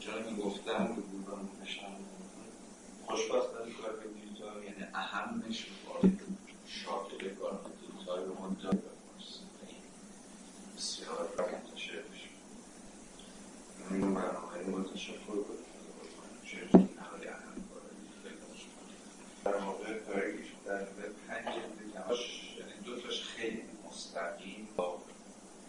چون گفتم که بودم نشان خوشبختانه کار دیجیتال یعنی اهمش شاکل کار دیجیتال رو منجر به بسیار منتشر بشه این برنامه رو تشکر کنیم در موقع کاری در پنج جلدی یعنی دو تاش خیلی مستقیم با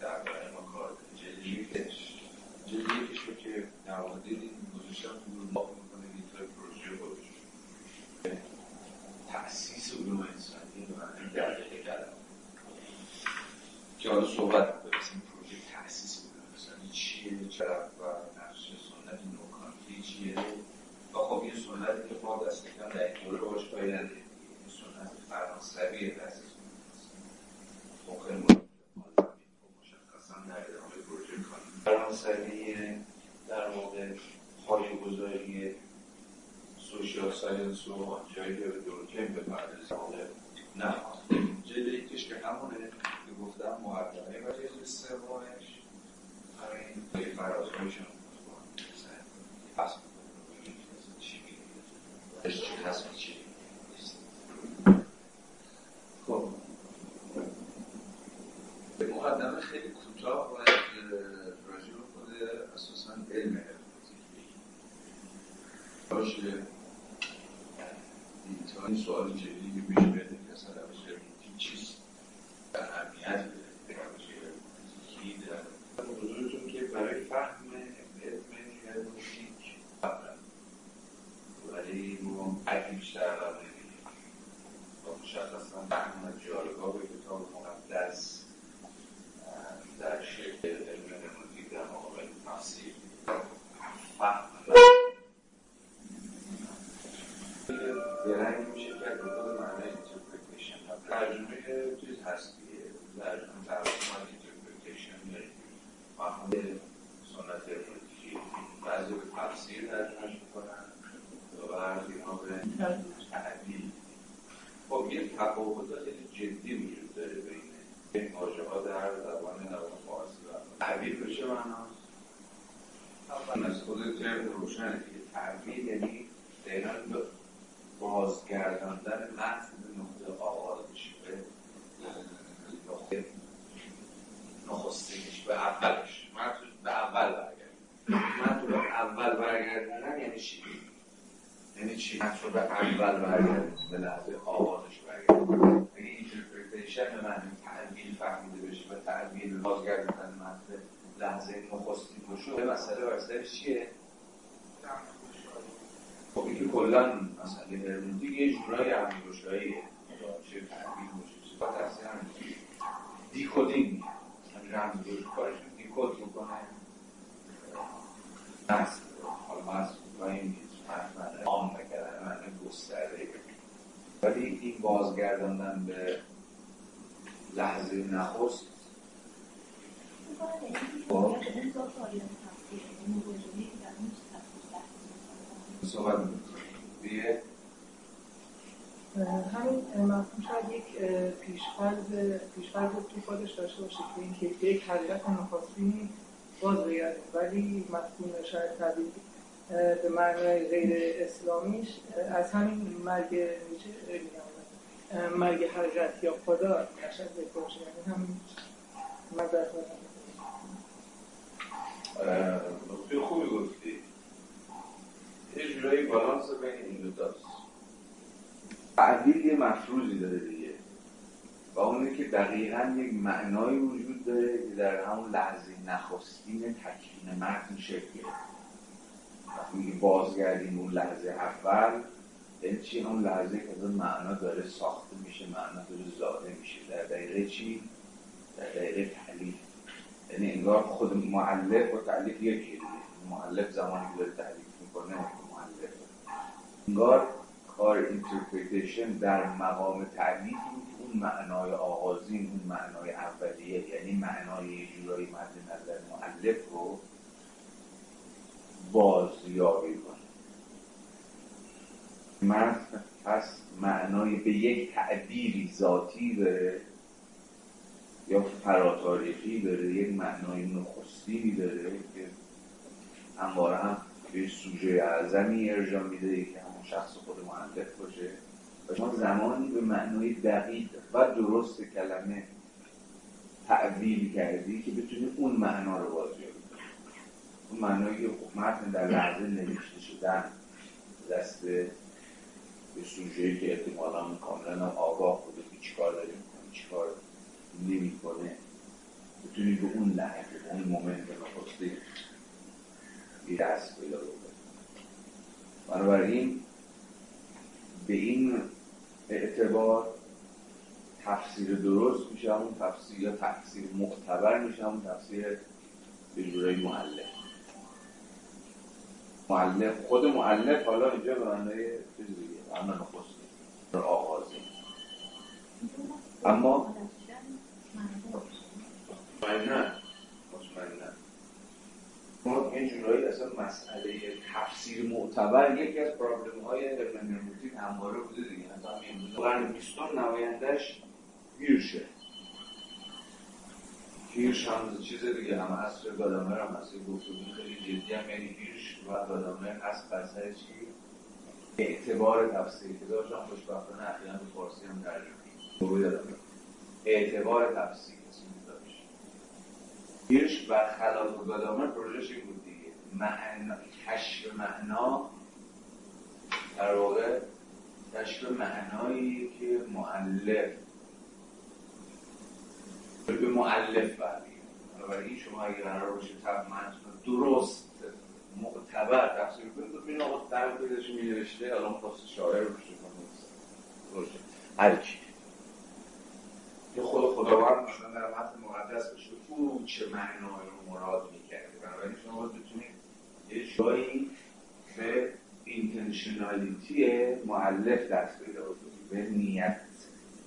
در ما کار جلدی یکش جلدی یکش رو که در واقع دیدیم گذاشتم رو می‌کنه دیتای پروژه خودش تأسیس علوم انسانی و این در دقیقه که حالا صحبت برسیم پروژه تأسیس علوم انسانی چیه چرا و نقش سنت نوکانتی چیه و خب این سنتی که ما دست کم در این دوره باش پای نداریم این سنت فرانسوی تأسیس خب خیلی مشخصا در ادامه پروژه کاری فرانسوی در واقع پای گذاری سوشیال ساینس و خودش داشته باشه که این که یک حقیقت نخستینی باز بگرده. ولی مفهوم شاید تبدیل به معنای غیر اسلامیش از همین مرگ میشه مرگ حضرت یا خدا نشد بپرشه یعنی همین مدرد نقطه خوبی گفتی. یه جورایی بالانس بین این دوتاست تعدیل یه مفروضی داره دیگه. و اونه که دقیقا یک معنایی وجود داره که در همون لحظه نخستین تکوین متن شکل وقتی بازگردیم اون لحظه اول یعنی چی؟ اون لحظه که اون معنا داره ساخته میشه معنا داره زاده میشه. در دقیقه چی؟ در دقیقه تعلیف یعنی انگار خود معلف و تعلیف یکی معلف زمانی که داره تعلیف می‌کنه معلف انگار کار interpretation در مقام تألیف اون معنای آغازین اون معنای اولیه یعنی معنای جورایی مد نظر مؤلف رو بازیابی کنه. من پس معنای به یک تعبیری ذاتی داره یا فراتاریخی داره یک معنای نخستینی داره که همواره هم به سوژه اعظمی ارجاع میده که همون شخص خود معلف باشه. و شما زمانی به معنای دقیق و درست کلمه تعویل کردی که بتونی اون معنا رو کنی. اون معنایی که خب متن در لحظه نوشته شدن دست به سوژه که احتمالا کاملا آگاه بوده که چیکار داره می‌کنه چیکار نمی‌کنه. بتونی به اون لحظه به اون مومنت نخسته یه دست پیدا بکنی. بنابراین به این اعتبار تفسیر درست میشه همون تفسیر یا تفسیر معتبر میشه همون تفسیر به جورای معلف معلف خود معلف حالا اینجا به معنای چیز دیگه معنی نخسته آغازی اما مطمئنن ما یه جورایی اصلا مسئله تفسیر معتبر یکی از پرابلم های هرمنوتیک همواره بوده دیگه. همین قرن بیستم نمایندش هیرشه هیرش هم چیز دیگه هم عصر گادامر هم هست گفتگو خیلی جدی هم یعنی هیرش و گادامر هست بسر چی؟ اعتبار تفسیری که داشت هم خوشبختانه اخیرا به فارسی هم ترجمه اعتبار تفسیر. داشت هیرش و خلاف گادامر پروژهش این بود دیگه. معنا کشف معنا در واقع کشف معنایی که معلف به معلف برمیگه بنابراین شما اگر قرار باشه درست معتبر تفسیر کنید ببین آقا در پیداش می نوشته الان خواست شاعر رو کنید هر کی که خود خداوند مثلا در متن مقدس بشه او چه معنایی رو مراد می‌کرده؟ بنابراین شما باید بتونید یه جایی به اینتنشنالیتی معلف دست پیدا بکنید به نیت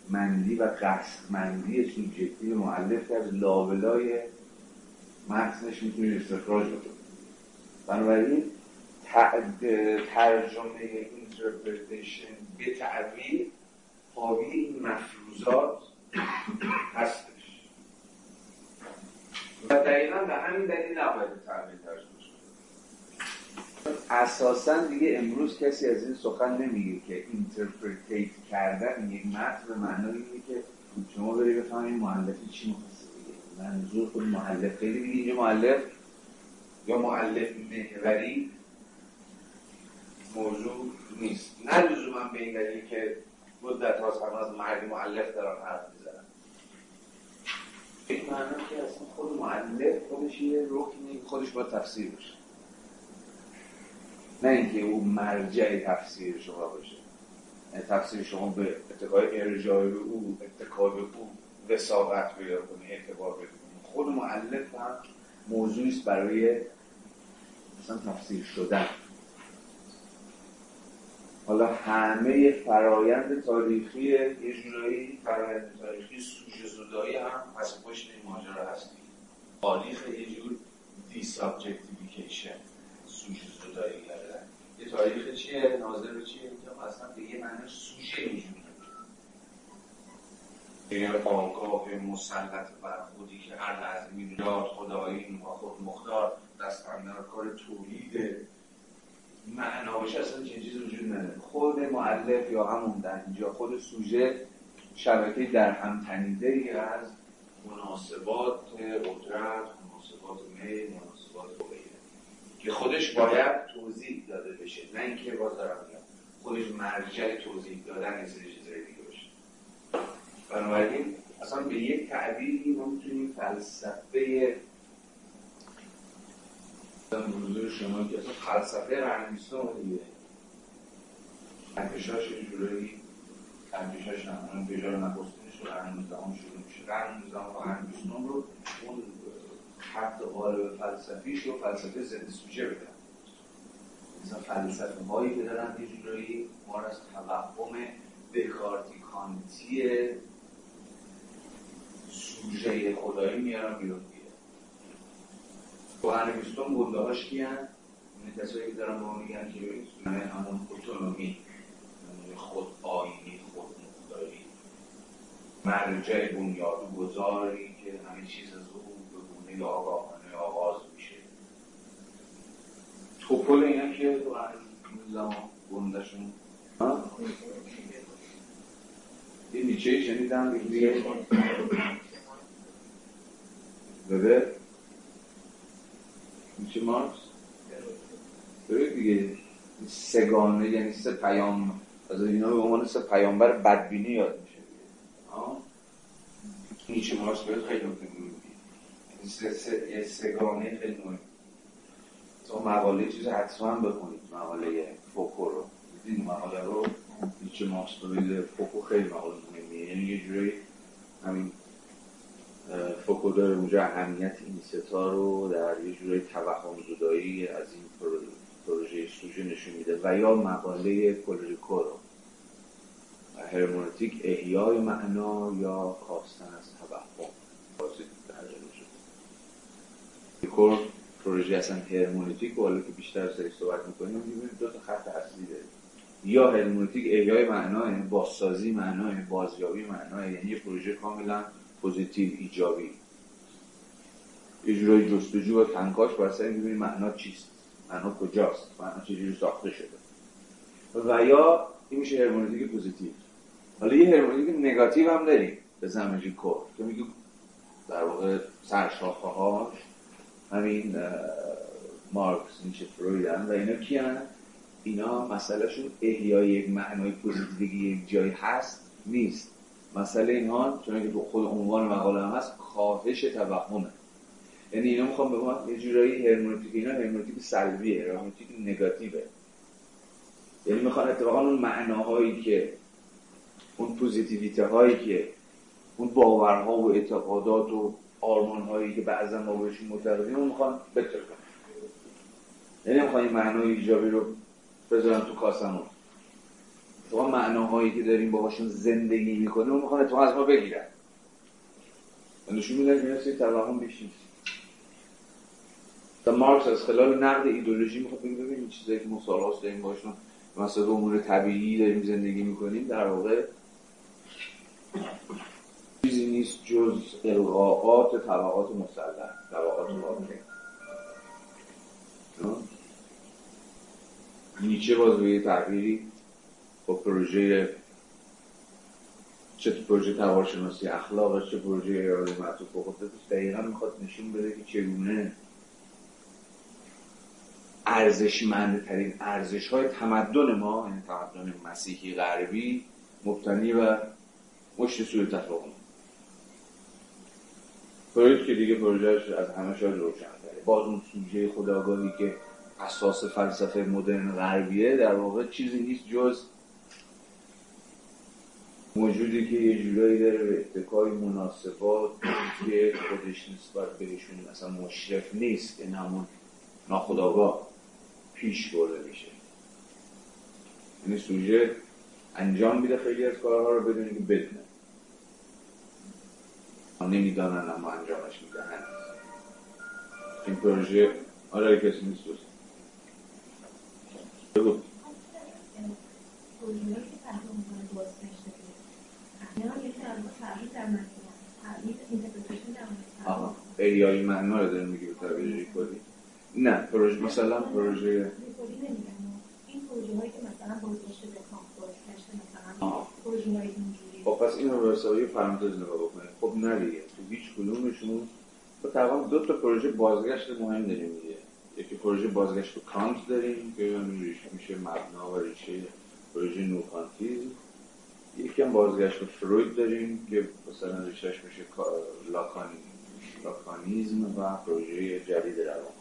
مندی و قصدمندی سوبژکتیو معلف که از لابلای متنش می‌تونید استخراج بکنید. بنابراین ترجمه interpretation به تعبیر حاوی این مفروضات هستش. و دقیقا به همین دلیل نباید تعبیر ترجمه اساسا دیگه امروز کسی از این سخن نمیگه که interpret کردن یک متن به معنای اینه که شما بری بفهمید مؤلفی چی می‌خواسته بگه. منظور خود مؤلف خیلی دیگه اینجا مؤلف یا مؤلف محوری موضوع نیست. نه لزوما به این دلیل که مدت هاست همه از مردی مؤلف دارن حرف این معنی که اصلا خود مؤلف خودش یه رکنی خودش با تفسیر بشه نه اینکه او مرجع تفسیر شما باشه. یعنی تفسیر شما به اتکای ارجاع به او اتکای به او وثاقت پیدا کنه اعتبار بده خود مؤلف هم موضوعی است برای مثلا تفسیر شدن. حالا همه فرایند تاریخی یه جورایی فرایند تاریخی سوژه زدایی هم پس پشت این ماجرا هستی تاریخ یه جور desubjectification سوژه زدایی کردن. یه تاریخ چیه؟ ناظر چیه؟ که اصلا به یه معنی سوژه میشونه یه آگاه مسلط بر خودی که هر لحظه میدوناد خدایی و خود مختار دست کار تولید معنا باشه اصلا چنین چیزی وجود نداره. خود معلف یا همون در اینجا خود سوژه شبکه در هم تنیده ای از مناسبات قدرت مناسبات میل مناسبات غیره که خودش باید توضیح داده بشه نه اینکه باز دارم خودش مرجع توضیح دادن یه سری دیگه باشه. بنابراین اصلا به یک تعبیری ما می‌تونیم فلسفه حضور شما که اصلا فلسفه رنگیستان دیگه. انکشاش یه جورایی انکشاش نمونن به جای نخستینش رو قرن نوزدهم شروع میشه. قرن نوزدهم و قرن بیستم رو اون خط قالب فلسفیش رو فلسفه ضد سوژه بدن؟ مثلا فلسفه هایی که دارن یه جورایی ما از توهم دکارتی کانتی سوژه خدایی میارن بیرون. بیستم گنده هاش کیان این کسایی که دارن با میگن که همون اتونومی خود آینی خود مختاری مرجع بنیاد گذاری که همه چیز از او به گونه آگاهانه آغاز میشه. توپل اینا که تو از زمان گندشون یه نیچه شنیدم دیگه بده؟ نیچه مارکس؟ ببین دیگه. سگانه یعنی سه پیام. از اینا به عنوان سه پیامبر بدبینی یاد میشه. نیچه مارکس فروید خیلی یه سگانه خیلی مهم. تو مقاله چیز حتما بخونید. مقاله فوکو رو. دیدین مقاله رو نیچه مارکس فروید فوکو خیلی مقاله مهمیه. یعنی یه جوری همین فوکو داره اونجا اهمیت این ستا رو در یه جوری توهم زدایی از این پروژه سوژه نشون میده و یا مقاله پل ریکور رو هرمنوتیک احیای معنا یا کاستن از توهم. core پروژه اصلا هرمنوتیک و که بیشتر سری صحبت می‌کنیم می‌بینیم دو تا خط اصلی داره یا هرمنوتیک احیای معنا یعنی بازسازی معنا یعنی بازیابی معنا یعنی پروژه کاملا positive ایجابی. یه جورای جستجو و کنکاش باید سعی می‌بینیم معنا چیست؟ معنا کجاست؟ معنا چجوری ساخته شده؟ و یا این میشه هرمنوتیک positive. حالا یه هرمونتیک نگاتیو هم داریم به زعم ریکور. که میگه در واقع سرشاخه هاش همین مارکس نیچه فرویدن و اینا کیان اینا مسئلهشون احیای یک معنای positive ی یک جایی هست نیست. مسئله اینها چون که خود عنوان مقاله هم هست کاهش توهمه. یعنی اینا می‌خوام به ما یه جورایی هرمونتیک اینا هرمونتیک سلبیه هرمونتیک نگاتیوه. یعنی می‌خوان اتفاقا اون معناهایی که اون پوزیتیویته هایی که اون باورها و اعتقادات و آرمان هایی که بعضا ما بهشون معتقدیم اون می‌خوان بتر یعنی می‌خوان این معنای ایجابی رو بذارن تو کاسمون. تو معناهایی که داریم باهاشون زندگی می‌کنیم اون می‌خوان اتفاقا از ما بگیرن نشون میدن که این توهم بیش نیست. تا مارکس از خلال نقد ایدولوژی می‌خواد بگه ببینید چیزایی که مسالات داریم باشون مثلا امور طبیعی داریم زندگی می‌کنیم در واقع چیزی نیست جز القاقات طبقات مسلح طبقات واقعی. نیچه باز به یه تغییری با پروژه چه پروژه توارشناسی اخلاق چه پروژه اراده معطوف خودش دقیقا می‌خواد نشون بده که چگونه ارزشمندترین ارزش های تمدن ما یعنی تمدن مسیحی غربی مبتنی و مشت سوی تفاهم. فروید که دیگه پروژهش از همه شاید روشن تره باز اون سوژه خداگاهی که اساس فلسفه مدرن غربیه در واقع چیزی نیست جز موجودی که یه جورایی داره به اتکای مناسبات که خودش نسبت بهشون اصلا مشرف نیست که همون ناخداگاه پیش برده میشه. یعنی سوژه انجام میده خیلی از کارها رو بدونی که بدونه. نمی‌دانن اما انجامش می‌دهن. این پروژه آره کسی نیست. بگو. آها. معنا رو داره میگه به کلی نه پروژه مثلا پروژه این پروژه هایی که مثلا بازگشت به کامپ بازگشت مثلا پروژه های اینجوری خب پس این رو به پرانتز نگاه بکنید. خب نه دیگه. تو هیچ کدومشون تو تقریبا دو تا پروژه بازگشت مهم داریم دیگه. یکی پروژه بازگشت به کانت داریم که میشه مبنا و ریشه پروژه نوکانتیزم. یکی هم بازگشت به فروید داریم که مثلا ریشهش میشه لاکانی لاکانیزم و پروژه جدید روان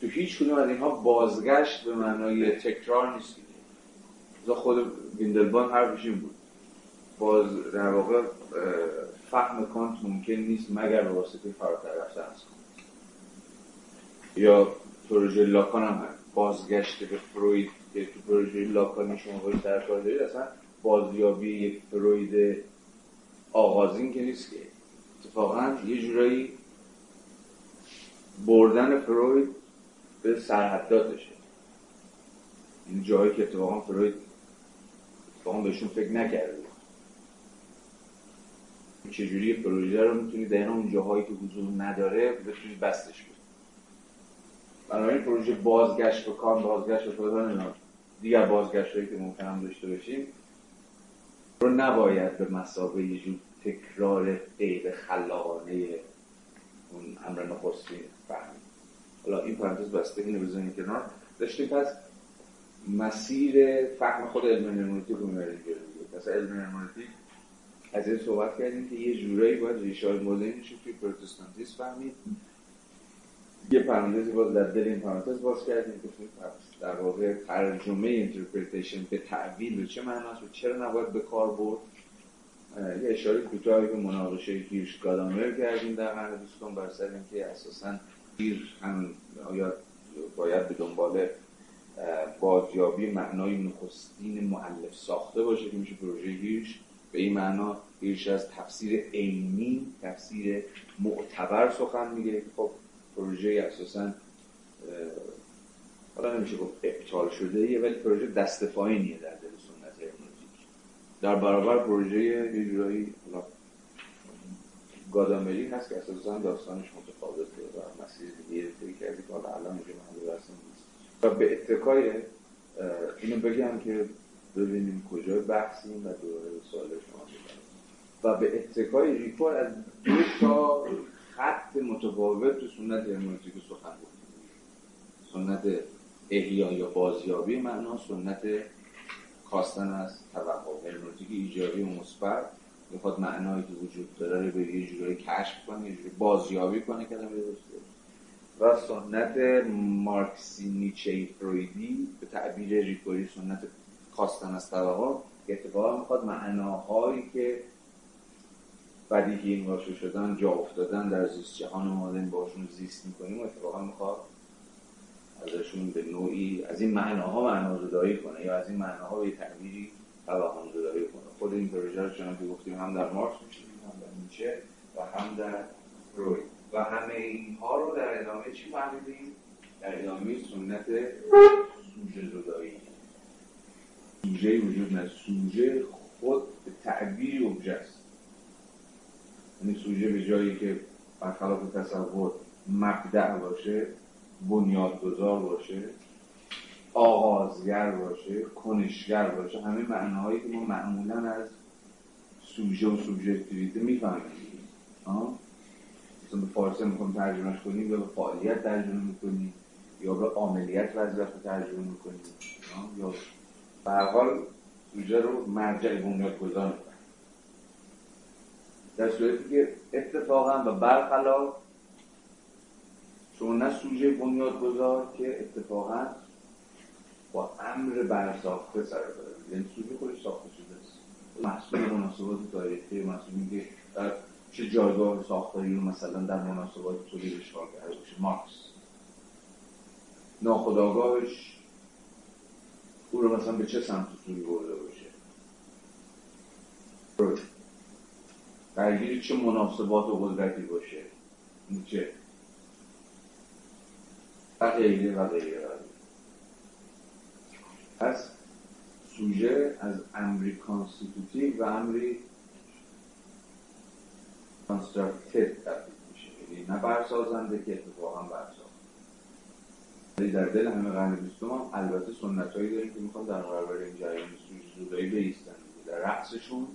تو هیچ کدوم از اینها بازگشت به معنای تکرار نیست خود ویندلبان حرفش این بود. باز در واقع فهم کانت ممکن نیست مگر به واسطه فراتر رفتن از یا پروژه لاکان هم هست. بازگشت به فروید که تو پروژه لاکانی شما باید در کار دارید اصلا بازیابی یک فروید آغازین که نیست که اتفاقا یه جورایی بردن فروید به سرحداتشه. این جایی که اتفاقا فروید اتفاقا بهشون فکر نکرده. چجوری پروژه رو می‌تونی در اون جاهایی که حضور نداره بتونی بستش کنی؟ بنابراین پروژه بازگشت به کار بازگشت به کار دیگر بازگشت هایی که ممکن هم داشته باشیم رو نباید به مسابقه یه جور تکرار غیر خلاقانه اون امر نخستین فهمید. حالا این پرانتز بسته اینو بزنید کنار. داشتیم پس مسیر فهم خود علم هرمنوتیک رو می‌بریم پس علم هرمنوتیک از این صحبت کردیم که یه جورایی باید ریشه های مدرنش توی پروتستانتیسم فهمید. یه پرانتزی باز در دل این پرانتز باز کردیم که در واقع ترجمه interpretation به به چه معناست و چرا نباید به کار برد؟ یه اشاره کوتاهی به مناقشه هیرش گادامر کردیم در قرن بیستم بر سر اینکه اساسا گیر هم آیا باید به دنبال بازیابی معنای نخستین معلف ساخته باشه که میشه پروژه گیرش به این معنا گیرش از تفسیر عینی تفسیر معتبر سخن میگه. که خب پروژه اساسا حالا نمیشه گفت ابطال شده ایه ولی پروژه دست پایینیه در دل سنت هرمونتیک در برابر پروژه یه جورایی گادامری هست که اساسا داستانش متفاوته و مسیر دیگه رو کردی که حالا الان اینجا محل نیست. و به اتکای اینو بگم که ببینیم کجای بحثیم و دوره سوال شما و به اتکای ریکو از دو تا خط متفاوت تو سنت هرمونتیک سخن بود سنت احیا یا بازیابی معنا سنت کاستن از توقع. هرمونتیک ایجابی و مثبت می‌خواد معنایی که وجود داره رو به یه جورایی کشف کنه یه جوری بازیابی کنه کلمه درسته. و سنت مارکسی نیچه فرویدی به تعبیر ریکوری سنت کاستن از طبقات اتفاقا می‌خواد معناهایی که بدیهی این شدن جا افتادن در زیست جهان مادن باشون زیست می‌کنیم اتفاقا می‌خواد ازشون به نوعی از این معناها معنا زدایی کنه یا از این معناها به تعبیری توهم زدایی کنه. خود این پروژه رو چنان که گفتیم هم در مارکس میشیم هم در نیچه و هم در روی و همه اینها رو در ادامه چی فهمیدیم؟ در ادامه سنت سوژه زدایی سوژه وجود نه سوژه خود به تعبیری اوبژه است. یعنی سوژه به جایی که برخلاف تصور مبدع باشه بنیادگذار باشه آغازگر باشه کنشگر باشه همه معناهایی که ما معمولا از سوژه و سوژکتیویته می‌فهمیم. مثلا به فارسی می‌خوام ترجمهش کنیم یا به فعالیت ترجمه می‌کنیم یا به عاملیت وظیفه ترجمه می‌کنیم. یا به هر سوژه رو مرجع بنیادگذار می‌کنیم. در صورتی که اتفاقا و برخلاف شما نه سوژه بنیادگذار که اتفاقا با امر برساخته سر داره. یعنی سوژه خودش ساخته شده. است محصول مناسبات تاریخی محصولی که در چه جایگاه ساختاری رو مثلا در مناسبات تولید اشغال کرده باشه. مارکس. ناخداگاهش او رو مثلا به چه سمت سوی برده باشه؟ درگیر چه مناسبات و قدرتی باشه؟ چه؟ و غیره و غیره. پس سوژه از امری constitutive به امری constructive تبدیل میشه. یعنی نه برسازنده که اتفاقا برساخته ولی در دل همه قرن بیستم هم البته سنت هایی داریم که می‌خوان در برابر این جریان سوژه زدایی بایستن. در رقصشون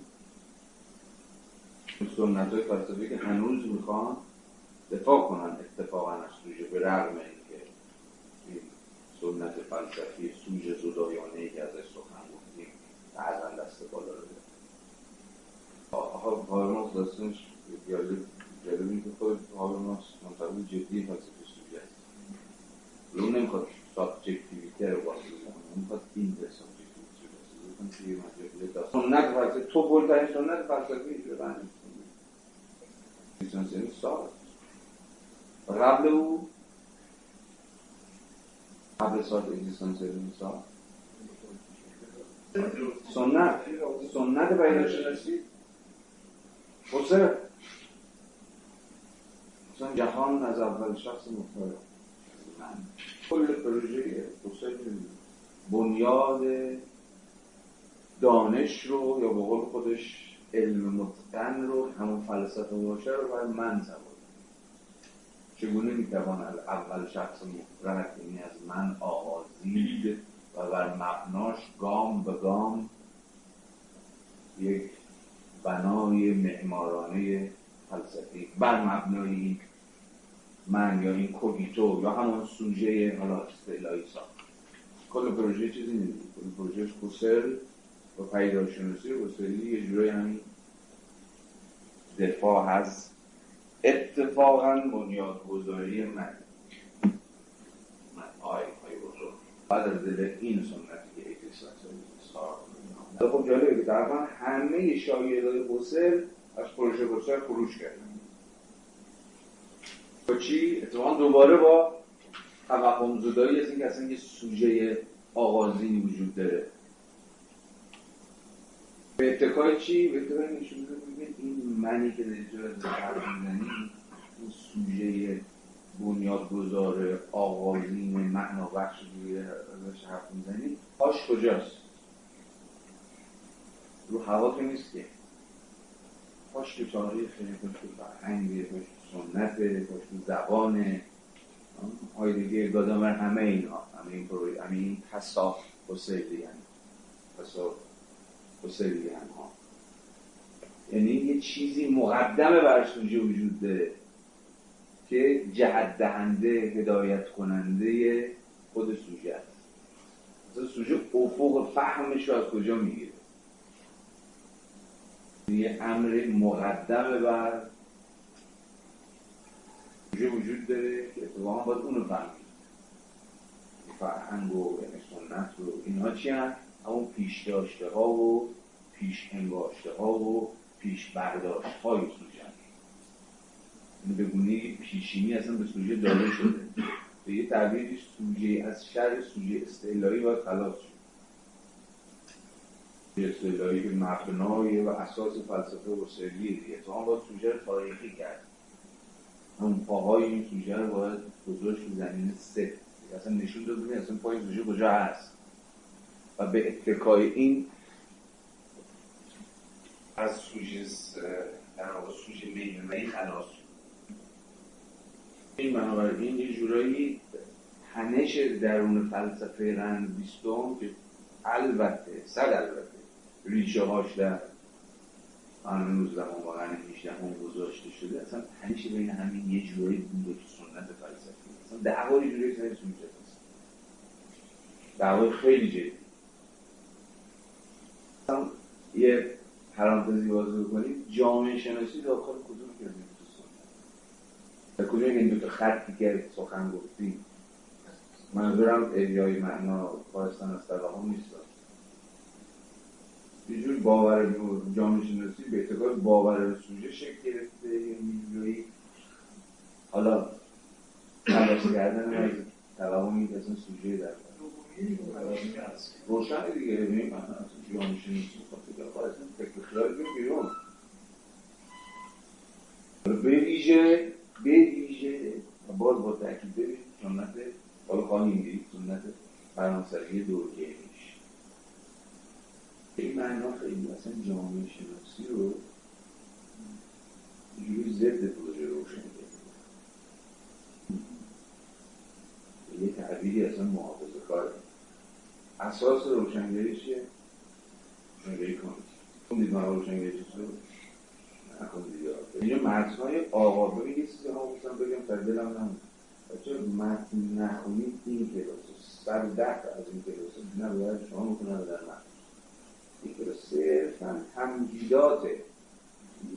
سنت های فلسفی که هنوز می‌خوان دفاع کنن اتفاقا از سوژه به رغم سنت فلسفی سوژه زدایانه ای که ازش سخن گفتیم بعضا دست بالا رو آقا هارماس داستانش جالب جالب این که خود هارماس منطقه جدی فلسفی سوژه است. اون نمی‌خواد سابجکتیویته رو واسه کنه می‌خواد این به سابجکتیویته سنت فلسفی تو بلترین سنت فلسفی بنده لیسانسیانی سال قبل او سال اگزیستانسیالیسم سال سنت. سنت پیداشناسی حسه مثلا جهان از اول شخص مختلف. کل پروژه حسه بنیاد دانش رو یا به قول خودش علم متقن رو همون فلسفه باشه رو باید من چگونه می‌توان از اول شخص مفرد یعنی از من آغازید و بر مبناش گام به گام یک بنای معمارانه فلسفی بر مبنای این من یا این کوگیتو یا همون سوژه حالا استعلایی ساخت. کل پروژه چیزی نیست کل پروژه کوسل و پیداشناسی کوسلی یه جورای همین دفاع از اتفاقا بنیادگذاری من. من آی آی بزرگ. بعد از دل این سنتی که ایتی خب جالبه که طرفا همه شایعات حسل از پروژه حسل خروج کردن. با چی؟ اتفاقا دوباره با توهم زدایی از اینکه اصلا یه سوژه آغازینی وجود داره. به اتکای چی؟ به اتکای نشون این منی که در جای حرف می‌زنی این سوژه بنیادگذار آغازین معنا بخش روی ازش حرف می‌زنی. پاش کجاست؟ رو هوا که نیست که. پاش تو تاریخ پاش تو فرهنگ پاش تو سنت پاش تو زبان. دیگه گادامر همه اینا همه این پروی همه این تصاف حسیلی یعنی تصاف حسیلی ها. یعنی یه چیزی مقدمه بر سوژه وجود داره که جهت دهنده هدایت کننده خود سوژه است. مثلا سوژه افق فهمش رو از کجا می‌گیره؟ یه امر مقدمه بر سوژه وجود داره که اتفاقا باید اونو فهمید فرهنگ و سنت و اینها چی هست؟ همون پیش داشته ها و پیش انگاشته ها و پیش برداشت. های سوژه یعنی به گونه پیشینی اصلا به سوژه داده شده. به یه تعبیری سوژه از شر سوژه استعلایی باید خلاص شد. استعلایی که مبنای و اساس فلسفه تو هم باید سوژه رو تاریخی کرد. همون پاهای این سوژه رو باید گذاشت زمین سه. اصلا نشون داده اصلا پای سوژه کجا هست. و به اتکای این از سوژه در واقع سوژه میمنی خلاص. این بنابراین یه جورایی تنش درون فلسفه قرن بیستم که البته صد البته ریشه هاش در قرن 19 و قرن 18 هم گذاشته شده اصلا تنش بین همین یه جورایی بود تو سنت فلسفی اصلا دعوای جوری سر سوژه هست دعوای خیلی جدی. یه پرانتزی بازی بکنید جامعه شناسی داخل کدوم کردیم در کجا این دو تا خطی که سخن گفتی؟ منظورم احیای معنا خواستن از هم نیست یه جور باور جامعه شناسی به اعتقاد باور سوژه شکل گرفته یه حالا تلاش کردن از توهمی که اصلا سوژه در روشن دیگه ببینیم من اصلا جامعه شناسی خواهد فکر خیال بیرون. به ویژه به ویژه باز با تاکید ببینید سنت حالا خواهیم دید سنت فرانسوی دورگیریش این معنا خیلی اصلا جامعه شناسی رو جوری ضد پروژه روشن یه تعبیری اصلا محافظه کاره اساس روشنگری چیه؟ روشنگری کنید خوندید من روشنگری چیه؟ اینجا متنهای آقا ببین یه چیزی ها گفتم بگم تا دلم نمون بچه متن نخونید این کلاس. سر ده از این کلاس. نه باید شما می‌کنه در متن. این کلاس صرفا تمجیداته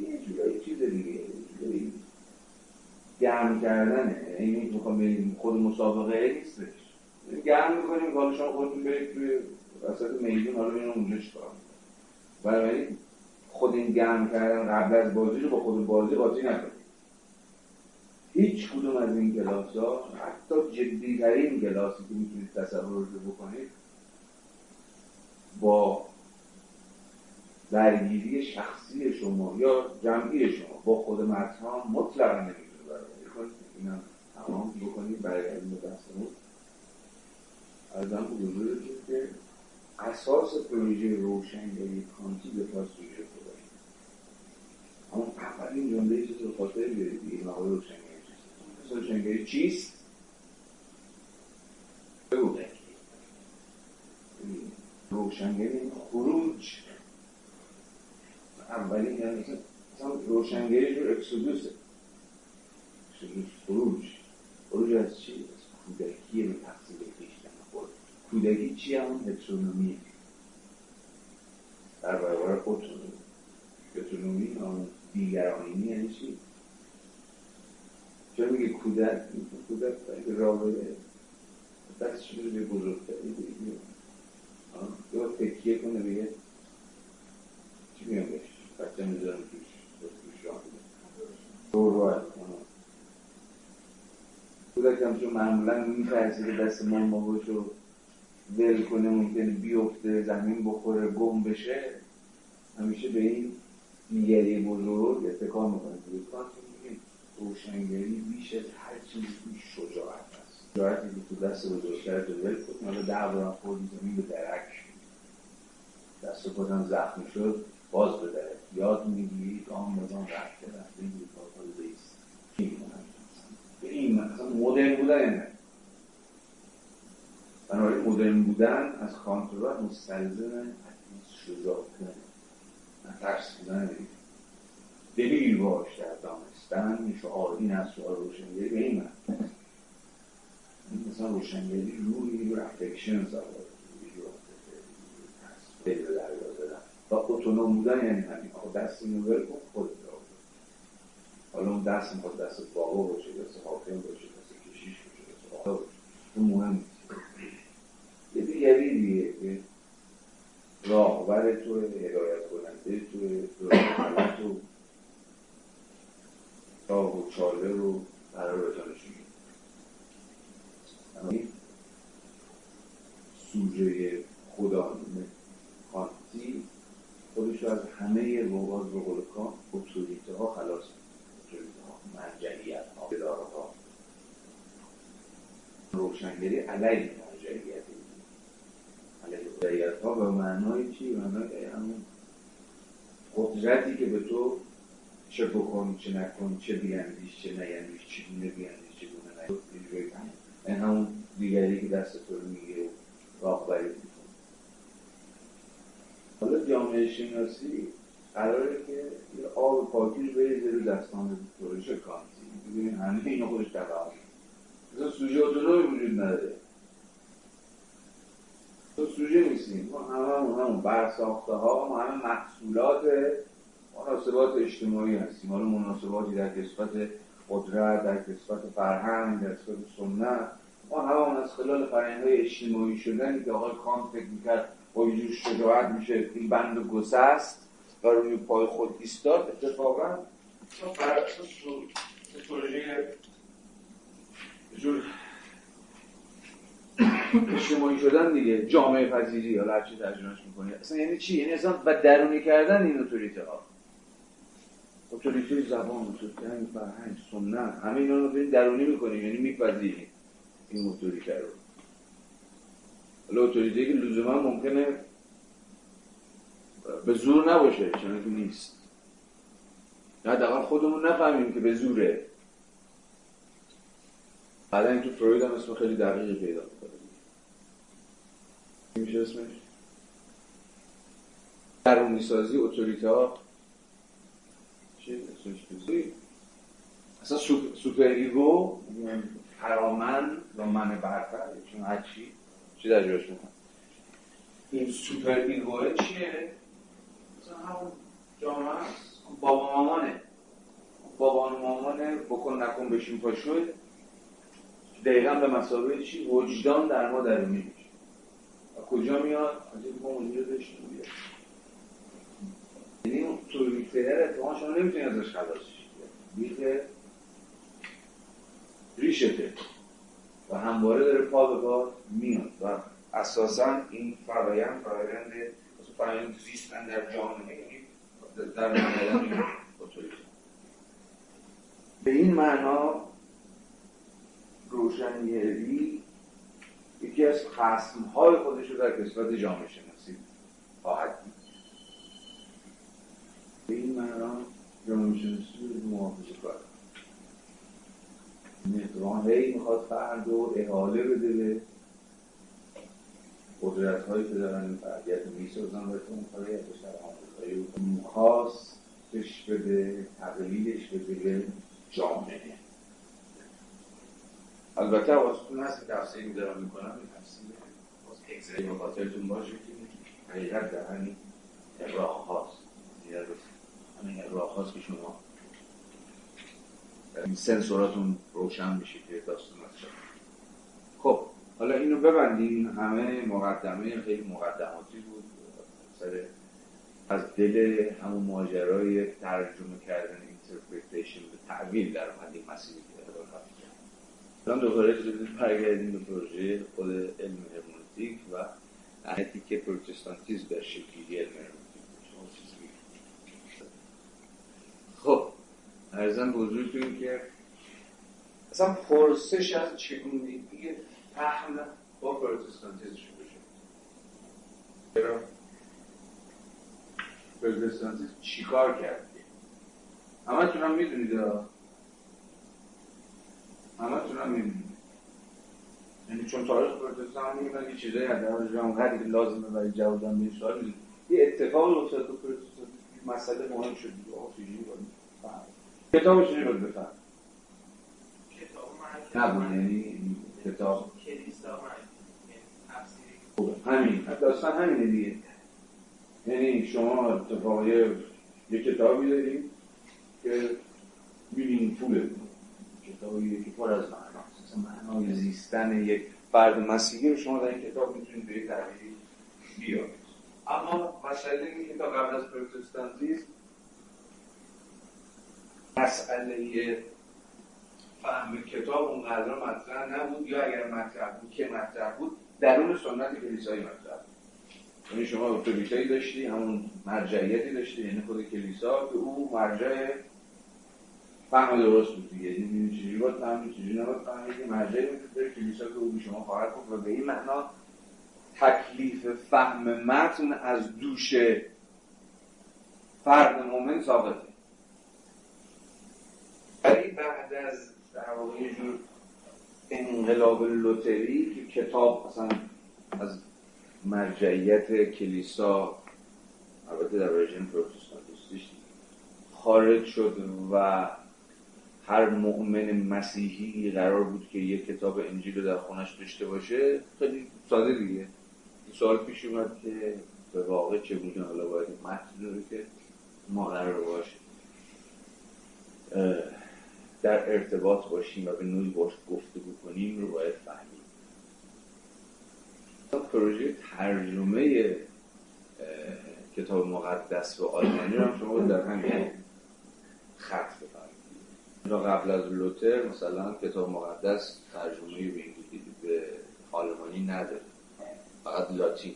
یه جورایی چیز دیگه جورایی گرم کردنه. این می‌خوام خود مسابقه نیستش. گرم می‌کنیم که حالا شما خودتون برید توی وسط میدون حالا ببینم اونجا چیکار بنابراین خود این گرم کردن قبل از بازی رو با خود بازی قاطی نکنید. هیچ کدوم از این کلاس ها حتی جدی ترین کلاسی که می‌تونید تصور رو بکنید با درگیری شخصی شما یا جمعی شما با خود متن ها مطلقا نمی‌تونه برای کنید. اینم تمام بکنید برگردیم به بحثمون. از هم که اساس پروژه روشنگری کانتی به سوژه اون اولین جمله چیز رو خاطر بیارید دیگه مقاله روشنگری روشنگری چیست؟ بگو. روشنگری خروج. اولین یعنی روشنگری جور اکسودوسه. اکسودوس خروج. خروج از چی؟ از کودکی به تقصیل کشتن خود کودکی چی همون هترونومی در برابر اتونومی اتونومی آن دیگرانینی یعنی چی؟ چرا میگه کودک؟ کودک رابطه دستش رو به بزرگتری یا تکیه کنه بگه. چی میگم بهش؟ بچه می‌ذارم توش. توش راه رو رو کودک هم چون معمولا میترسی که دست مام باباش رو ول کنه ممکنه بیفته زمین بخوره گم بشه. همیشه به این دیگری بزرگ اتکا می‌کنه. کانت میگه روشنگری بیش از هر چیزی شجاعت است شجاعتی که تو دست بزرگتر تو ول کنه حالا ده بارم خوردی زمین به درک دست خودم زخمی شد باز به درک. یاد می‌گیری گام به گام رفته رفته این کار بیست. به این مثلا مدرن بودن. بنابراین مدرن بودن از کانترول مستلزم شجاعت. نه ترس بودن دلیر باش در دانستن شعار این از شعار روشنگری به این من. مثلا روشنگری روی به دریا زدن و اتونوم بودن یعنی همین آقا دست اینو ول کن خودت را حالا اون دست می‌خواد دست بابا باشه دست حاکم باشه دست کشیش باشه دست آقا باشه. اون مهم یه دیگری دیگه که راهبر تو هدایت کننده تو راه تو راه و چاله رو قرار بزنشون سوژه خدا کانتی خودش از همه بغاز به قول کان اتوریته ها خلاص اتوریته ها مرجعیت ها اداره ها روشنگری علیه مرجعیت. علیه ها به معنای چی؟ معنای همون قدرتی که به تو چه بکن چه نکن چه بیاندیش چه نیندیش چگونه بیاندیش چگونه نیندیش این همون دیگری که دست تو رو میگه و راهبری حالا جامعه شناسی قراره که یه آب پاکی رو بریزه رو دستان تورش کانتی. ببینید همه اینو خودش تقاعد مثلا سوژه اتونومی وجود نداره. تو سوژه نیستیم. ما همه همون برساخته ها ما همه محصولات مناسبات اجتماعی هستیم. حالا مناسباتی در قسمت قدرت در قسمت فرهنگ در قسمت سنت. ما همه از خلال فرهنگ های اجتماعی شدن که آقای کانت فکر می‌کرد با یه شجاعت میشه این بند و گسست و روی پای خود ایستاد. اتفاقا بر اساس جور اجتماعی شدن دیگه جامعه پذیری حالا هرچی ترجمهش می‌کنی. اصلا یعنی چی؟ یعنی اصلا و درونی کردن این اتوریته ها. اتوریته زبان، اتوریته فرهنگ، سنت همه اینا رو درونی می‌کنیم یعنی میپذیریم این اتوریته رو. حالا اتوریته که لزوما ممکنه به زور نباشه چون که نیست. حداقل خودمون نفهمیم که به زوره. بعدا این تو فروید هم اسم خیلی دقیقی پیدا می‌کنه. میشه اسمش؟ درونی سازی اتوریته ها چی؟ اسمش اصلا superego فرامن و من برتر چون هرچی چی. در جاش می‌کنم این superego ه چیه؟ مثلا همون جامعه هست. بابا مامانه. بابا مامانه بکن نکن بشین پاشو. دقیقا به مثابه چی؟ وجدان در ما درونی میشه و کجا میاد؟ از این ما اونجا داشتیم. یعنی اون تولیتر اتفاقا شما نمی‌تونی ازش خلاص شید ریشته. و همواره داره پا به پا میاد. و اساسا این فرایند فرایند فرایند زیستن در جامعه در نمایدن به این معنا روشنگری یکی از های خودش رو در قسمت جامعه شناسی خواهد دید. به این معنا جامعه شناسی رو محافظه کار نقران هی می‌خواد فرد رو احاله بده به قدرت هایی که دارن این فعالیت می‌سازن و کاری از در آمریکایی خواستش بده تقلیلش بده به جامعه. البته حواستون هست که تفسیری دارم می‌کنم این تفسیر باز اگزری به خاطرتون باشه که حقیقت در همین اقراق هاست همین اقراق هاست که شما این سنسوراتون روشن میشه که داستان خب حالا اینو ببندیم. همه مقدمه خیلی مقدماتی بود. سر از دل همون ماجرای ترجمه کردن interpretation به تأویل در اومد این مسیری الان دوباره برگردیم به پروژه خود علم هرمونتیک و اهمیتی که پروتستانتیزم در شکلی علم هرمونتیک خب عرضم به حضورتون که اصلا پرسش از چگونگی فهم با پروتستانتیزم شروع شد. چرا؟ پروتستانتیزم چیکار کرد؟ همه هم می‌دونید همه هم می‌دونید یعنی چون تاریخ پروتستان میگن یه چیزایی از در اونقدر لازمه برای جواب دادن به سوال یه اتفاق افتاد تو پروتستان. مسئله مهم شد. آقا چجوری کتاب چجوری باید بفهم نبود. یعنی کتاب. همین. داستان همینه دیگه. یعنی شما اتفاقی یه کتابی داریم که می‌بینید پوله. کتابی که پر از معناست معنای زیستن یک فرد مسیحی رو شما در این کتاب می‌تونید به یک تعبیری بیارید. اما مسئله این کتاب قبل از پروتستانتیسم مسئله فهم کتاب اونقدر مطرح نبود یا اگر مطرح بود که مطرح بود درون سنت کلیسایی مطرح بود. یعنی شما اتوریتایی داشتی همون مرجعیتی داشتی یعنی خود کلیسا که او مرجع فهم درست بود دیگه. یعنی چجوری باید فهمید چجوری نباید فهمید که مرجعی وجود کلیسا که او شما خواهد کنید و به این معنا تکلیف فهم متن از دوش فرد مؤمن ثابته. ولی بعد از در واقع یه جور انقلاب لوتری که کتاب مثلا از مرجعیت کلیسا البته در ورژن پروتستانتیستیش خارج شد و هر مؤمن مسیحی قرار بود که یک کتاب انجیل رو در خونش داشته باشه خیلی ساده دیگه. این سوال پیش اومد که به واقع چگونه حالا باید متن رو که ما قرار باشه. در ارتباط باشیم و به نوعی باش گفته بکنیم رو باید فهمیم. پروژه ترجمه کتاب مقدس به آلمانی رو هم شما در همین خط بفرمایید. قبل از لوتر مثلا کتاب مقدس ترجمه به به آلمانی نداره. فقط لاتین.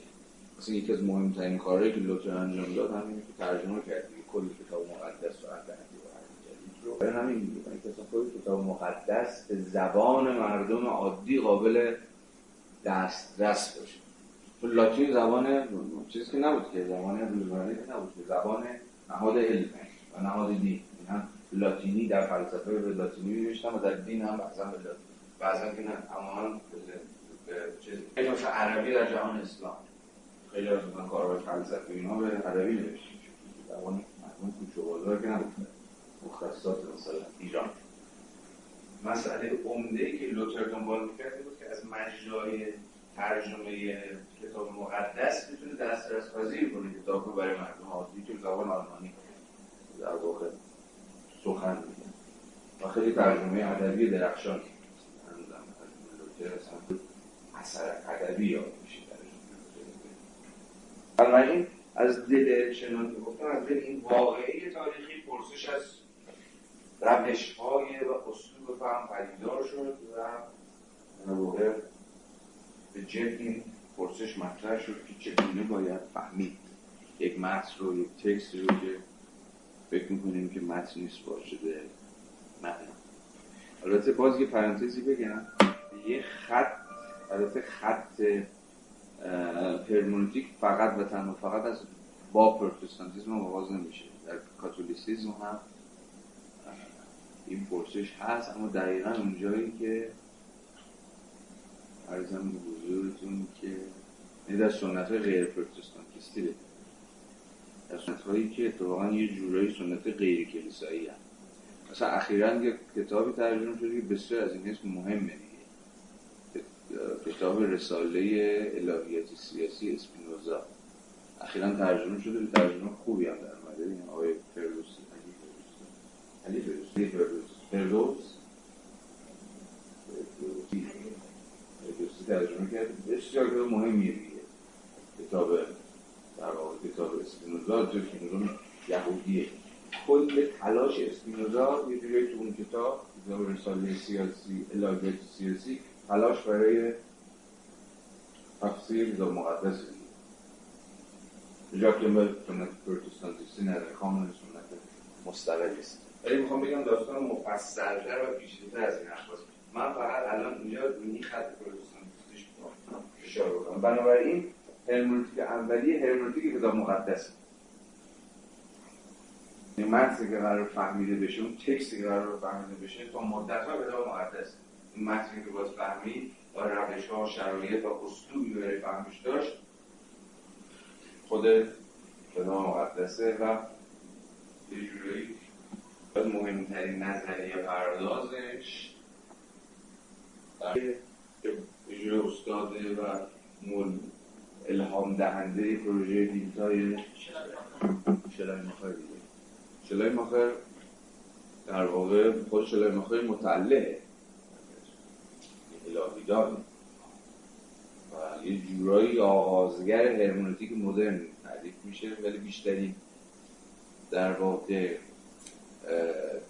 مثلا یکی از مهمترین کارهایی که لوتر انجام داد همین که ترجمه کرد. کل کتاب مقدس رو رو. برای همین کتاب کتاب مقدس به زبان مردم عادی قابل دسترس باشه. تو لاتین زبان چیزی که نبود که زبان روزمره که نبود که زبان نهاد علم و نهاد دین. لاتینی در فلسفه به لاتینی می‌نوشتن و در دین هم بعضا به لاتینی. بعضا که نه اما به عربی در جهان اسلام. خیلی از اون کارهای فلسفی اینا به عربی نوشته زبان مردم کوچه بازار که نبود. مختصات مثلا ایران. مسئله عمده که لوتر دنبال می‌کرد بود که از مجرای ترجمه کتاب مقدس بتونه دسترس پذیر کنه. کتاب رو برای مردم عادی که زبان آلمانی. در واقع سخن میگن و خیلی ترجمه ادبی درخشان اثر ادبی یاد میشه بنابراین از دل که گفتم از دل این واقعی تاریخی پرسش از روش های و اسلوب فهم پدیدار شد و واقع به جد این پرسش مطرح شد که چگونه باید فهمید. یک متن رو یک تکست رو که فکر می‌کنیم که متن نیست شده معنا البته باز یه پرانتزی بگم. یه خط البته خط هرمونتیک فقط و تنها فقط از با پروتستانتیزم آغاز نمیشه. در کاتولیسیزم هم این پرسش هست اما دقیقا اونجایی که عرضم به حضورتون که این در سنت های غیر پروتستانتیستی هایی که اتفاقا یه جورایی سنت غیر کلیسایی هم مثلا اخیرا یه کتابی ترجمه شده که بسیار از این اسم مهمه دیگه. کتاب رساله الهیات سیاسی اسپینوزا. اخیرا ترجمه شده به ترجمه خوبی هم در اومده. این آقای فردوسی علی فردوسی. فردوس. فردوسی ترجمه کرد. بسیار کتاب مهمیه دیگه. کتاب در واقع کتاب اسپینوزا جو که یهودیه. کل تلاش اسپینوزا یه جوری تو اون کتاب کتاب رساله سیاسی الهیات سیاسی تلاش برای تفسیر کتاب مقدس. جا که به سنت پروتستانتیستی نداره کامل سنت مستقلی است ولی می‌خوام بگم داستان مفصلتر و پیچیده‌تر از این حرفاست من فقط الان اینجا روی خط پروتستانتیستیش بنابراین هرمنوتیک اولیه هرمنوتیک کتاب مقدس. این متنی که قرار فهمیده بشه اون تکستی که قرار فهمیده بشه تا مدت ها کتاب مقدس. این متنی که باز فهمید با روش ها شرایط و اسلوبی برای فهمش داشت خود کتاب مقدسه و یه جورایی مهمترین نظریه پردازش جوری استاده و مول الهام دهنده پروژه دیلتای شلای دیگه. شلای مخیر در واقع خود شلای مخیر متعلقه. الهی دار و یه جورایی آغازگر هرمونتیک مدرن تعریف میشه ولی بیشتری در واقع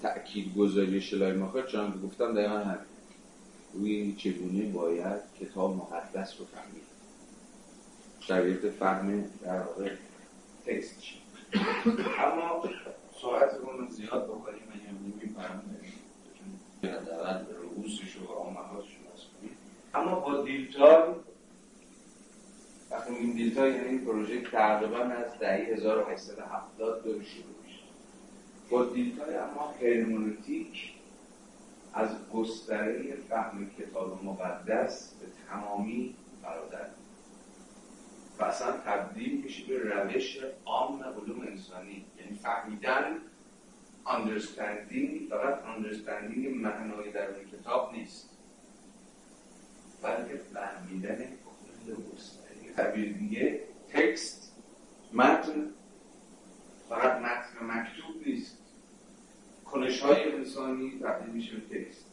تأکید گذاری شلای مخیر چون گفتم دقیقا همین. روی چگونه باید کتاب مقدس رو فهمید؟ شرایط فهم در واقع تکست اما ساعت رو زیاد بکنیم من نمی فرم دارد به رؤوسش و آمهاتش کنیم اما با دیلتای وقتی میگیم دیلتای یعنی این پروژه تقریبا از دهه 1870 داره شروع میشه. با دیلتای اما هرمونوتیک از گستره فهم کتاب مقدس به تمامی برادر اصلا تبدیل میشه به روش عام علوم انسانی. یعنی فهمیدن understanding فقط understanding معنای در اون کتاب نیست. بلکه فهمیدن کل گستره تعبیر دیگه تکست متن فقط متن مکتوب نیست. کنش های انسانی تبدیل میشه به تکست.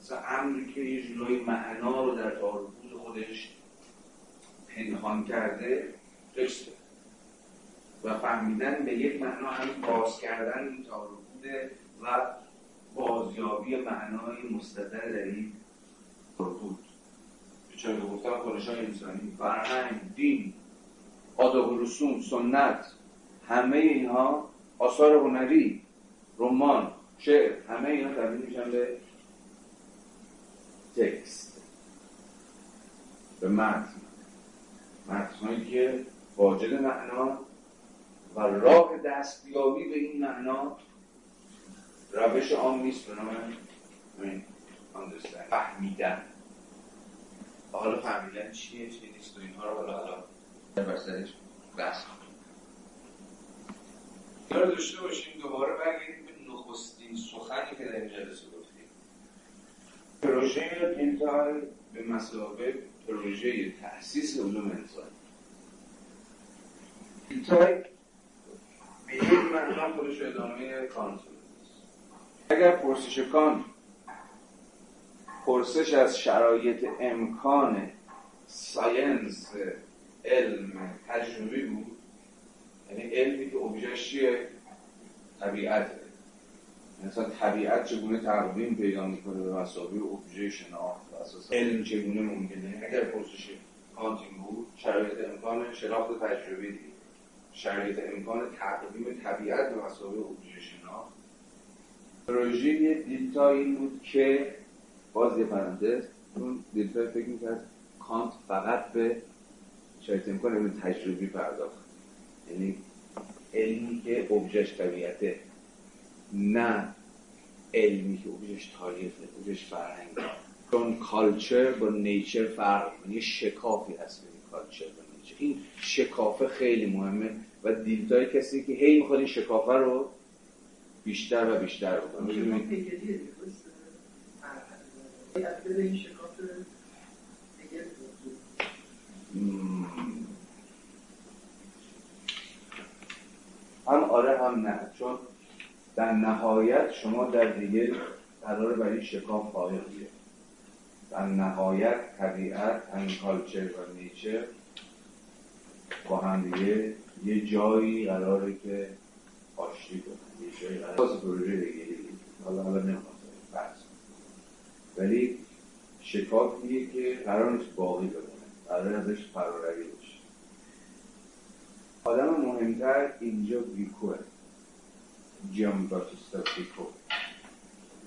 مثلا امری که یه جلوی معنا رو در تاربود خودش پنهان کرده تکست و فهمیدن به یک معنا همین باز کردن این تاربوده و بازیابی معنای مستدر در این تاربود چون گفتم کنش های انسانی فرهنگ دین آداب و رسوم سنت همه اینها آثار هنری رمان شعر همه اینا تبدیل میشن به تکست به متن. متنهایی که واجد معنا و راه دستیابی به این معنا روش عام نیست به نام فهمیدن. حالا فهمیدن چیه چیه نیست و اینها رو حالا حالا در بسرش بحث کنیم. داشته باشیم دوباره برگردیم به نخستین سخنی که در این جلسه گفتیم. پروژه اینتای به مسابقه پروژه تأسیس علوم انسانی. دیلتای به یک معنا خودش ادامه کانت اگر پرسش کانت پرسش از شرایط امکان science علم تجربی بود؟ یعنی علمی که ابژه‌ش چیه؟ طبیعت مثلا طبیعت چگونه تقویم پیدا می‌کنه به مثابه ابژه شناخت؟ اساس علم چگونه ممکنه؟ اگر پرسش کانتین بود شرایط امکان شناخت تجربی دید. شرایط امکان تقویم طبیعت به مسابقه اوبژه شناخت. پروژه دیلتا این بود که باز یه پرانتز اون دیلتا فکر می‌کرد کانت فقط به شرایط امکان علم تجربی پرداخت. یعنی علمی که اوبژهش طبیعته. نه علمی که اوجش تاریخه اوجش فرهنگ. چون کالچر با نیچر فرق یه شکافی هست بین کالچر با نیچر این شکافه خیلی مهمه و دیدتای کسی که هی می‌خواد این شکافه رو بیشتر و بیشتر بکنه. هم آره هم نه. چون در نهایت شما در دیگه قرار برای شکاف قائل در نهایت طبیعت همین کالچر و نیچر با هم دیگه یه جایی قراره که آشتی کنن. یه جایی قراره پروژه دیگه حالا حالا نمی‌خوام بحث. ولی شکافیه که قرار نیست باقی بمونه. قرار ازش فرارگی بشه. آدم مهمتر اینجا ویکوه جیان باتیستا ویکو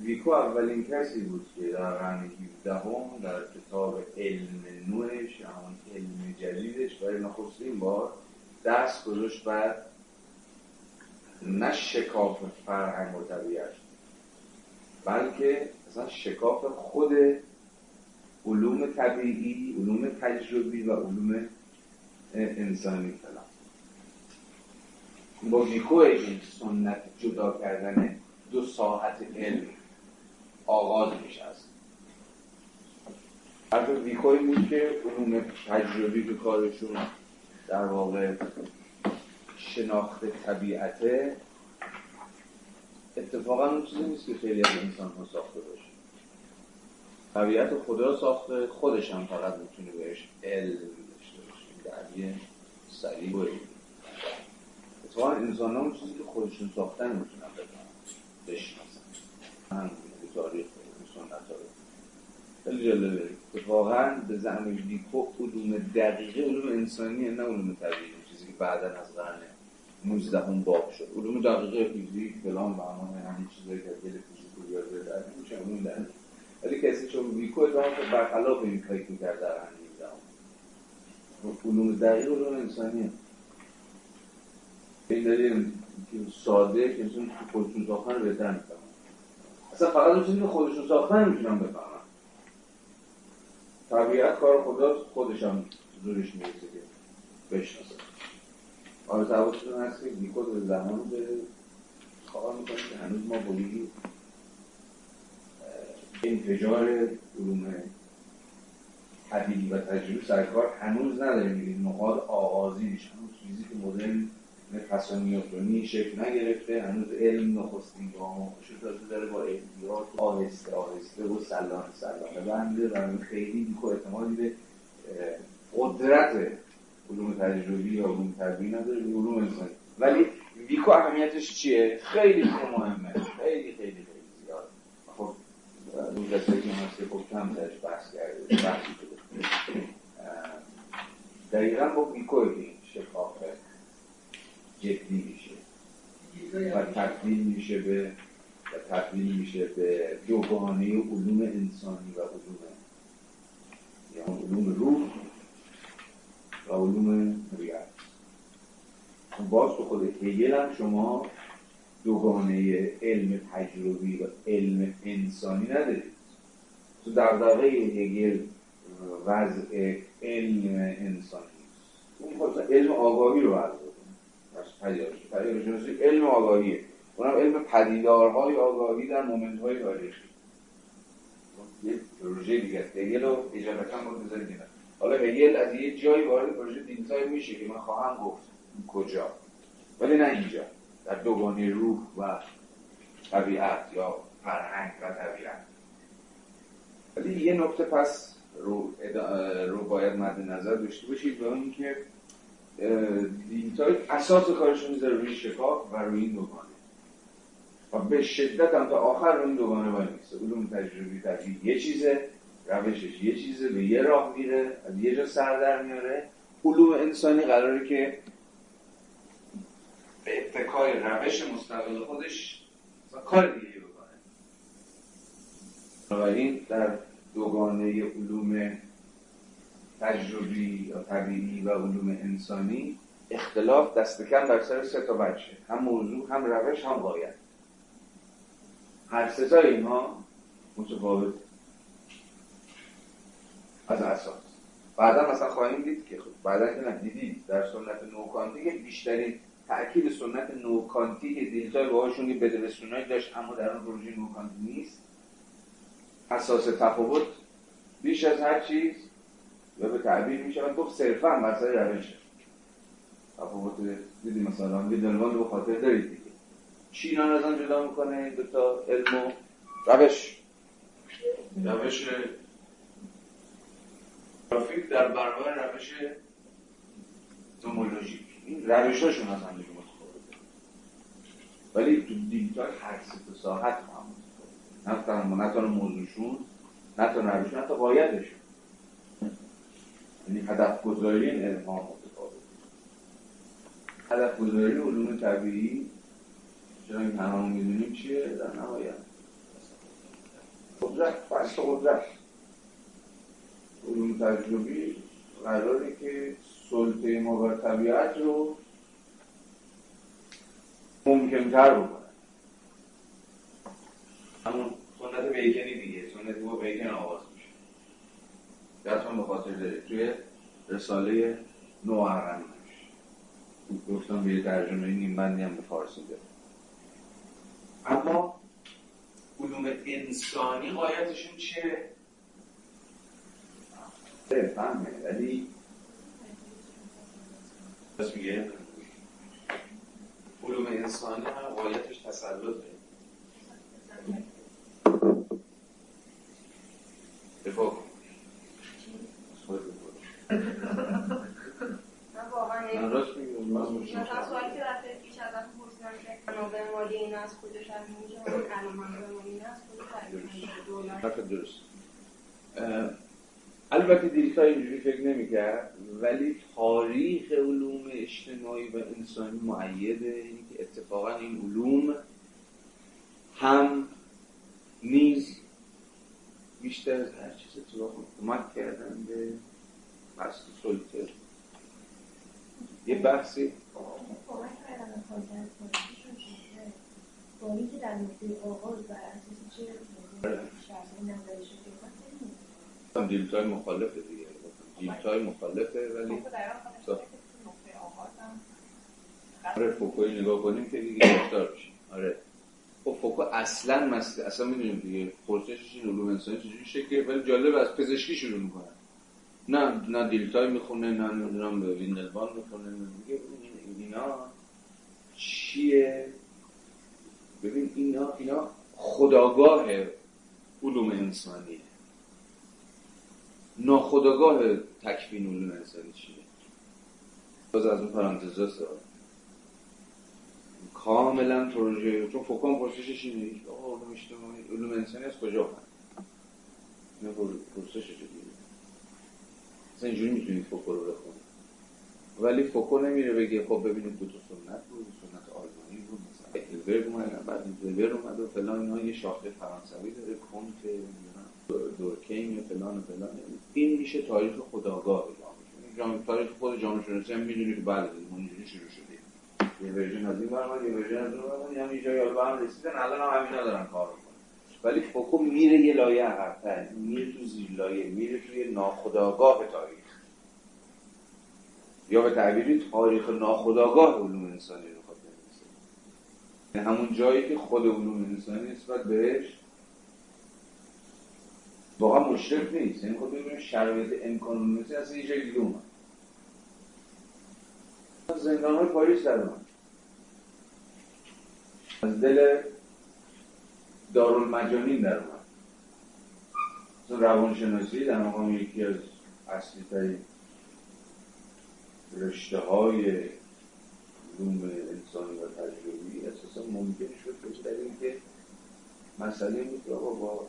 ویکو اولین کسی بود که در قرن 17 هم در کتاب علم نوش همون علم جدیدش برای نخستین بار دست گذاشت بر نه شکاف فرهنگ و طبیعت بلکه اصلا شکاف خود علوم طبیعی علوم تجربی و علوم انسانی فلان. با ویکو این سنت جدا کردن دو ساعت علم آغاز میشه است حرف ویکوی بود که علوم تجربی به کارشون در واقع شناخت طبیعته اتفاقا اون چیزی نیست که خیلی از انسان ها ساخته باشه. طبیعت خدا ساخته خودش هم فقط می‌تونه بهش علم داشته باشه. در یه سریع اتفاقا انسان ها چیزی که خودشون ساختن می‌تونن بفهمن بشناسن. هم تاریخ سنت ها خیلی جالبه. اتفاقا به زعم ویکو علوم دقیقه علوم انسانیه نه علوم طبیعی. چیزی که بعدا از قرن 19 هم باب شد. علوم دقیقه فیزیک فلان و همین چیزایی که دل فیزیک یاد در میشه علوم دقیقه ولی کسی چون ویکو اتفاقا برخلاف این کاری که کرد در قرن 19 علوم دقیق علوم انسانیه. این دلیل ساده که انسان خودشون ساختن رو بهتر می‌فهمن. اصلا فقط اون چیزی که خودشون ساختن می‌تونن بفهمن. طبیعت کار خدا خودش هم زورش می‌رسه که بشناسه. آره تواتون هست که نیکو به زمان به خواه می‌کنه که هنوز ما بولیگی انتجار علوم طبیعی و تجربی سرکار هنوز نداریم. این نقاط آغازی هنوز چیزی که مدرن تصامیاتونی شکل نگرفته هنوز علم نخستین گام تازه داره با احتیاط آهسته آهسته و سلان سلانه بنده و خیلی بیکو اعتمادی به قدرت علوم تجربی یا علوم طبیعی نداره به علوم انسانی. ولی ویکو اهمیتش چیه؟ خیلی مهمه. خیلی خیلی خیلی زیاد. خب اون قصه که هست که خب کم درش بحث کرده بحثی دقیقا با ویکو این شفافه جدی میشه. و تبدیل میشه به و تبدیل میشه به دوگانه علوم انسانی و علوم یعنی علوم روح و علوم ریاض. باز تو خود هیگل هم شما دوگانه علم تجربی و علم انسانی ندارید. تو در دقیقه هیگل وضع علم انسانی. اون علم آگاهی رو عرض پدیدارشناسی علم آگاهیه. اونم علم پدیدارهای آگاهی در مومنت های تاریخی. یه پروژه دیگه است. هگل رو اجابتا باید بذارید حالا هگل از یه جایی وارد پروژه دیزاین میشه که من خواهم گفت کجا. ولی نه اینجا. در دوگانه روح و طبیعت یا فرهنگ و طبیعت. ولی یه نکته پس رو, رو باید مد نظر داشته باشید به اون که دیجیتال اساس کارشون می‌ذاره روی شکاف و روی دوگانه. و به شدت هم تا آخر روی این دوگانه باید میسته علوم تجربی طبیعی یه چیزه روشش یه چیزه به یه راه میره از یه جا سر در میاره. علوم انسانی قراره که به اتکای روش مستقل خودش کار دیگه بکنه. بنابراین در دوگانه علوم تجربی یا طبیعی و علوم انسانی اختلاف دست کم بر سر سه تا بچه. هم موضوع هم روش هم باید هر سه اینها متفاوت از اساس. بعدا مثلا خواهیم دید که خب بعدا که ندیدید در سنت نوکانتی که بیشترین تأکید سنت نوکانتی که دیلتای باهاشون یه بدرسونایی داشت اما در اون پروژه نوکانتی نیست. اساس تفاوت بیش از هر چیز و به تعبیر می شود گفت صرفا مسئله روشه تفاوت دیدی مثلا یه دلوان به خاطر دارید دیگه. چی اینا از جدا می‌کنه این دوتا علم و روش. روش گرافیک در برابر روش نومولوژیک. این روش هاشون از هم متفاوته ولی تو دیجیتال هر سه ساعت هم. نه تنها نه موضوعشون نه تنها روششون حتی قایدشون. یعنی هدف گذاری این علم ها متفاوته هدف گذاری علوم طبیعی چرا این تمام می‌دونیم چیه؟ در نهایت. قدرت فصل قدرت. علوم تجربی قراره که سلطه ما بر طبیعت رو ممکنتر بکنه. همون سنت بیکنی دیگه سنت با بیکن آغاز. یادتون به خاطر داره. توی رساله نو گفتم به ترجمه نیم بندی هم به فارسی داره. اما علوم انسانی قایتشون چیه؟ فهمه. ولی بس میگه. علوم انسانی هم قایتش تسلطه دفاع کن من راست میگم من سوالی که رفته پیش از هم پرسیدم که منابع مالی این از کجا شد میشه الان منابع مالی این از کجا درست. البته دیلتا اینجوری فکر نمی‌کرد ولی تاریخ علوم اجتماعی و انسانی معیده اینکه اتفاقا این علوم هم نیز بیشتر از هر چیز اتفاق کمک کردن به بحث سلطه یه بحثی با اینکه در نقطه آغاز بر اساس چه دیلتای مخالفه دیگه. دیلتای مخالفه ولی آره فوکوی نگاه کنیم که دیگه گرفتار بشیم آره. خب فوکو اصلا مسئله اصلا می‌دونیم دیگه. پرسشش این علوم انسانی چجوری شکل ولی جالب از پزشکی شروع می‌کنه. نه نه دیلتای می‌خونه نه نمی‌دونم به ویندلبان می‌خونه دیگه اینا چیه؟ ببین اینا اینا خداگاه علوم انسانیه ناخداگاه تکوین علوم انسانی چیه؟ باز از اون پرانتزا کاملا پروژه چون فوکان پرسشش اینه آقا علوم انسانی از کجا نه پرسشش دیگه اصلا اینجوری می‌تونید فوکو رو بخونید ولی فوکو نمیره بگه خب ببینید دو تا سنت بود سنت آلمانی بود مثلا هیدلبرگ اومد بعد هیدلبرگ اومد و فلان اینا یه شاخه فرانسوی داره کنت دورکیم فلان و فلان. این میشه تاریخ خودآگاه جامعه تاریخ خود جامعه شناسی هم می‌دونی که بله اینجوری شروع شده یه version از این برمیاد یه version از اون برمیاد هم اینجا به هم رسیدن الان هم همینا دارن کار ولی فوکو میره یه لایه عقبتر میره تو زیر لایه میره توی ناخودآگاه تاریخ. یا به تعبیری تاریخ ناخودآگاه علوم انسانی رو خواهد یعنی همون جایی که خود علوم انسانی نسبت بهش واقعا مشرف نیست. یعنی خود ببینیم شرایط امکان علوم اصلا یه جای دیگه اومد. زندان های پاریس در از دل دارالمجانین در اومد. روانشناسی در مقام یکی از اصلی ترین رشته های علوم انسانی و تجربی اساسا ممکن شد به اینکه مسئله بود که آقا با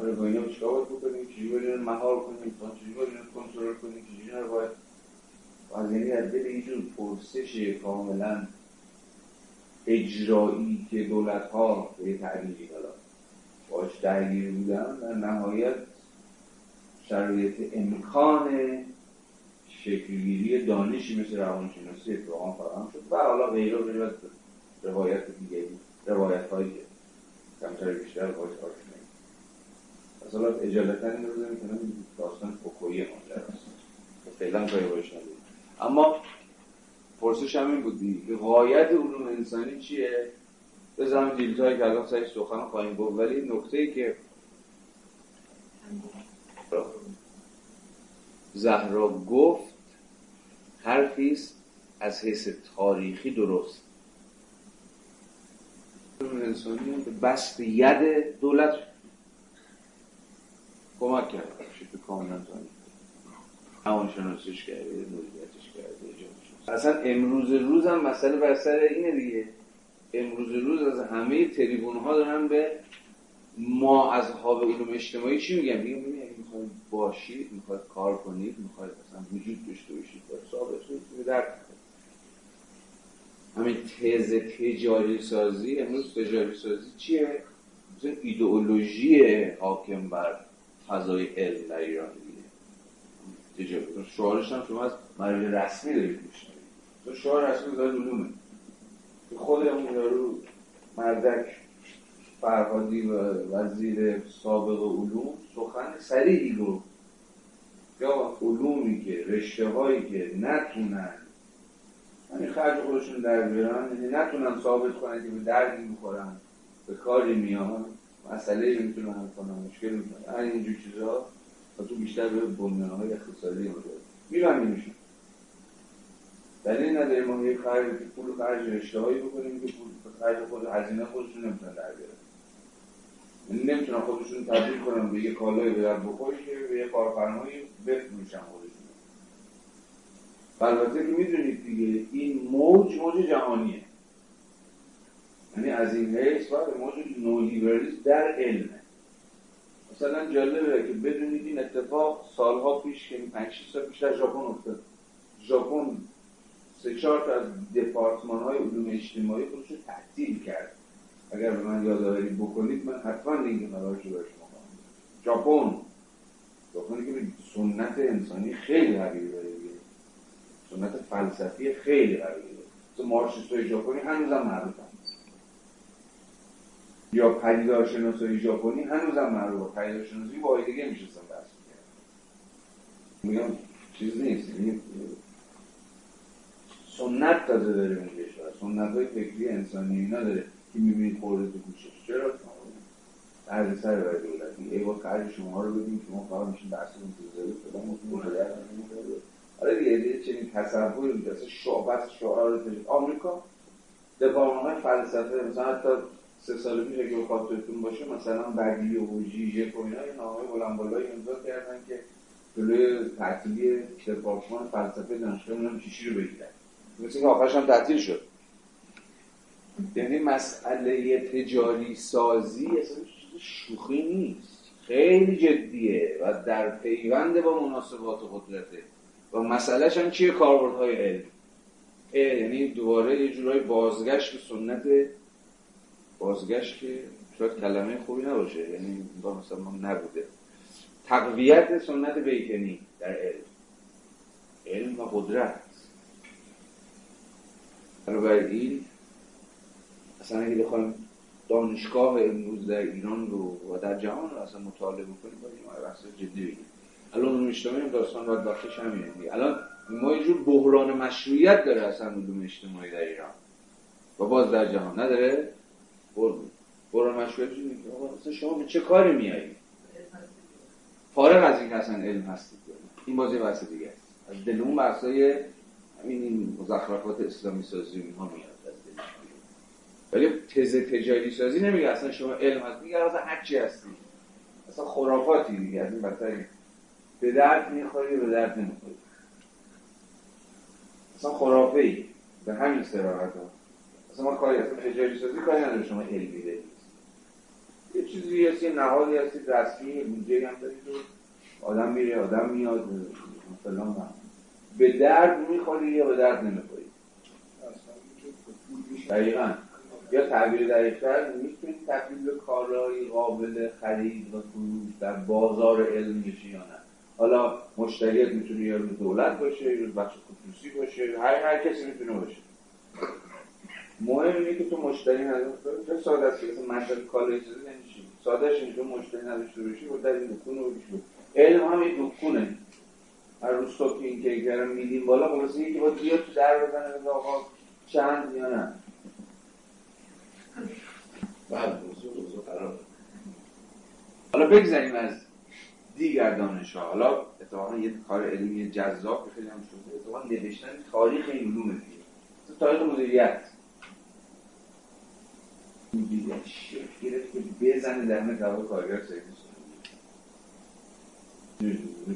آره با اینا چیکار باید بکنیم؟ چجوری باید مهار کنیم؟ چجوری باید کنترل کنیم؟ چجوری باید از یعنی از دل یه جور پرسش کاملا اجرایی که دولت ها به تعبیری حالا باش درگیر بودن در نهایت شرایط امکان شکلگیری دانشی مثل روانشناسی اتفاقا فراهم شد و حالا غیر از روایت دیگری روایت هایی که کمتر بیشتر باید آشنایی مثلا اجالتا این رو کنم داستان فکویی ماجراست فعلا کاری باش اما پرسش هم این بود دیگه غایت علوم انسانی چیه؟ بزنم دیلتایی که الان سعی سخن خواهیم بود ولی نکته ای که زهرا گفت حرفیست از حیث تاریخی درست. انسانی به بست ید دولت کمک کرد شکل کاملا شناسیش کرده مدیریتش کرده اصلا امروز روز هم مسئله بر سر اینه دیگه. امروز روز از همه تریبون ها دارن به ما از حاب علوم اجتماعی چی میگن؟ میگن ببین اگه می‌خواید باشید می‌خواید کار کنید می‌خواید مثلا وجود داشته باشید باید ثابت کنید. در همین تز تجاری سازی امروز تجاری سازی چیه؟ مثلا ایدئولوژی حاکم بر فضای علم در ایران دیگه. تجاری شعارش هم شما از مرجع رسمی دارید میشنوید. تو شعار رسمی دارید علومه. خود اون یارو مردک فرهادی و وزیر سابق علوم سخن سریعی رو. یا علومی که رشته هایی که نتونن یعنی خرج خودشون در بیارن یعنی نتونن ثابت کنن که به دردی می‌خورن به کاری میان مسئله می‌تونن حل کنن مشکل می‌تونن هر اینجور چیزها و تو بیشتر به بنیانه های اقتصادی میرن میشن دلیل نداره ما یه خرج پول خرج رشته هایی بکنیم که پول خرج خود هزینه خودشون نمی‌تونن در بیارن. یعنی نمی‌تونن خودشون تبدیل کنن به یه کالای به در بخوری که به یه کارفرمایی بفروشن خودشون. البته که می‌دونید دیگه این موج موج جهانیه. یعنی از این حیث باید موج نولیبرالیسم در علمه. مثلا جالبه که بدونید این اتفاق سالها پیش که 5 سال پیش در ژاپن افتاد. ژاپن سه چهار تا از دپارتمان های علوم اجتماعی خودش رو تعطیل کرد. اگر به من یادآوری بکنید من حتما لینک مدارش رو شما ژاپن. ژاپنی که سنت انسانی خیلی قوی داره سنت فلسفی خیلی قوی داره. مارکسیستای ژاپنی هنوزم معروفن. یا پدیدارشناسای ژاپنی هنوزم معروفه پدیدارشناسی با دیگه میشستن بحث میگم چیز نیست. یعنی سنت تازه داره اون کشور. سنت های فکری انسانی اینا داره. که می‌بینید خورده تو کوچش چرا؟ عرض سر برای دولتی. ای با خرج شما رو بدیم که ما فقط میشیم بحث انتظاری فلان آره دیگه چنین تصوری بود اصلا شعبت شعار آمریکا های فلسفه مثلا حتی سه سال پیش اگه خاطرتون باشه مثلا بگی و ژیژک و اینا یه نامه بلند بالایی امضا کردن که جلوی تعطیلی دپارتمان فلسفه دانشگاه اونم چیشی رو بگیرن. مثل که آخرش هم تعطیل شد. یعنی مسئله تجاری سازی اصلا شوخی نیست. خیلی جدیه و در پیوند با مناسبات قدرته و مسئلهش هم چیه کاربردهای علم؟ یعنی دوباره یه جورای بازگشت به سنت بازگشت که شاید کلمه خوبی نباشه. یعنی با مثلا نبوده. تقویت سنت بیکنی در علم. علم و قدرت. بنابراین اصلا اگه بخوایم دانشگاه امروز در ایران رو و در جهان رو اصلا مطالعه بکنیم باید این بحث جدی بگیم. الان اون اجتماعی داستان باید بخشش همینه الان ما یه جور بحران مشروعیت داره اصلا علوم اجتماعی در ایران. و باز در جهان. نداره؟ بحران مشروعیت اصلا شما به چه کاری میایید فارغ از این اصلا علم هستید این بازی بحث دیگه است. از دل اون بحثای همین این مزخرفات اسلامی سازی اینها میاد ولی تز تجاری سازی نمیگه اصلا شما علم هست. میگه اصلا هر چی هستی. اصلا خرافاتی دیگه از این بدتری به درد می‌خوری به درد نمی‌خوری. اصلا خرافه ای به همین سراحت ها. اصلا ما کاری اصلا تجاری سازی کاری نداره شما علمی دارید یه چیزی هست یه نهادی هستی رسمی بودجه هم دارید آدم میره آدم میاد مثلا به درد می‌خوری یا به درد نمی‌خوری؟ دقیقا. یا تعبیر دقیقتر می‌تونید تبدیل به کارایی قابل خرید و فروش در بازار علم بشی یا نه؟ حالا مشتریت می‌تونه یه روز دولت باشه یه روز بخش خصوصی باشه هر هر کسی می‌تونه باشه. مهم اینه که تو مشتری نداشته چه ساده است که منطق کالج یعنی چی سادهش اینجا مشتری نداشته باشی و در این دکون. رو علم هم این دکونه. هر روز صبح که این کیکر میدیم بالا خلاصه یکی باید بیاد تو در بزنه بگه آقا چند یا نه. بعد حالا بگذاریم از دیگر دانش ها حالا اتفاقا یه کار علمی جذاب خیلی هم شده اتفاقا نوشتن تاریخ این علوم دیگه. تاریخ مدیریت. گرفت که بزنه در من کارگر سرویس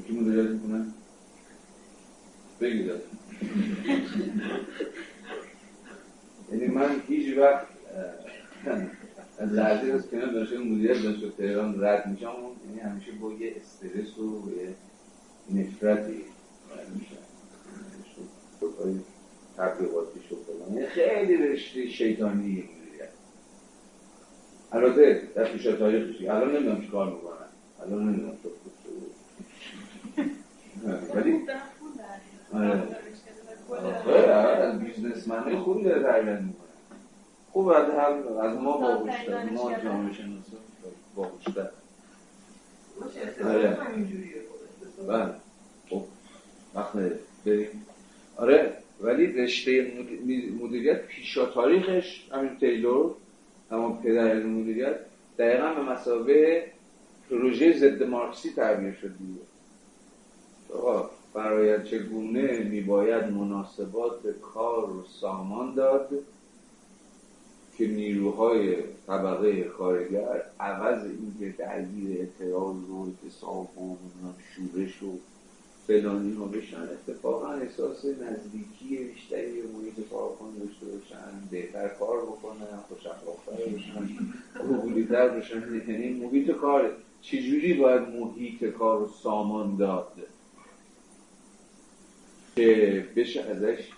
کی مدیریت می‌کنه؟ بگید یعنی من هیچ وقت از لحظه از کنار داشته مدیریت داشته تهران رد میشم. یعنی همیشه با یه استرس و یه نفرتی میشم. تبلیغاتی شد یعنی خیلی رشته شیطانی مدیریت. البته در پیشا تاریخی الان نمی‌دونم چی کار می‌کنن الان نمی‌دونم ولی از بیزنسمنه خوبی داره تغییر می‌کنه. خوب از از ما باهوشتر ما جامعه شناسا باهوشتر آره. بله. خب وقت بریم. آره ولی رشته مدیریت پیشا تاریخش همین تیلور همون پدر مدیریت دقیقا به مسابقه پروژه ضد مارکسی تعبیر شد دیگه. برای چگونه میباید مناسبات کار و سامان داد که نیروهای طبقه کارگر عوض اینکه درگیر اعتراض و اعتصاب و شورش و فلان اینا بشن اتفاقا احساس نزدیکی بیشتری به محیط کارکن داشته باشن بهتر کار بکنن خوش اخلاقتر بشن قبولیتر بشن یعنی محیط کار چجوری باید محیط کار و سامان داد؟ که بشه ازش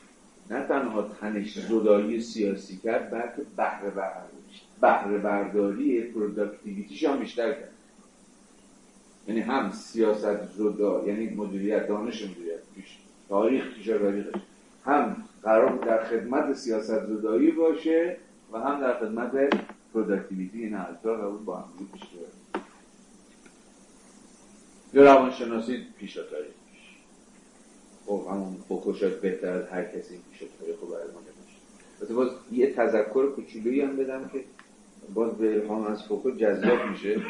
نه تنها تنش زدایی سیاسی کرد بلکه بهره بهره برداری productivity ش هم بیشتر کرد. یعنی هم سیاست زدا یعنی مدیریت دانش مدیریت پیش تاریخ پیش هم قرار در خدمت سیاست زدایی باشه و هم در خدمت productivity این حالتا قبول با هم پیش یا روانشناسی پیش تاریخ. خب همون فوکو بهتر از هر کسی پیش تاریخ رو برای ما نمیشه باز یه تذکر کوچولویی هم بدم که باز به الهام از فوکو جذاب میشه.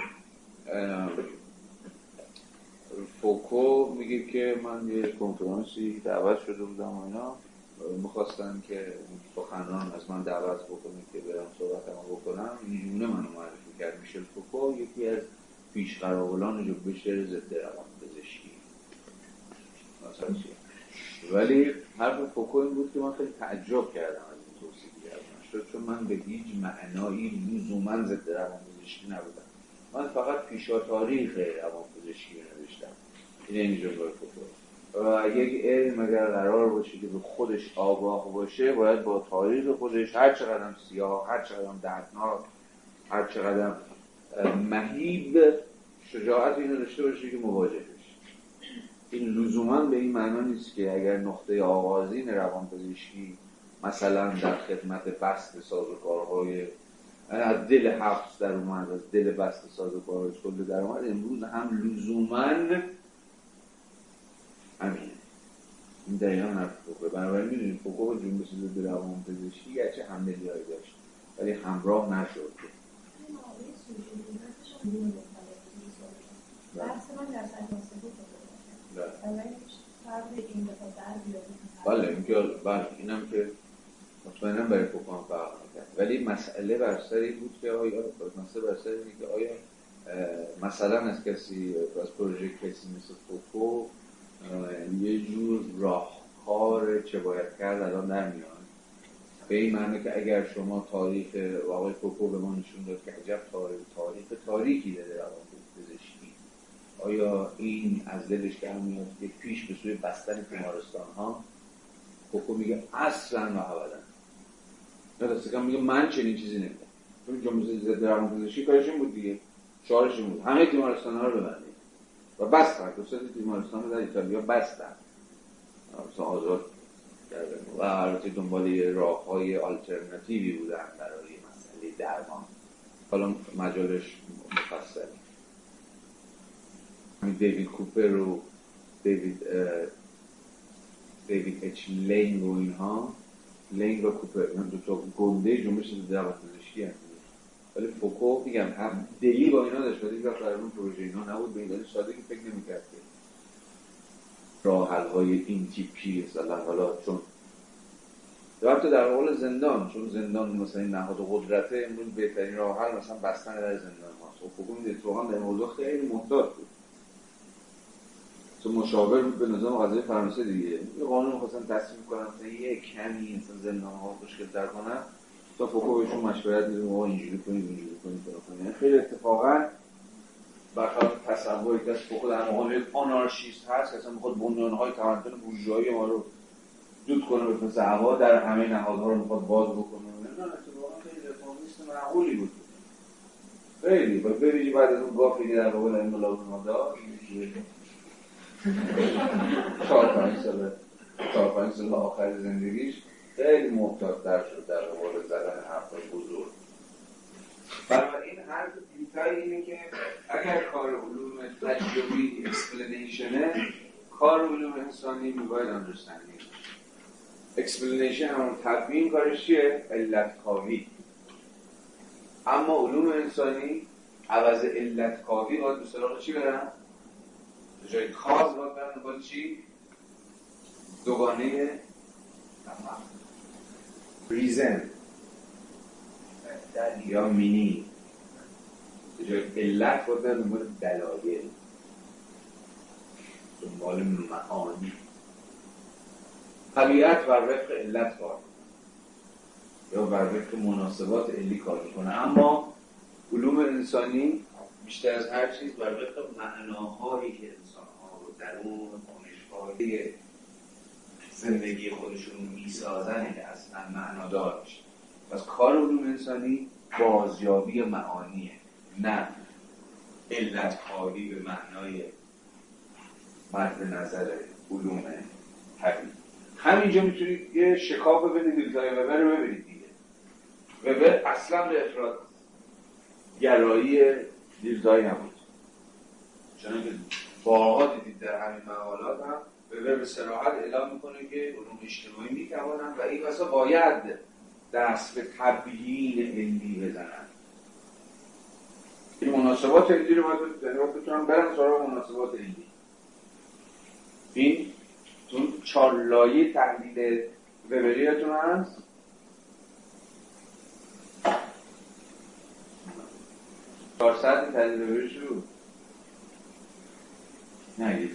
فوکو میگه که من یه کنفرانسی دعوت شده بودم اینا. می‌خواستن که سخنران از من دعوت بکنه که برم صحبتمو بکنم. اینجوری منو معرفی کرد. میشل فوکو یکی از پیشقراولان جنبش ضد روان پزشکی. ولی حرف فوکو این بود که من خیلی تعجب کردم از این توصیف کردن. چون من به هیچ معنایی لزوما ضد روان پزشکی نبودم. من فقط پیشا تاریخ روان پزشکی نوشتم. این اینجا فوکو. و یک علم اگر قرار باشه که به خودش آگاه باشه باید با تاریخ خودش هر چقدر سیاه هر چقدر دردناک هر چقدر مهیب شجاعت اینو داشته باشه که مواجه این لزوما به این معنا نیست که اگر نقطه آغازین روانپزشکی مثلا در خدمت بست سازوکارهای از دل حفظ در اومد از دل بست سازوکارهای کل در اومد امروز هم لزوما همینه. این دقیقا حرف فوکو بنابراین می‌دونید با جنبش ضد روانپزشکی گرچه هم هایی داشت ولی همراه نشد. بحث من در بله اینکه بله اینم که مطمئنا برای فوکو فرق می‌کرد. ولی مسئله بر سری بود که آیا مسئله بر سری که آیا مثلا از کسی از پروژه کسی مثل فوکو یه جور راهکار چه باید کرد الان در میاد. به این معنی که اگر شما تاریخ آقای فوکو به ما نشون داد که عجب تاریخ تاریخ تاریخی داره روان آیا این از دلش در میاد که پیش به سوی بستن بیمارستان ها کوکو میگه اصلا و ابدا نه میگه من چنین چیزی نمیدم چون جمهوری ضد روانپزشکی کارش این بود دیگه. شعارش این بود. همه بیمارستان ها رو ببندید. و بستن. دو سه بیمارستان رو در ایتالیا بستن. مثلا آزاد و البته دنبال راه های آلترناتیوی بودن برای مسئله درمان. حالا مجالش مفصل. دیوید کوپر و دیوید دیوید اچ لینگ و اینها لینگ و کوپر من دو تا گنده جنبش دعوت پزشکی هست ولی فوکو میگم هم دلی با اینا داشت ولی وقت اون پروژه اینا نبود به این ساده که فکر نمی‌کرد که راه های این تیپی مثلا حالا چون البته در حال زندان چون زندان مثلا نهاد قدرته امروز بهترین راه حل مثلا بستن در زندان هاست و فوکو میده تو در موضوع خیلی محتاط بود تو مشاور به نظام قضایی فرانسه دیگه. یه قانون خواستن تصمیم کنن تا یه کمی مثلا زندان ها مشکل تر کنن تا فوکو بهشون مشورت میده آقا اینجوری کنید اینجوری کنید یعنی خیلی اتفاقا برخلاف تصوری که از فوکو در مقام یک آنارشیست هست که اصلا می‌خواد بنیانهای تمدن بورژوایی ما رو دود کنه به پس هوا در همه نهادها رو می‌خواد باز بکنه. نه اتفاقا خیلی رفامیست معقولی بود. خیلی. و بعد از اون گافی که در این ملاقات داشت چهار پنج سال چهار پنج سال آخر زندگیش خیلی محتاط‌تر شد در قبال زدن حرفای بزرگ بنابراین حرف دیلتای اینه که اگر کار علوم تجربی explanation ه کار علوم انسانی موبایل understanding explanation همون تبیین کارش چیه؟ علت کاوی اما علوم انسانی عوض علت کاوی باید به سراغ چی برن؟ به جای کاز باید برن باید چی؟ دوگانه ریزن یا مینی به جای علت باید برن دنبال دلایل. دنبال معانی. طبیعت بر وفق علت کار یا بر وفق مناسبات علی کار می‌کنه. اما علوم انسانی بیشتر از هر چیز بر وفق معناهایی که درون کنشهای زندگی خودشون می‌سازن که اصلا معنادار میشه. پس کار علوم انسانی بازیابی معانیه نه علت کاری به معنای مد نظر علوم طبیعی. همینجا می‌تونید یه شکاف بدید دیزای وبر رو ببینید دیگه. وبر اصلا به افراد گرایی دیرزایی نبود. چون که بارها دیدید در همین مقالات هم؟ وبر به سراحت اعلام می‌کنه که علوم اجتماعی می‌توانند و این واسه باید دست به تبیین علمی بزنن این مناسبات علمی رو باید بتونن برن سراغ مناسبات علمی. این اون چهار لایه تحلیل وبریاتون هست؟ چهار ساعت تحلیل وبری شروع نه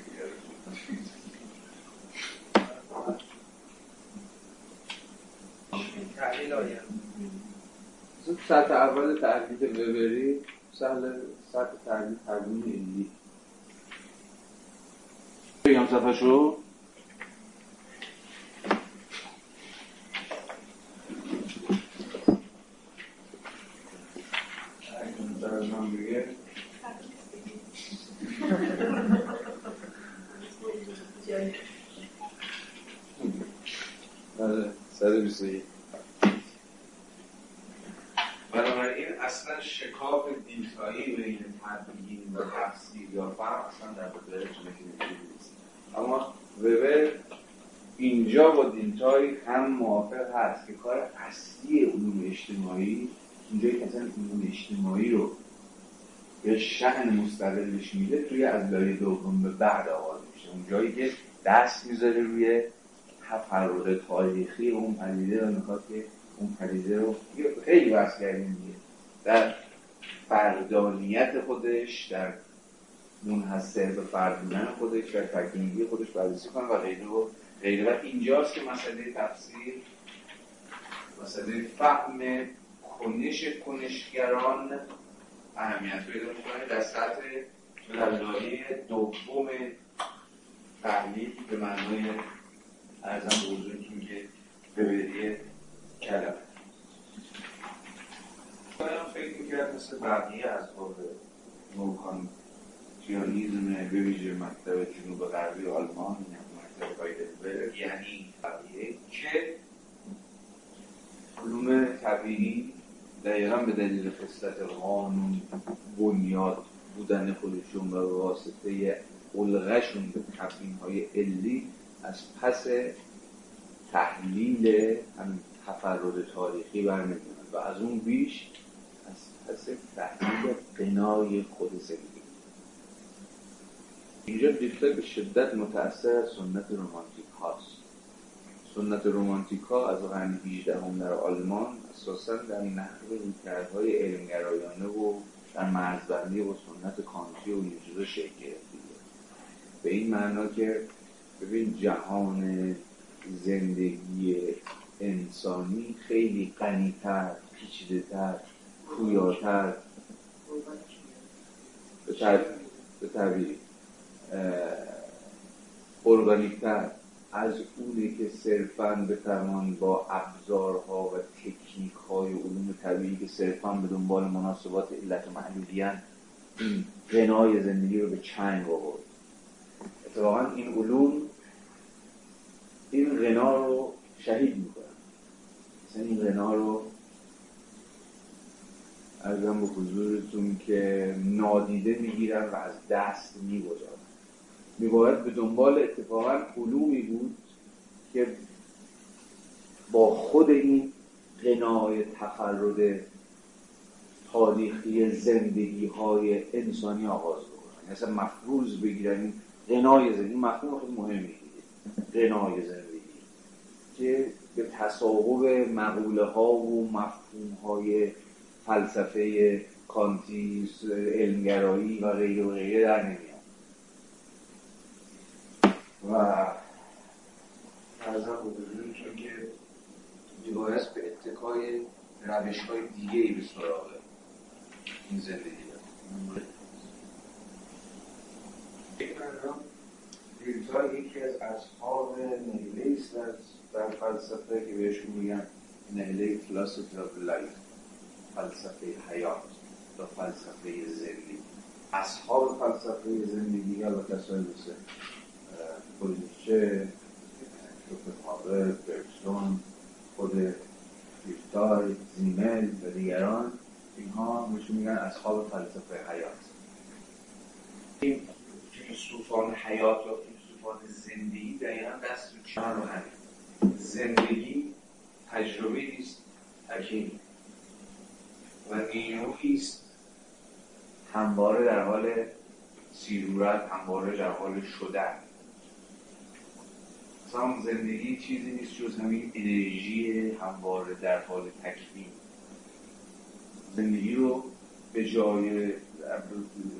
تحلیل آیم سطح اول تحلیل وبری سهل سطح تحلیل تحلیل علمی بگم صفحه شو بنابراین اصلا شکاف دیتایی بین تبیین و تفسیر یا فرق اصلا در وبر اما وبر اینجا با دینتای هم هست که کار اصلی علوم اجتماعی اینجایی که اصلا علوم اجتماعی رو به شهن مستقلش میده توی از لایه دوم به بعد آغاز میشه. اون جایی که دست می‌ذاره روی تفرق تاریخی اون پدیده و می‌خواد که اون پدیده رو خیلی بحث کردیم در فردانیت خودش در منحصر به فرد بودن خودش در تکلیمی خودش بررسی کنه و غیره و غیره. و اینجاست که مسئله تفسیر مسئله فهم کنش کنشگران اهمیت پیدا می‌کنه در سطح لایه دوم تحلیل به معنای ارزم به حضورتون که ببری کلمه. من فکر می‌کرد مثل بقیه از باب نوکان تیانیزم به ویژه مکتب جنوب غربی آلمان مکتب هایدلبرگ یعنی بقیه که دلیل قصت قانون بنیاد بودن خودشون و به واسطه علغشون به تفهیم های علی از پس تحلیل هم تفرد تاریخی برمیدونن و از اون بیش از پس تحلیل قنای خود زندگی. اینجا دیفلر به شدت متأثر از سنت رومانتیک هاست. سنت رومانتیک ها از قرن 18 هم در آلمان اساسا در نحو رویکردهای علمگرایانه و در مرزبندی و سنت کانتی و اینجور شکل گرفتیده به این معنا که ببین جهان زندگی انسانی خیلی غنیتر پیچیدهتر پویاتر. به تعبیر ارگانیکتر. از اونی که صرفا بتوان با ابزارها و تکنیک های علوم طبیعی که صرفا به دنبال مناسبات علت محدودیان این غنای زندگی رو به چنگ آورد. اتفاقا این علوم این غنا رو شهید می‌کنن. مثلا این غنا رو ارزم به حضورتون که نادیده می‌گیرن و از دست می‌گذارن. میباید به دنبال اتفاقا علومی بود که با خود این قنای تفرد تاریخی زندگی های انسانی آغاز بکنن. مثلا مفروض بگیرن. این زندگی مفهوم خیلی مهمی قنای زندگی که به تصاحب مقوله ها و مفهوم های فلسفه کانتی علمگرایی و غیره و غیره در نمیاد. و ارزم چون که میبایست به اتکای روش های دیگه ای به سراغ این زندگی دارم یکی از اصحاب نهله است در فلسفه که بهشون میگن نهله فلسفه of life فلسفه حیات و فلسفه زندگی. اصحاب فلسفه زندگی یا کسایی پولیچه شوپنهاور برگستون خود فیفتای زیمل و دیگران اینها بهشون میگن اصحاب فلسفه حیات. این صوفان حیات یا صوفان زندگی دقیقا دست رو چند رو همین زندگی تجربه است حکیم و نیرویی است. همواره در حال سیرورت همواره در حال شدن. مثلا زندگی چیزی نیست جز همین انرژی همواره در حال تکمیل زندگی رو به جای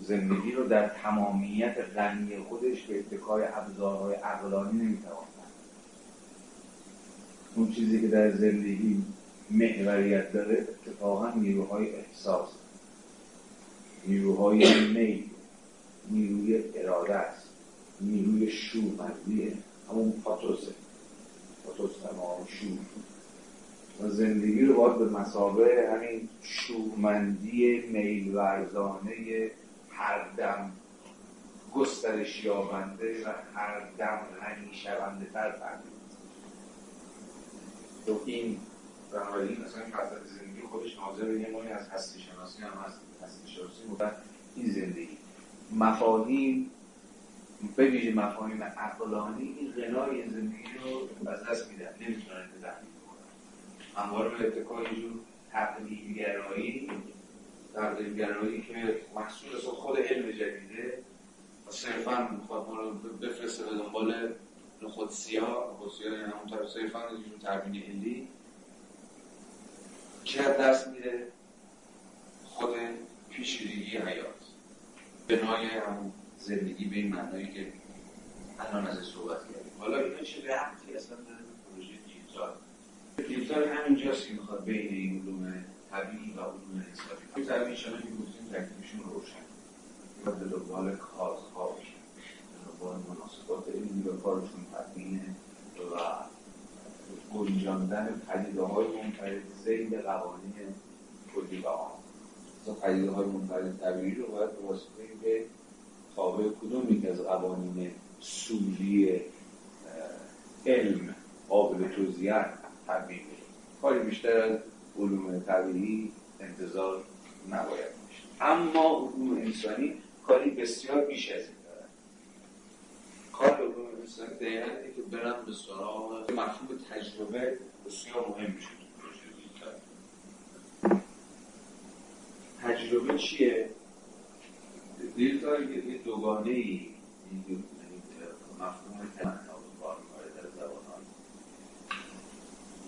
زندگی رو در تمامیت غنی خودش به اتکای ابزارهای عقلانی نمی‌توان اون چیزی که در زندگی محوریت داره اتفاقا نیروهای احساس نیروهای میل نیروی اراده است نیروی شورمندیه همون پاتوسه. پاتوس تمام شور. و زندگی رو باید به مسابه همین شورمندی میل ورزانه هر دم گسترش یابنده و هر دم غنی شونده تر فهمید تو این بنابراین مثلا فلسفه زندگی خودش ناظر به یه مانی از هستی شناسی هم هست. هستی شناسی این زندگی. مفاهیم به ویژه مفاهیم عقلانی این غنای زندگی رو از دست میدن. نمی‌تونن تحلیل کنن همواره به اتکای جور تقلیلگرایی تقلیلگرایی که محصول خود علم جدیده و صرفا ما رو بفرسته به دنبال نخود سیاه نخود سیاه یعنی همون طرف صرفا جور تربین علی که دست میده؟ خود پیشیدگی حیات. بنای همون زندگی به این معنایی که الان از صحبت کردیم. حالا اینا چه ربطی اصلا به پروژه دیجیتال؟ دیجیتال همینجاست که می‌خواد بین این علوم طبیعی و علوم حسابی این طبیعی شما که گفتیم تکلیفشون روشن. و به دنبال کارها به دنبال مناسبات علمی به کارشون تبیینه و گنجاندن پدیده های منفرد زیل قوانین کلی و عام. پدیده های منفرد طبیعی رو باید به واسطه تابع کدوم از قوانین سوری علم قابل توضیح تبیین کاری بیشتر از علوم طبیعی انتظار نباید باشه اما علوم انسانی کاری بسیار بیش از این دارن کار علوم انسانی دقیقا که برم به سراغ مفهوم تجربه بسیار مهم میشه تجربه چیه؟ دیتا یه دوگانه ای مفهوم رو کار در زبانان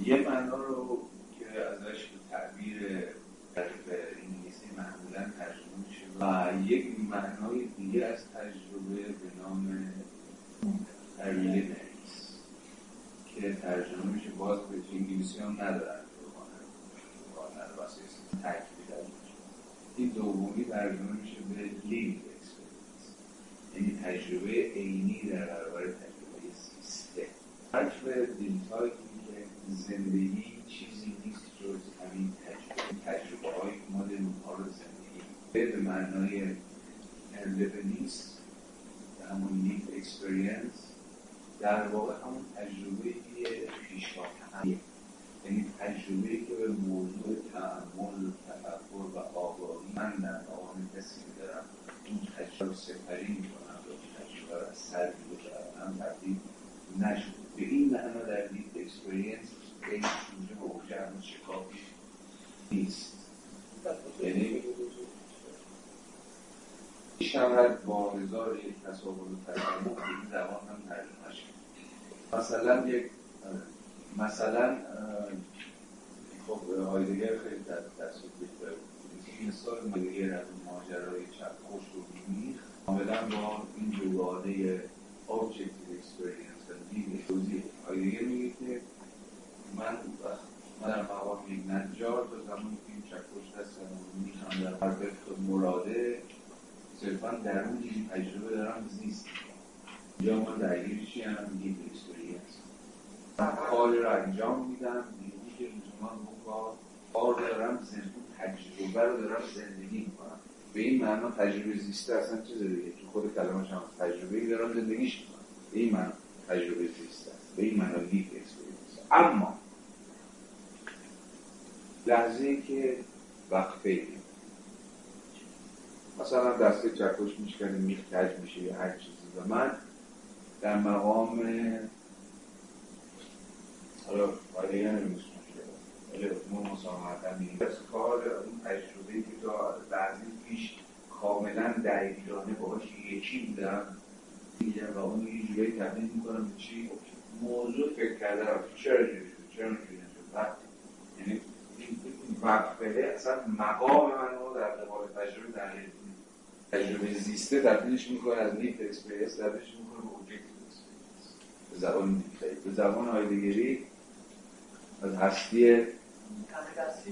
یه معنا رو که ازش تعبیر به انگلیسی معمولا ترجمه میشه و یک معنای دیگه از تجربه به نام لیونرز که ترجمه میشه باز به انگلیسی هم ندارن. این دومی ترجمه میشه به لیو یعنی تجربه عینی در برابر تجربه سیسته حرف دیلتای که زندگی چیزی نیست جز همین تجربه. تجربه های ما اونها رو زندگی به معنای نیست همون lived experience در واقع همون تجربه پیشا یعنی تجربه که به موضوع تأمل تفکر و آگاهی من در آن کسی دارم این تجربه سپری می‌کنم و تجربه رو از سر می‌گذارم تبدیل نشد. به این معنا در دید اکسپریانس بین اینجا و جمع شکافی نیست. یعنی شود با هزار یک تصاور و تجربه این زبان هم ترجمه شد مثلا یک مثلا خب هایدگر خیلی در تصویر مثال دیگر از اون ماجرای چپ خوش و میخ کاملا با این دوگانه objective experience و دید توضیح هایدگر میگه که من من در مقام یک نجار تا زمانی که این چکش دستم و می‌خوام در هر مراده صرفا در اون تجربه دارم زیست یا ما درگیر چی هم دید اکسپریانس کاری رو انجام میدم. دیدی که لزوما با کار دارم تجربه رو دارم زندگی می‌کنم. به این معنا تجربه زیسته اصلا چیز دیگه. تو خود کلمه هم تجربه ای دارم زندگیش می‌کنم. به این معنا تجربه زیسته به این معنا lived experience اما لحظه ای که وقفه مثلا دسته چکش میشکنه میخ کج میشه یا هر چیزی. و من در مقام حالا ما مسامحتا میگیم از کار اون تجربه که تا بعضی پیش کاملا دقیقانه باهاش یکی بودم. میگم و اون یه جوری تبدیل می‌کنم به چی؟ موضوع فکر کرده چرا جوری شد؟ چرا جوری شد یعنی وقفه اصلا مقام من رو در قبال تجربه در تجربه زیسته تبدیلش می‌کنه از lived experience تبدیلش می‌کنه به experience. به زبان به زبان هایدگری از هستی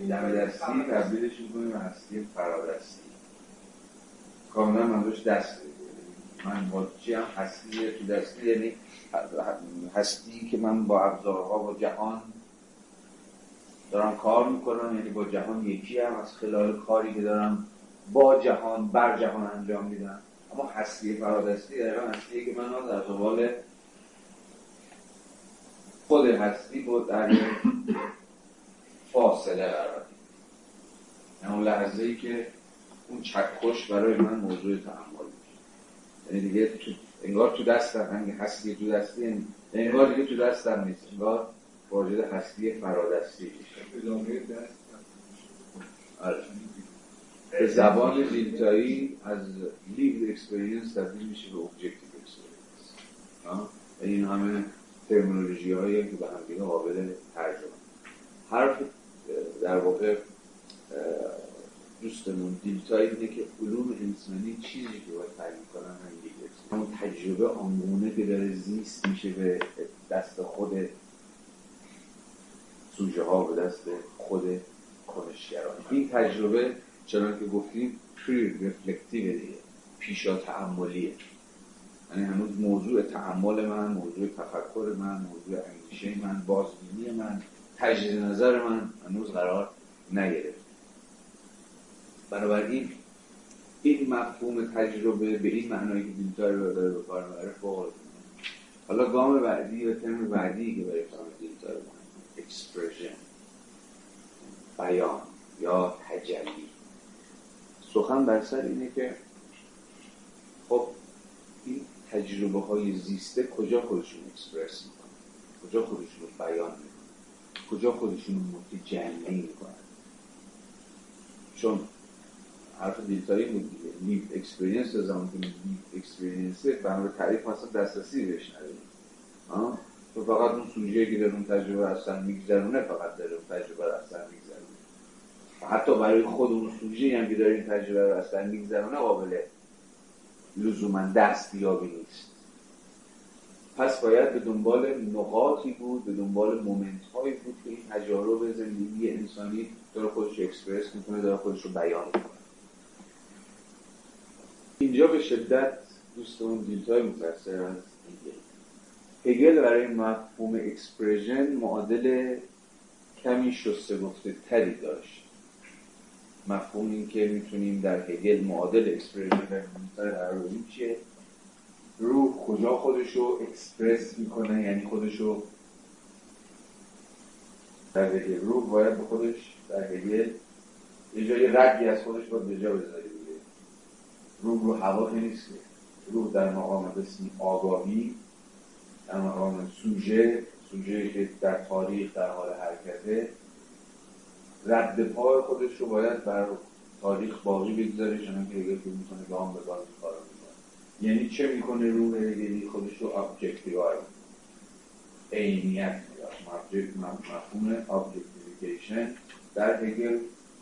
دم دستی تبدیلش می‌کنیم به هستی فرادستی. کاملا منظورش دست من با چی هم هستی تو دستی؟ یعنی هستی که من با ابزارها با جهان دارم کار می‌کنم یعنی با جهان یکی هم از خلال کاری که دارم با جهان بر جهان انجام میدم. اما هستی فرادستی دقیقا هستی که من در قبال خود هستی بود در فاصله قرار یعنی اون لحظه ای که اون چکش برای من موضوع تعمل میشه یعنی دیگه تو انگار تو دستم هنگه هستی تو دستی یعنی انگار دیگه تو دستم نیست. انگار واجد هستی فرادستی. آره. به زبان دیلتایی از lived experience تبدیل میشه به objective experience این همه terminology هایی که به هم دیگه قابل ترجمه. حرف در واقع دوستمون دیلتای اینه که علوم انسانی چیزی که باید تعریف کنن اون تجربه آنگونه که داره زیست میشه به دست خود سوژه ها به دست خود کنشگران. این تجربه چنان که گفتیم پری رفلکتیو دیگه پیشا تعملیه یعنی هنوز موضوع تعمل من موضوع تفکر من موضوع اندیشه من بازبینی من تجدید نظر من هنوز قرار نگرفت. بنابراین این مفهوم تجربه به این معنایی که دیلتای رو داره به کار می‌بره فوق حالا گام بعدی و ترم بعدی که برای فهم دیلتای رو expression بیان یا تجلی. سخن بر سر اینه که خب این تجربه های زیسته کجا خودشون اکسپرس می‌کنن؟ کجا خودشون بیان می‌کنن؟ کجا خودشون رو متجلی می‌کنن؟ چون حرف دیلتای بود دیگه. lived experience یا زمان که lived experience بنابر تعریف اصلا دسترسی بهش نداریم. تو فقط اون سوژه که در اون تجربه هستن میگذرونه فقط در اون تجربه هستن میگذرونه. حتی برای خود اون سوژه هم که این تجربه هستن میگذرونه قابل لزوما دستیابی نیست. پس باید به دنبال نقاطی بود به دنبال moment هایی بود که این تجارب زندگی انسانی داره خودش اکسپرس می‌کنه داره خودش رو بیان می‌کنه. اینجا به شدت دوستمون دیلتای متاثر از هگل. برای مفهوم expression معادل کمی شسته رفته تری داشت. مفهوم این که می‌تونیم در هگل معادل expression در چیه؟ روح کجا خودش رو اکسپرس می‌کنه یعنی خودش رو در روح باید به خودش در هگل یه جای رگی از خودش باید به جا بذاری دیگه. روح رو هوا نیست. روح در مقام قسمی آگاهی در مقام سوژه سوژه که در تاریخ در حال حرکته. رد پای خودش رو باید بر تاریخ باقی بگذاره چون که که می‌کنه گام به گام یعنی چه می‌کنه روح هگلی خودش رو ابجکتیوای عینیت مفهوم objectification در هگل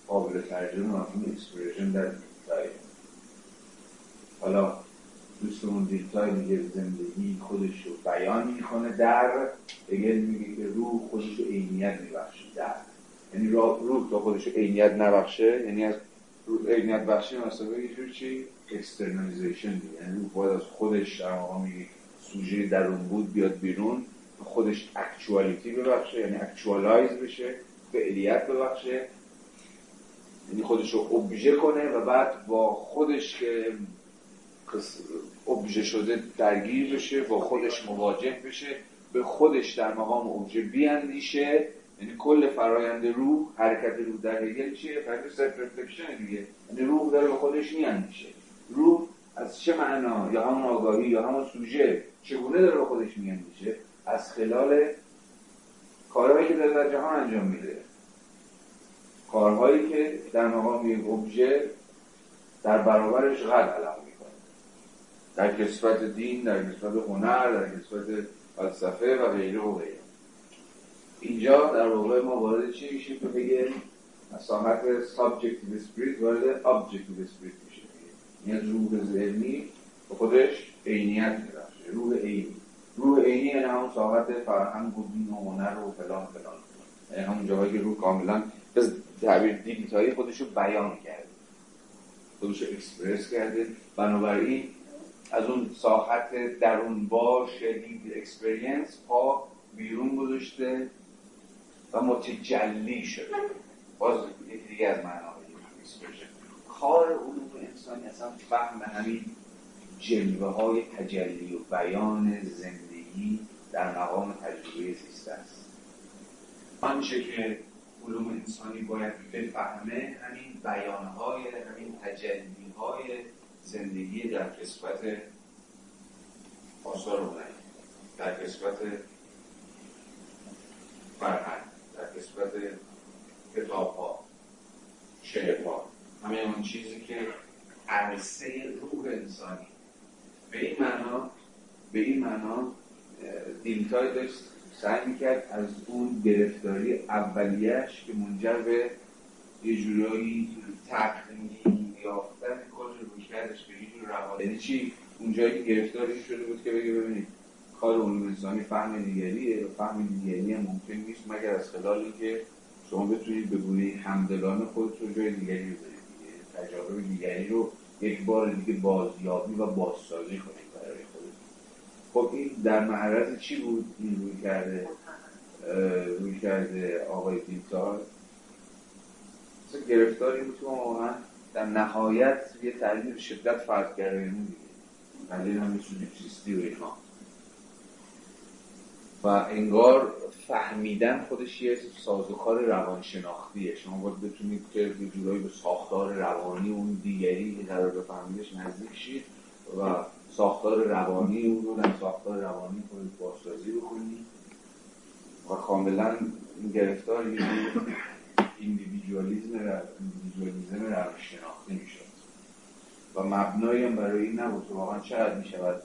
قابل ترجمه مفهوم expression در دیلتای. حالا دوستمون دیلتای میگه زندگی خودش رو بیان می‌کنه در هگل میگه که روح خودش رو عینیت میبخشه در. یعنی روح تا خودش رو عینیت نبخشه یعنی از عینیت بخشی مثلا جور چی؟ externalization یعنی باید از خودش در واقع میگه سوژه درون بود بیاد بیرون خودش actuality ببخشه یعنی actualize بشه فعلیت ببخشه یعنی خودش رو ابژه کنه و بعد با خودش که ابژه شده درگیر بشه با خودش مواجه بشه به خودش در مقام ابژه بیاندیشه. یعنی کل فرایند روح حرکت روح در هگل چیه؟ فرایند self دیگه. یعنی روح داره به خودش میاندیشه. روح از چه معنا؟ یا همون آگاهی یا همون سوژه؟ چگونه داره به خودش میاندیشه از خلال کارهایی که داره در جهان انجام میده. کارهایی که در مقام یک ابژه در برابرش قد علم می‌کنه. در کسبت دین در کسبت هنر در کسبت فلسفه و غیره و غیره. اینجا در واقع ما وارد چی میشیم که بگه از ساحت subjective spirit وارد objective spirit یعنی روح ذهنی به خودش عینیت میبخشه. روح عینی. روح عینی یعنی همون ساحت فرهنگ و دین و هنر و فلان فلان. یعنی همون جاهایی که روح کاملا به تعبیر دیلتایی خودش رو بیان کرده. خودش رو اکسپرس کرده. بنابراین از اون ساحت درون باش lived experience پا بیرون گذاشته و متجلی شده. باز یکی دیگه از معناهای اکسپرشن کار علوم انسانی اصلا فهم همین جلوه های تجلی و بیان زندگی در مقام تجربه زیسته است. آنچه که علوم انسانی باید بفهمه همین بیانهای همین تجلیهای زندگی در کسبت آثار هنری در کسبت فرهنگ در کسبت کتاب ها شعر ها همه اون چیزی که عرصه روح انسانی. به این معنا به این معنا دیلتای داشت سعی می‌کرد از اون گرفتاری اولیش که منجر به یه جورایی تقنینی یافتن کل روی کردش به یه جور روانی. یعنی چی؟ اونجایی که گرفتاری شده بود که بگه ببینید کار علوم انسانی فهم دیگریه و فهم دیگری ممکن نیست مگر از خلال اینکه شما بتونید به گونه همدلانه خودتون جای دیگری بذارید. تجارب دیگری رو یک بار دیگه بازیابی و بازسازی کنید برای خودتون خب این در معرض چی بود این روی کرده؟ روی کرده آقای دیلتار مثل گرفتاری بود که واقعا در نهایت یه تعلیل شدت فرض کرده دیگه تعلیل هم سولیپسیستی و اینها و انگار فهمیدن خودش یه سازوکار روانشناختیه. شما باید بتونید که یه جورایی به ساختار روانی اون دیگری که قرار بفهمیدش نزدیک شید و ساختار روانی اون رو در ساختار روانی خودت بازسازی بکنید و کاملا این گرفتار یه ایندیویدوالیزم ایندیویدوالیزم روانشناختی می‌شد. و مبنایی هم برای این نبود واقعا چقدر می‌شود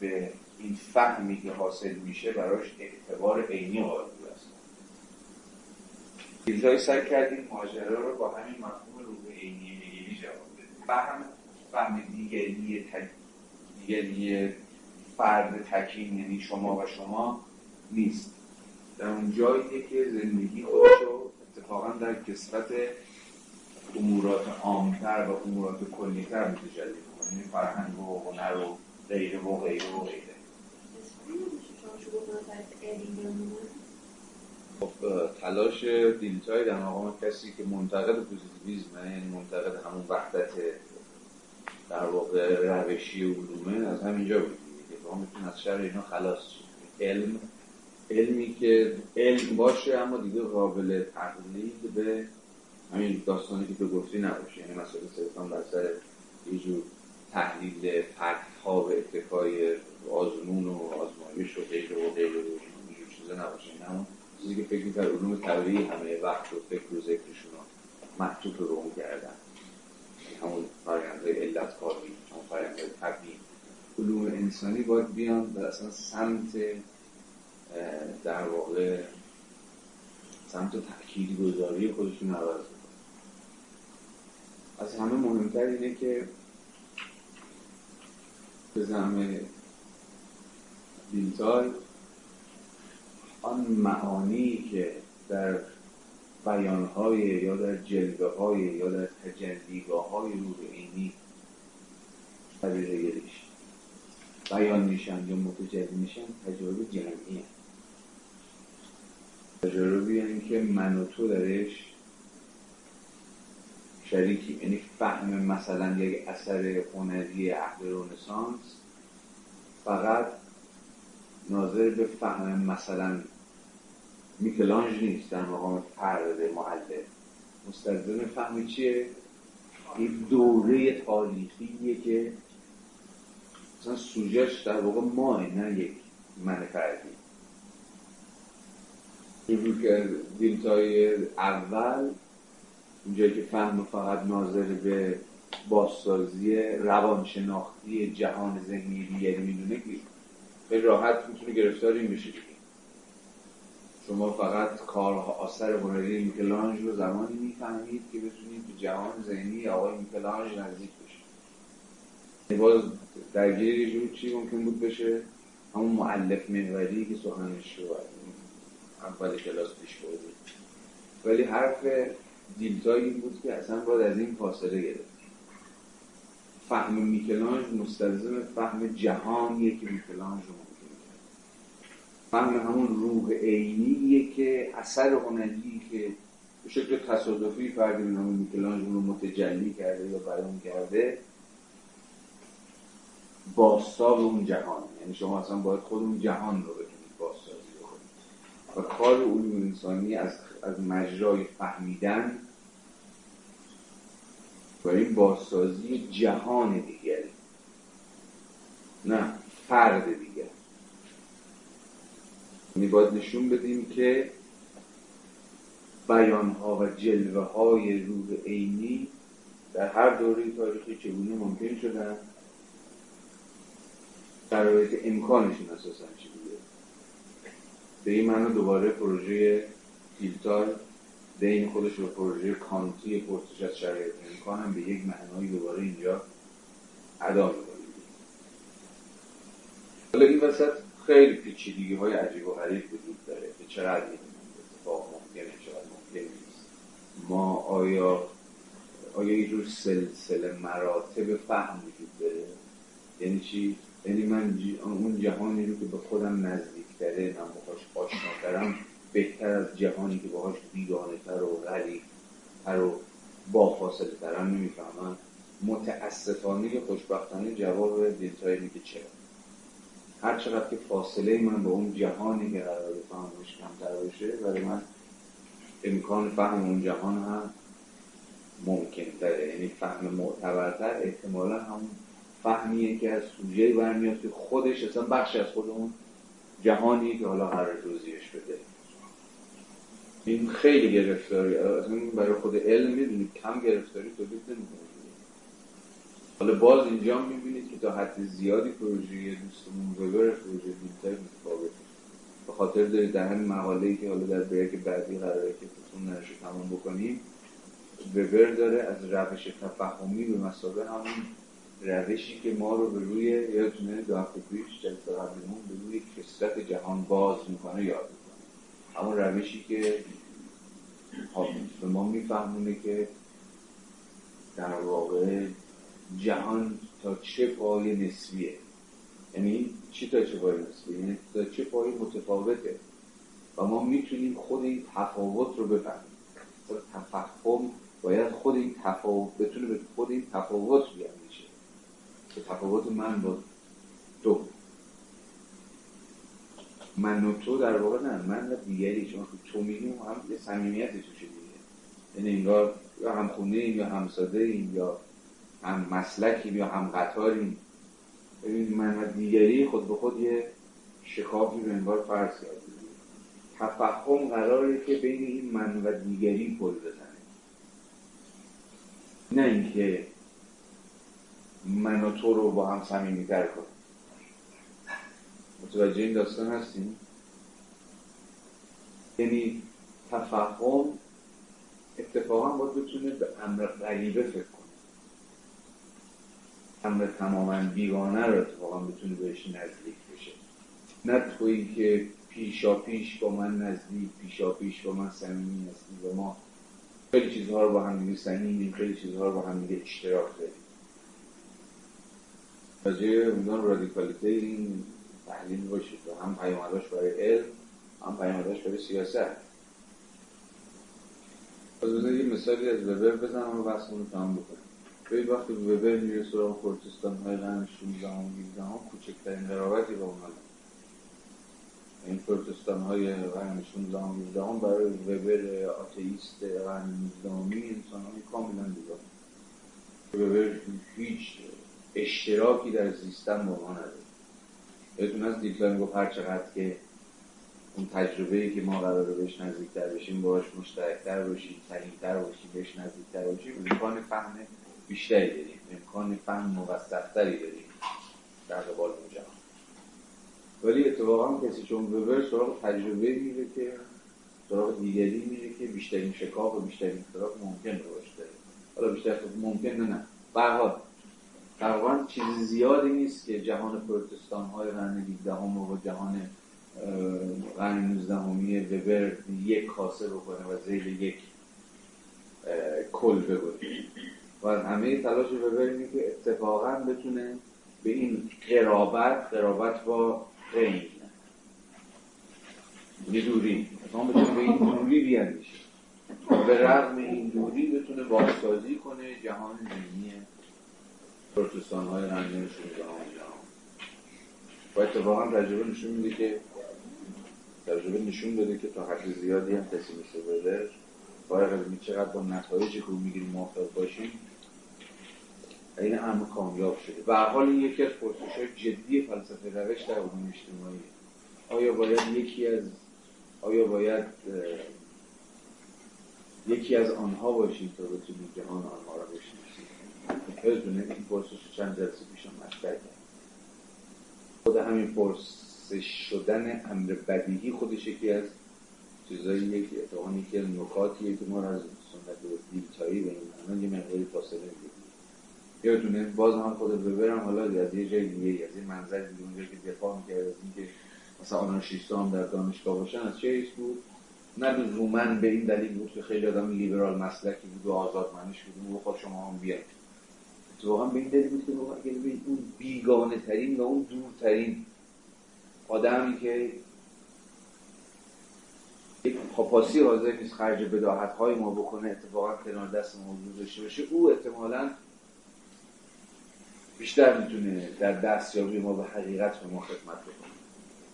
به این فهمی که حاصل میشه براش اعتبار عینی قائل بود چیزهایی سعی کردیم ماجرا رو با همین مفهوم روح عینی می‌گیری جواب بدیم. فهم فهم دیگری. دیگری فرد تکین یعنی شما و شما نیست. در اون جاییه که زندگی خودشو اتفاقا در کثرت امورات عامتر و امورات کلیتر متجلی کنه یعنی فرهنگ و هنر و غیره و غیره و غیره. تلاش دیلتای در مقام کسی که منتقد پوزیتیویزم یعنی منتقد همون وحدت در واقع روشی علومه از همینجا بود. که ما می‌تونیم از شر اینا خلاص علم علمی که علم باشه اما دیگه قابل تقلید به همین داستانی که تو گفتی نباشه. یعنی مثلا صرفا بر سر یه جور تحلیل فکت ها و اتکای آزمون و آزمایش و غیره و غیره و اینجور چیزا نباشه. این همون چیزی که فکر می‌کرد علوم طبیعی همه وقت و فکر و ذکرشون رو محطوط رو اون کردن. همون فرگندهای علت کاری همون فرگندهای طبیعی. علوم انسانی باید بیان و اصلا سمت در واقع سمت تأکید گذاری خودشون عوض از همه مهمتر اینه که به زمه دیلتای آن معانی که در بیانهای یا در جلوه های یا در تجلیگاه های روح اینی طبیعه بیان میشن یا متجلی میشن تجربه جمعی تجربی یعنی که من و تو درش شریکی یعنی فهم مثلا یک اثر هنری اهل رونسانس فقط ناظر به فهم مثلا میکلانج نیست در مقام فرد معلم مستلزم فهم چیه؟ این دوره تاریخیه که مثلا سوژش در واقع ماه نه یک من فردی شروع که دیلتای اول اونجایی که فهم فقط ناظر به بازسازی روانشناختی جهان ذهنی دیگری می‌دونه که خیلی راحت می‌تونه گرفتار این بشه شما فقط کارها آثر هنری میکلانج رو زمانی می‌فهمید که بتونید به جهان ذهنی آقای میکلانج نزدیک بشید. یعنی باز درگیر یه چی ممکن بود بشه؟ همون معلف محوری که سخنش رو اول کلاس پیش بردید ولی حرف دیلتایی بود که اصلا باید از این فاصله گرفت. فهم میکلانج مستلزم فهم جهانیه که میکلانج رو ممکن کرد فهم همون روح عینیه که اثر هنری که به شکل تصادفی فردی به نام میکلانج رو متجلی کرده یا بیان کرده باستاب اون جهان. یعنی شما اصلا باید خود اون جهان رو بتونید بازسازی بکنید و کار علوم انسانی از, از مجرای فهمیدن برای بازسازی جهان دیگری نه فرد دیگر یعنی باید نشون بدیم که بیانها و جلوه های روح عینی در هر دوره تاریخی چگونه ممکن شدن شرایط امکانشون اساسا چی بوده؟ به این معنی دوباره پروژه فیلتار بین خودش و پروژه کانتی پرسش از شرایط امکان به یک معنای دوباره اینجا ادا می‌کنیم حالا این وسط خیلی پیچیدگی های عجیب و غریب وجود داره که چقدر این اتفاق ممکنه چقدر ممکن نیست. ما آیا آیا یه جور سلسله مراتب فهم وجود داره؟ یعنی چی؟ یعنی من اون جهانی رو که به خودم نزدیکتره من باهاش آشناترم بهتر از جهانی که باهاش بیگانه تر و غریب تر و با فاصله ترم نمی‌فهمم. متاسفانه خوشبختانه جواب دیلتای میگه چرا؟ هر چقدر که فاصله من با اون جهانی که قرار فهمش کمتر بشه ولی من امکان فهم اون جهان هم ممکن تره یعنی فهم معتبرتر احتمالا همون فهمیه که از سوژه برمیاد که خودش اصلا بخش از خود اون جهانی که حالا قرار توضیحش بده. این خیلی گرفتاری. اصلا برای خود علم می‌دونید کم گرفتاری تولید نمی‌کنه حالا باز اینجا می‌بینید که تا حد زیادی پروژه دوستمون وبر پروژه دیجیتال متفاوته. به خاطر دارید در همین مقاله‌ای که حالا در بریک بعدی قراره که خودتون نرشو تمام بکنیم وبر داره از روش تفهمی به مسابقه همون روشی که ما رو به روی یادتونه دو هفته پیش جلسه قبلیمون به روی کسرت جهان باز می‌کنه یاد همون روشی که به ما میفهمونه که در واقع جهان تا چه پای نسبیه. یعنی چی تا چه پای نسبیه؟ یعنی تا چه پای متفاوته. و ما می‌تونیم خود این تفاوت رو بفهمیم. تفهم باید خود این تفاوت بتونه به خود این تفاوت میشه که تفاوت من با تو. من و تو در واقع نه من و دیگری چون تو میگیم هم یه صمیمیتی توشه دیگه. یعنی انگار یا همخونه ایم یا همساده ایم یا هم مسلکیم یا هم قطاریم. ببینید من و دیگری خود به خود یه شکافی رو انگار فرض کرد تفهم قراره که بین این من و دیگری پل بزنه. نه اینکه من و تو رو با هم صمیمیتر کنیم. متوجه این داستان هستیم؟ یعنی تفهم اتفاقا باید بتونه به امر غریبه فکر کنه. امر تماما بیگانه رو اتفاقا بتونه بهش نزدیک بشه. نه تویی که پیشا پیش با من نزدیک پیشا پیش با من صمیمی هستی و ما خیلی چیزها رو با هم دیگه صمیمیم خیلی چیزها رو با هم دیگه اشتراک داریم. راجعه اونان رادیکالیته این تحلیل باشید. و هم پیامداش برای علم هم پیامداش برای سیاست. از بزن یه مثالی از وبر بزنم و بحثمون رو تمام بکنم. به وقتی وبر میره سراغ پروتستان های قرن 16 و 17 کوچکترین قرابتی با اونها این پروتستان های قرن 16 و 17 برای وبر آتئیست قرن 19 انسان های کاملا دیگر وبر هیچ اشتراکی در زیستن با ما نداره. یادتون از دیکلان گفت هر چقدر که اون تجربه که ما قراره بهش نزدیکتر بشیم باش مشترکتر باشیم سریعتر باشیم بهش نزدیکتر باشیم امکان فهم بیشتری داریم. امکان فهم موثقتری داریم. در قبال اون جهان ولی اتفاقا کسی چون وبر سراغ تجربه میره که سراغ دیگری میره که بیشترین شکاف و بیشترین اختلاف ممکن رو حالا بیشتر ممکن نه نه. تقریبا چیز زیادی نیست که جهان پروتستان های قرن 17 و جهان قرن 19 همی وبر یک کاسه بکنه و زیر یک کل بگذاره و همه تلاش وبر اینه که اتفاقا بتونه به این قرابت قرابت با غیر یه دوری. اتفاقا بتونه به این دوری بیاندیشه به رغم این دوری بتونه بازسازی کنه جهان ذهنی پروتستان های قرن 16 و اتفاقا تجربه نشون میده که تجربه نشون داده که تا حد زیادی هم پسیمیست بده باید از چقدر با نتایجی که می‌گیریم موافق باشیم. این امر کامیاب شده. و حال این یکی از پرسش های جدی فلسفه روش در علوم اجتماعی. آیا باید یکی از آیا باید یکی از آنها باشیم تا بتونیم جهان آنها را بشناسیم؟ یادتونه این پرسش چند جلسه پیشم مطرح خود همین پرسش شدن امر بدیهی خودش یکی از چیزایی یک اتفاقی که نکاتیه که ما را از سنت دیتایی به این یه مقداری فاصله می‌گیریم یادتونه؟ باز هم خود ببرم حالا از یه جای دیگه از این منظر دیگه اونجا که دفاع می‌کرد از اینکه مثلا آنارشیستا هم در دانشگاه باشن از چه بود؟ نه لزوما به این دلیل بود که خیلی آدم لیبرال مسلکی بود و آزادمنش بود. و خود شما هم بیاد. اتفاقا به این دلیل بود که اگر اون بیگانه ترین و اون دورترین آدمی که یک پاپاسی حاضر نیست خرج بداحت های ما بکنه اتفاقا کنار دست موضوع داشته باشه او احتمالا بیشتر می‌تونه در دستیابی ما به حقیقت به ما خدمت بکنه.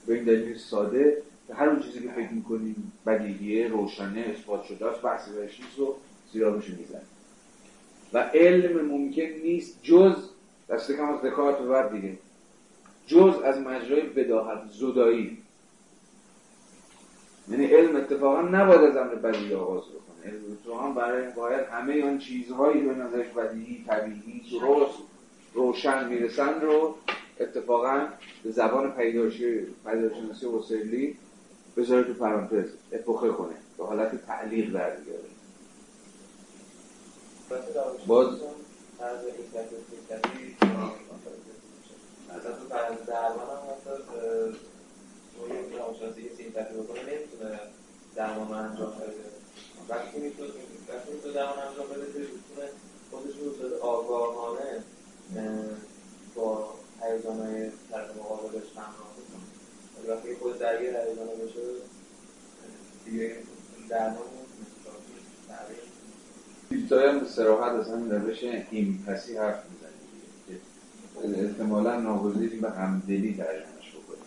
به این دلیل ساده. به هر اون چیزی که فکر می‌کنیم بدیهیه روشنه اثبات شده است بحثی بهش نیست و زیرابش میزن و علم ممکن نیست جز دست کم از دکارت بعد دیگه. جز از مجرای بداهت زدایی. یعنی علم اتفاقا نباید از امر بدیهی آغاز بکنه. علم اتفاقا برای باید همه آن چیزهایی به نظرش بدیهی طبیعی درست روشن می‌رسن رو اتفاقا به زبان پیداشناسی حسیلی بذاره تو پرانتز اپوخه کنه. به حالت تعلیق در باز مثلا تو فرض درمان هم حتی روی روانشناسی یه سین تحقیق بکنه نمی‌تونه درمان رو انجام بده وقتی می‌تونه وقتی می‌تونه درمان انجام بده که می‌تونه خودش رو آگاهانه با هیجانهای طرف مقابلش همراه بکنه وقتی خود درگیر هیجانه بشه دیگه درمان بیتای هم به سراحت از همین روش ایمپسی حرف می‌زنیم احتمالا ناگزیریم به همدلی ترجمهش بکنیم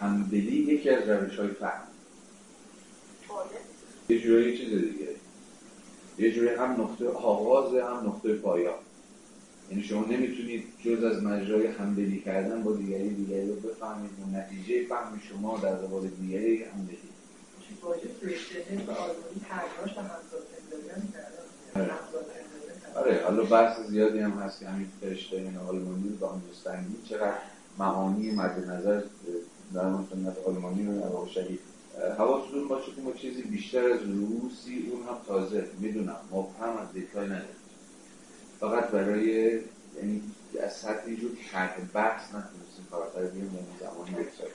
همدلی یکی از روش های فهم یه جوری چیز دیگه. یه جوری هم نقطه آغاز هم نقطه پایان. یعنی شما نمی‌تونید جز از مجرای همدلی کردن با دیگری دیگری رو بفهمید. و نتیجه فهم شما در قبال دیگری همدلی. آره. حالا بحث زیادی هم هست که همین فرشته این آلمانی و هندوستانی چقدر معانی مد نظر در سنت آلمانی رو نواب شهید. حواستون باشه که ما چیزی بیشتر از روسی اون هم تازه می‌دونم. مبهم از دیتای نداریم. فقط برای یعنی از سطحی جور طرح بحث نتونستیم کارتر بیرون زمانی بکسار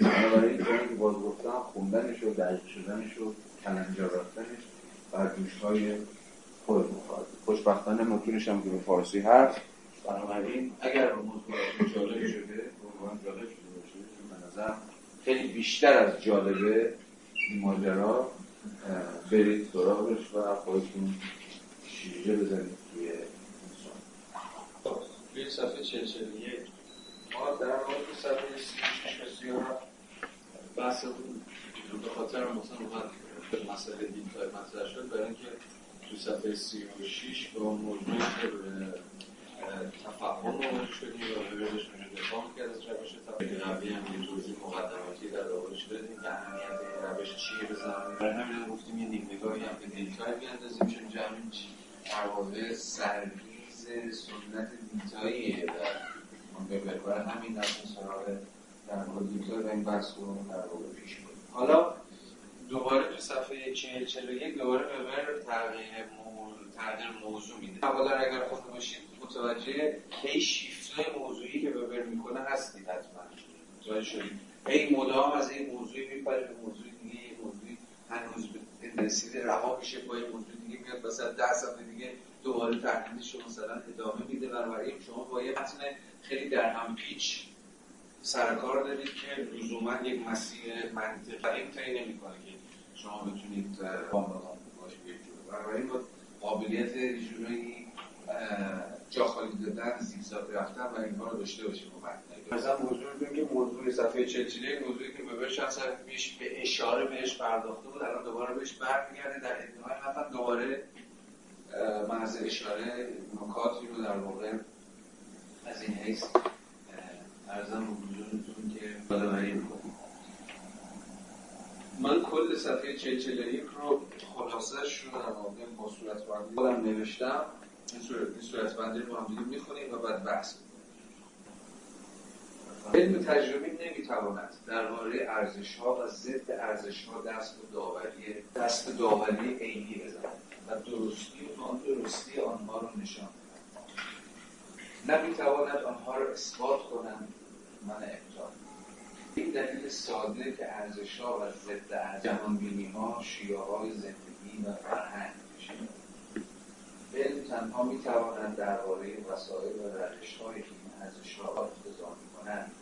برای این که باز گفتم خوندنش و درک شدنش و کلنجا رفتنش بر دوش های خود مخواهد خوشبختانه متونش هم که به فارسی هست بنابراین اگر موضوع جالب شده عنوان جالب شده باشه به نظر خیلی بیشتر از جالبه این ماجرا برید سراغش و خودتون شیرجه بزنید توی انسان. توی صفحه 41 ما در مورد صفحه 36 و بحث به خاطر مثلا مسئله دیلتای مطرح شد برای اینکه تو صفحه 36 به اون موضوع که تفهم مواجه شدیم و به بردش اونجا دفاع کرد از روش تفهم قبلی هم یه توضیح مقدماتی در واقعش دادیم که اهمیت این روش چیه بزنیم برای همین گفتیم یه نیم نگاهی هم به دیلتای بیاندازیم چون جمعی در واقع سرریز سنت دیلتاییه و من به برای همین رفتیم سراغ در مورد دیتای و این بحث رو در واقع پیش کنیم حالا دوباره تو صفحه 40 41 دوباره وبر تغییر تغییر موضوع میده. اولا اگر خود باشید متوجه هی شیفت موضوعی که وبر می‌کنه هستید حتما. متوجه شدید. هی مدام از این موضوعی میپره به موضوع دیگه یه موضوعی هنوز رسیده رها میشه با این موضوع دیگه میاد مثلا ده صفحه دیگه دوباره تحلیلش رو مثلا ادامه میده. بنابراین شما با یه متن خیلی در هم پیچ سرکار دارید که لزوما یک مسیر منطقی طی نمی‌کنه. که شما بتونید با باشه یک جور بنابراین با قابلیت جورایی جا خالی دادن زیگزاگ رفتن و اینها رو داشته باشیم با متن مثلا موضوع که موضوع صفحه 41 موضوعی که به چند صفحه پیش به اشاره بهش پرداخته بود الان دوباره بهش برمیگرده. در ادامه متن دوباره محض اشاره نکاتی رو در واقع از این حیث ارزم حضورتون که یادآوری می‌کنم. من کل صفحه 41 رو در واقع با صورت بندی. خودم نوشتم. این صورت, این صورت بندی رو هم دیگه می‌خونیم و بعد بحث علم تجربی نمی‌تواند درباره ارزش ها و ضد ارزش ها دست داوری دست داوری عینی بزند و درستی آن درستی آنها رو نشان نمی‌تواند آنها رو اثبات کنند. من ابطال این دلیل ساده که ارزش ها و ضد ارزش جهانبینی ها شیعه های زندگی و فرهنگ علم تنها می‌تواند درباره وسایل و روش هایی که این ارزش ها اقتضا می‌کنند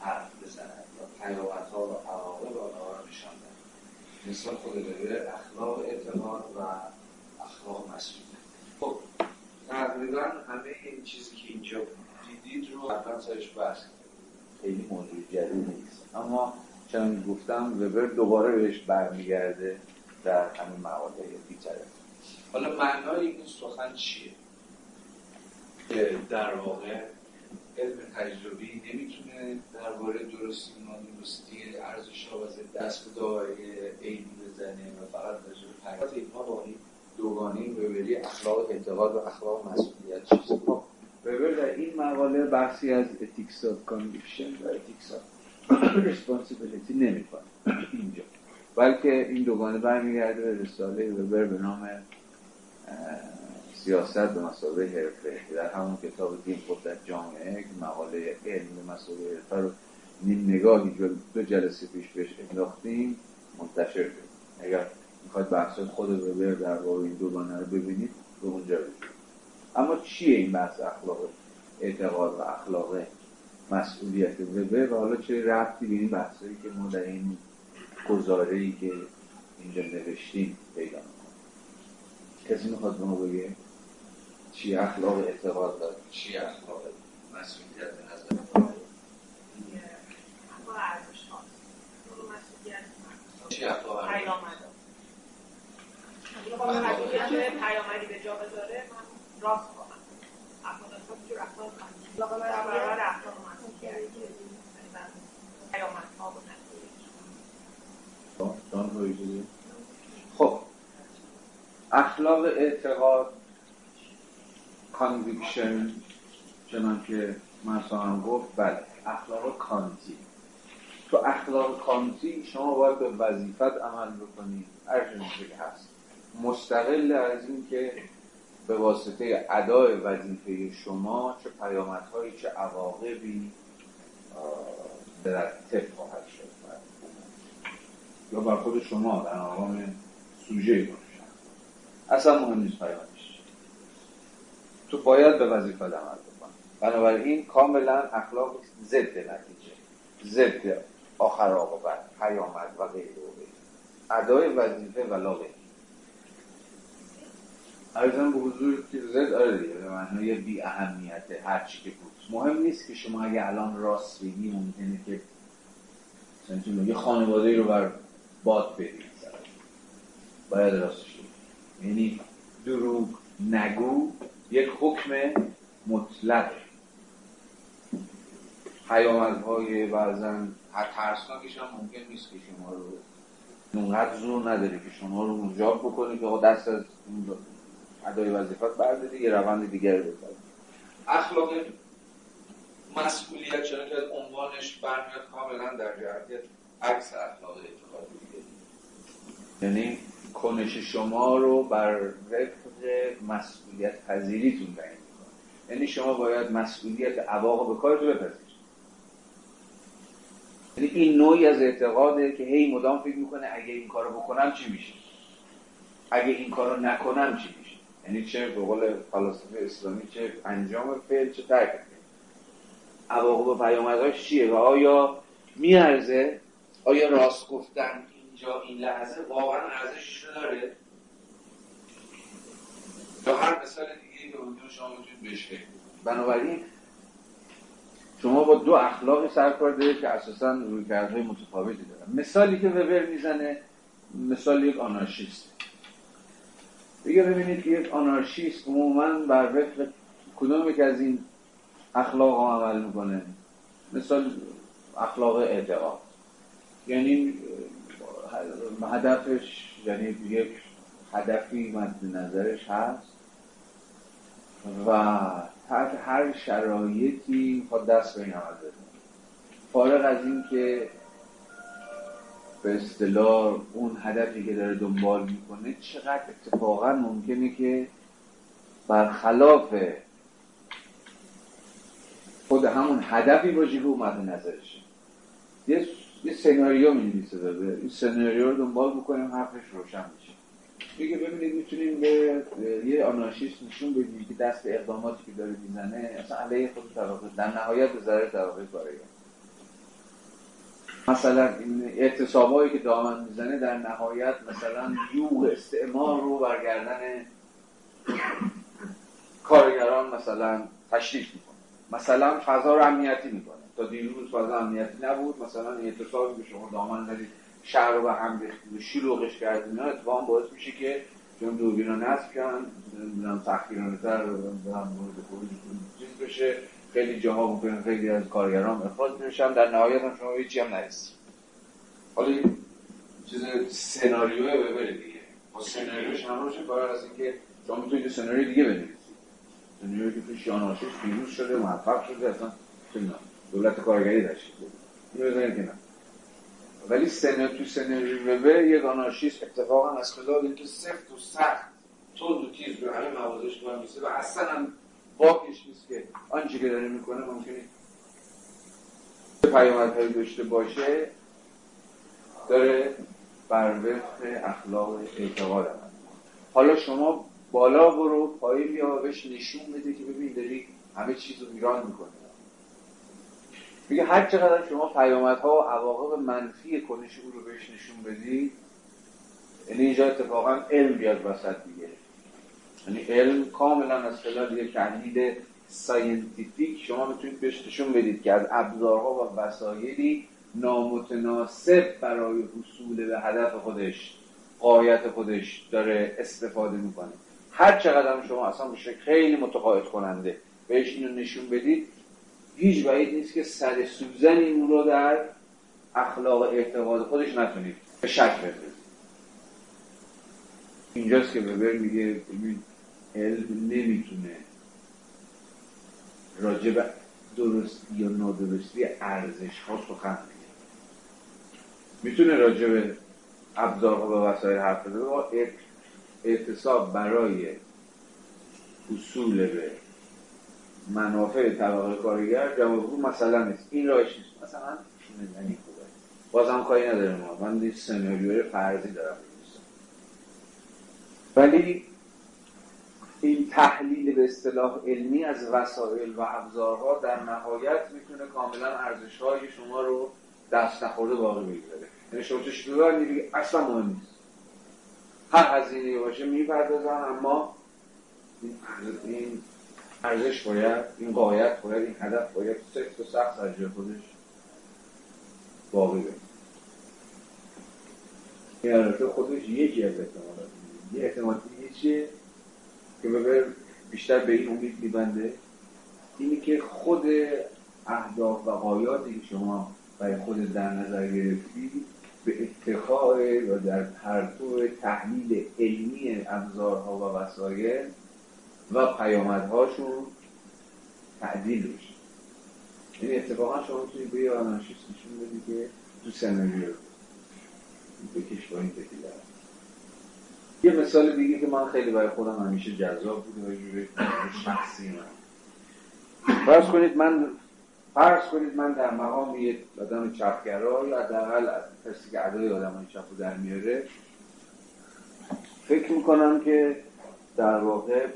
حرف بزند و پیامت ها و عواقب آنها را نشان دهد. مثل خود اخلاق اعتقاد و اخلاق مسئول. خب تقریبا همه این چیزی که اینجا دیدید رو حتما سرش بحث خیلی موضوع جدید نیست. اما چون گفتم وبر دوباره بهش برمیگرده در همین مقاله بیتره حالا معنای این سخن چیه؟ که در واقع علم تجربی نمی‌تونه درباره درستی و نادرستی ارزش ها و دست به دایره عینی بزنه و فقط راجع به اینها با این دوگانه وبری اخلاق اعتقاد و اخلاق مسئولیت چیست خب وبر در این مقاله بحثی از ethics of conviction و ethics of responsibility نمی‌کنه. اینجا. بلکه این دوگانه برمیگرده به رساله وبر به نام سیاست به مسابقه حرفه. در همون کتاب دین خود در جامعه مقاله علم به مسابقه حرفه رو نیم نگاهی دو جلسه پیش بهش انداختیم منتشر شد. اگر می‌خواید بحث خود وبر در واقع این دوگانه رو ببینید به اونجا ببینید اما چیه این بحث اخلاق اعتقاد و اخلاق مسئولیت وبر و حالا چه ربطی به این بحثایی که ما در این گزاره ای که اینجا نوشتیم پیدا کسی می‌خواد به ما بگه چی اخلاق اعتقاد داره چی اخلاق مسئولیت نظر چی اخلاق پیامدی به جا بذاره. راست کنم جور برابر اخلاق خب. اخلاق اعتقاد conviction چنان که من گفت بله. اخلاق کانتی. تو اخلاق کانتی شما باید به وظیفت عمل بکنید هر که هست. مستقل از اینکه به واسطه ادای وظیفه شما چه پیامدهایی چه عواقبی مترتب خواهد شد. یا بر خود شما در مقام سوژه باشد. اصلا مهم نیست پیامدش تو باید به وظیفه عمل بکن بنابراین کاملا اخلاق ضد نتیجه. ضد آخر عاقبت پیامد و غیره و غیره. ادای وظیفه و لا ارزم به حضور که آره دیگه به معنای بی اهمیت هر چی که بود. مهم نیست که شما اگه الان راست بگی ممکنه که مثلا یه خانواده رو بر باد بدید. باید راستش یعنی دروغ نگو یک حکم مطلق. پیامدهای بعضا ترسناکش هم ممکن نیست که شما رو. اونقدر زور نداره که شما رو مجاب بکنه که دست از ادای وظیفت برداری یه روند دیگر رو اخلاق مسئولیت چون که عنوانش برمیاد کاملا در جهت عکس اخلاق اعتقادی یعنی کنش شما رو بر وفق مسئولیت پذیریتون تعیین می‌کنه. یعنی شما باید مسئولیت عواقب کارتون بپذیرید. یعنی این نوعی از اعتقاده که هی مدام فکر می‌کنه اگه این کارو بکنم چی میشه؟ اگه این کارو نکنم چی یعنی چه به قول فلاسفه اسلامی چه انجام فعل چه ترک عواقب و پیامدهاش چیه؟ و آیا میارزه؟ آیا راست گفتن اینجا این لحظه واقعا ارزشش رو داره؟ یا هر مثال دیگه که ممکن شما می‌تونید بشه بنابراین شما با دو اخلاق سرکار دارید که اساسا رویکردهای متفاوتی دارن. مثالی که وبر می‌زنه مثال یک آنارشیست دیگه ببینید که یک آنارشیست عموما بر وفق کدوم که از این اخلاق ها عمل می‌کنه؟ مثال اخلاق اعتقاد یعنی هدفش یعنی یک هدفی مد نظرش هست و تحت هر شرایطی خود دست به این عمل فارغ از اینکه به اصطلاح اون هدفی که داره دنبال می‌کنه چقدر اتفاقا ممکنه که برخلاف خود همون هدفی باشه که اومده نظرشه. یه, یه سناریو می نویسه داده این سناریو رو دنبال بکنیم حرفش روشن میشه. میگه ببینید می‌تونیم به یه آنارشیست نشون بدیم که دست اقداماتی که داره می‌زنه اصلا علیه خود طبقه در نهایت به ضرر طبقه کاره مثلا این اعتصابایی که دامن می‌زنه در نهایت مثلا یوغ استعمار رو برگردن کارگران مثلا تشریف می‌کنه. مثلا فضا رو امنیتی می‌کنه. تا دیروز فضا امنیتی نبود مثلا اعتصابی که شما دامن دارید شهر رو به هم ریختید و شلوغش کردید اینا اتفاقا باعث میشه که چون دوربینا نصب کردن نمی‌دونم تخیرانه تر مورد خروج چیز بشه. خیلی جاها ممکن خیلی از کارگران اخراج بشن. در نهایت هم شما هیچی هم نرسید. حالا این چیز سناریو ببره دیگه. با سناریوش هم روشه کار از اینکه شما می‌تونید سناریو دیگه بنویسید. سناریویی که توش یاناشش پیروز شده موفق شده اصلا دولت کارگری داشتید اینو بزنید که نه ولی سنه تو سناریو وبر یک آنارشیست اتفاقا از خلال اینکه سفت و سخت تند و تیز به همه موازش میسه و اصلا واقعش نیست که آنچه که داره می‌کنه ممکنه پیامدهایی داشته باشه داره بر وفق اخلاق اعتقاد حالا شما بالا برو پایین بیا بهش نشون بده که ببین داری همه چیز رو میران می‌کنه میگه هر چقدر شما پیامدها و عواقب منفی کنش او رو بهش نشون بدید یعنی اینجا اتفاقا علم بیاد وسط دیگه. یعنی علم کاملا از خلال یک تحلیل scientific شما می‌تونید بهش نشون بدید که از ابزارها و وسایلی نامتناسب برای حصول به هدف خودش غایت خودش داره استفاده می‌کنه. هر چقدر شما اصلا بشه خیلی متقاعد کننده بهش اینو نشون بدید هیچ بعید نیست که سر سوزن این رو در اخلاق اعتقاد خودش نتونید. به شک ببرید اینجاست که ببر میگه علم نمی‌تونه راجع به درستی یا نادرستی ارزش ها سخن می‌تونه راجع به ابزارها و وسایل حرف بزنه اعتصاب برای حصول به منافع طبقه کارگر جواب مثلا نیست. این راهش نیست. مثلا نمیدنی خوبه. بازم کاری نداره ما. من این سناریوی فرضی دارم. ولی این تحلیل به اصطلاح علمی از وسایل و ابزارها در نهایت می‌تونه کاملا ارزش های شما رو دست نخورده باقی بگذاره یعنی شما چش ببرنی اصلا مهم نیست. هر هزینه باشه می‌پردازن اما این ارزش باید این قایت باید این هدف باید سخت و سخت جای خودش باقی بگذاره این البته خودش یکی از احتمالات. یه احتمال دیگه چیه؟ که ببر بیشتر به این امید میبنده اینی که خود اهداف و قایاتی که شما برای خود در نظر گرفتی به اتخاذ و در پرتو تحلیل علمی ابزارها و وسایل و پیامدهاشون تعدیل بشه. این اتفاقا شما توی به یه آنارشیست نشون بدی که تو سناریو بکش با این یه مثال دیگه که من خیلی برای خودم همیشه جذاب بوده و جوری شخصی من. فرض کنید من فرض کنید من در مقام یک آدم چپگرا یا حداقل کسی که ادای آدم های چپ در میاره فکر می‌کنم که در واقع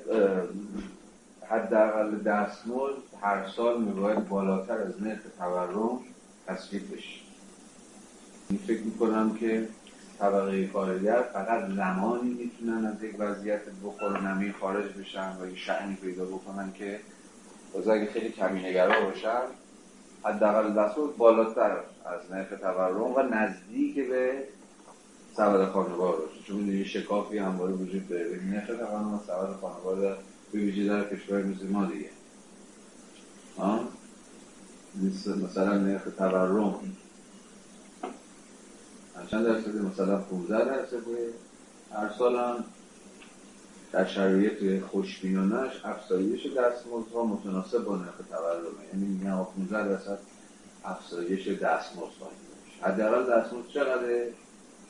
حداقل دستمزد هر سال میباید بالاتر از نرخ تورم تصویب بشه. این فکر می‌کنم که طبقه کارگر فقط زمانی می‌تونن از یک وضعیت بخور نمی خارج بشن و یک شعنی پیدا بکنن که باز اگه خیلی کمی نگرا باشن حداقل دستور بالاتر از نرخ تورم و نزدیک به سبد خانوار باشه چون یه شکافی همواره وجود داره. ببین نرخ تورم و سبد خانوار به ویژه در کشور مثل ما دیگه. مثلا نرخ تورم چند درصد؟ مثلا 15 درصد. هر سال هم در شرایط خوشبینانش افزایش دستمزدها متناسب با نرخ تورمه یعنی میگن 15 درصد افزایش دستمزد خواهیم داشت حداقل دستمزد چقدره؟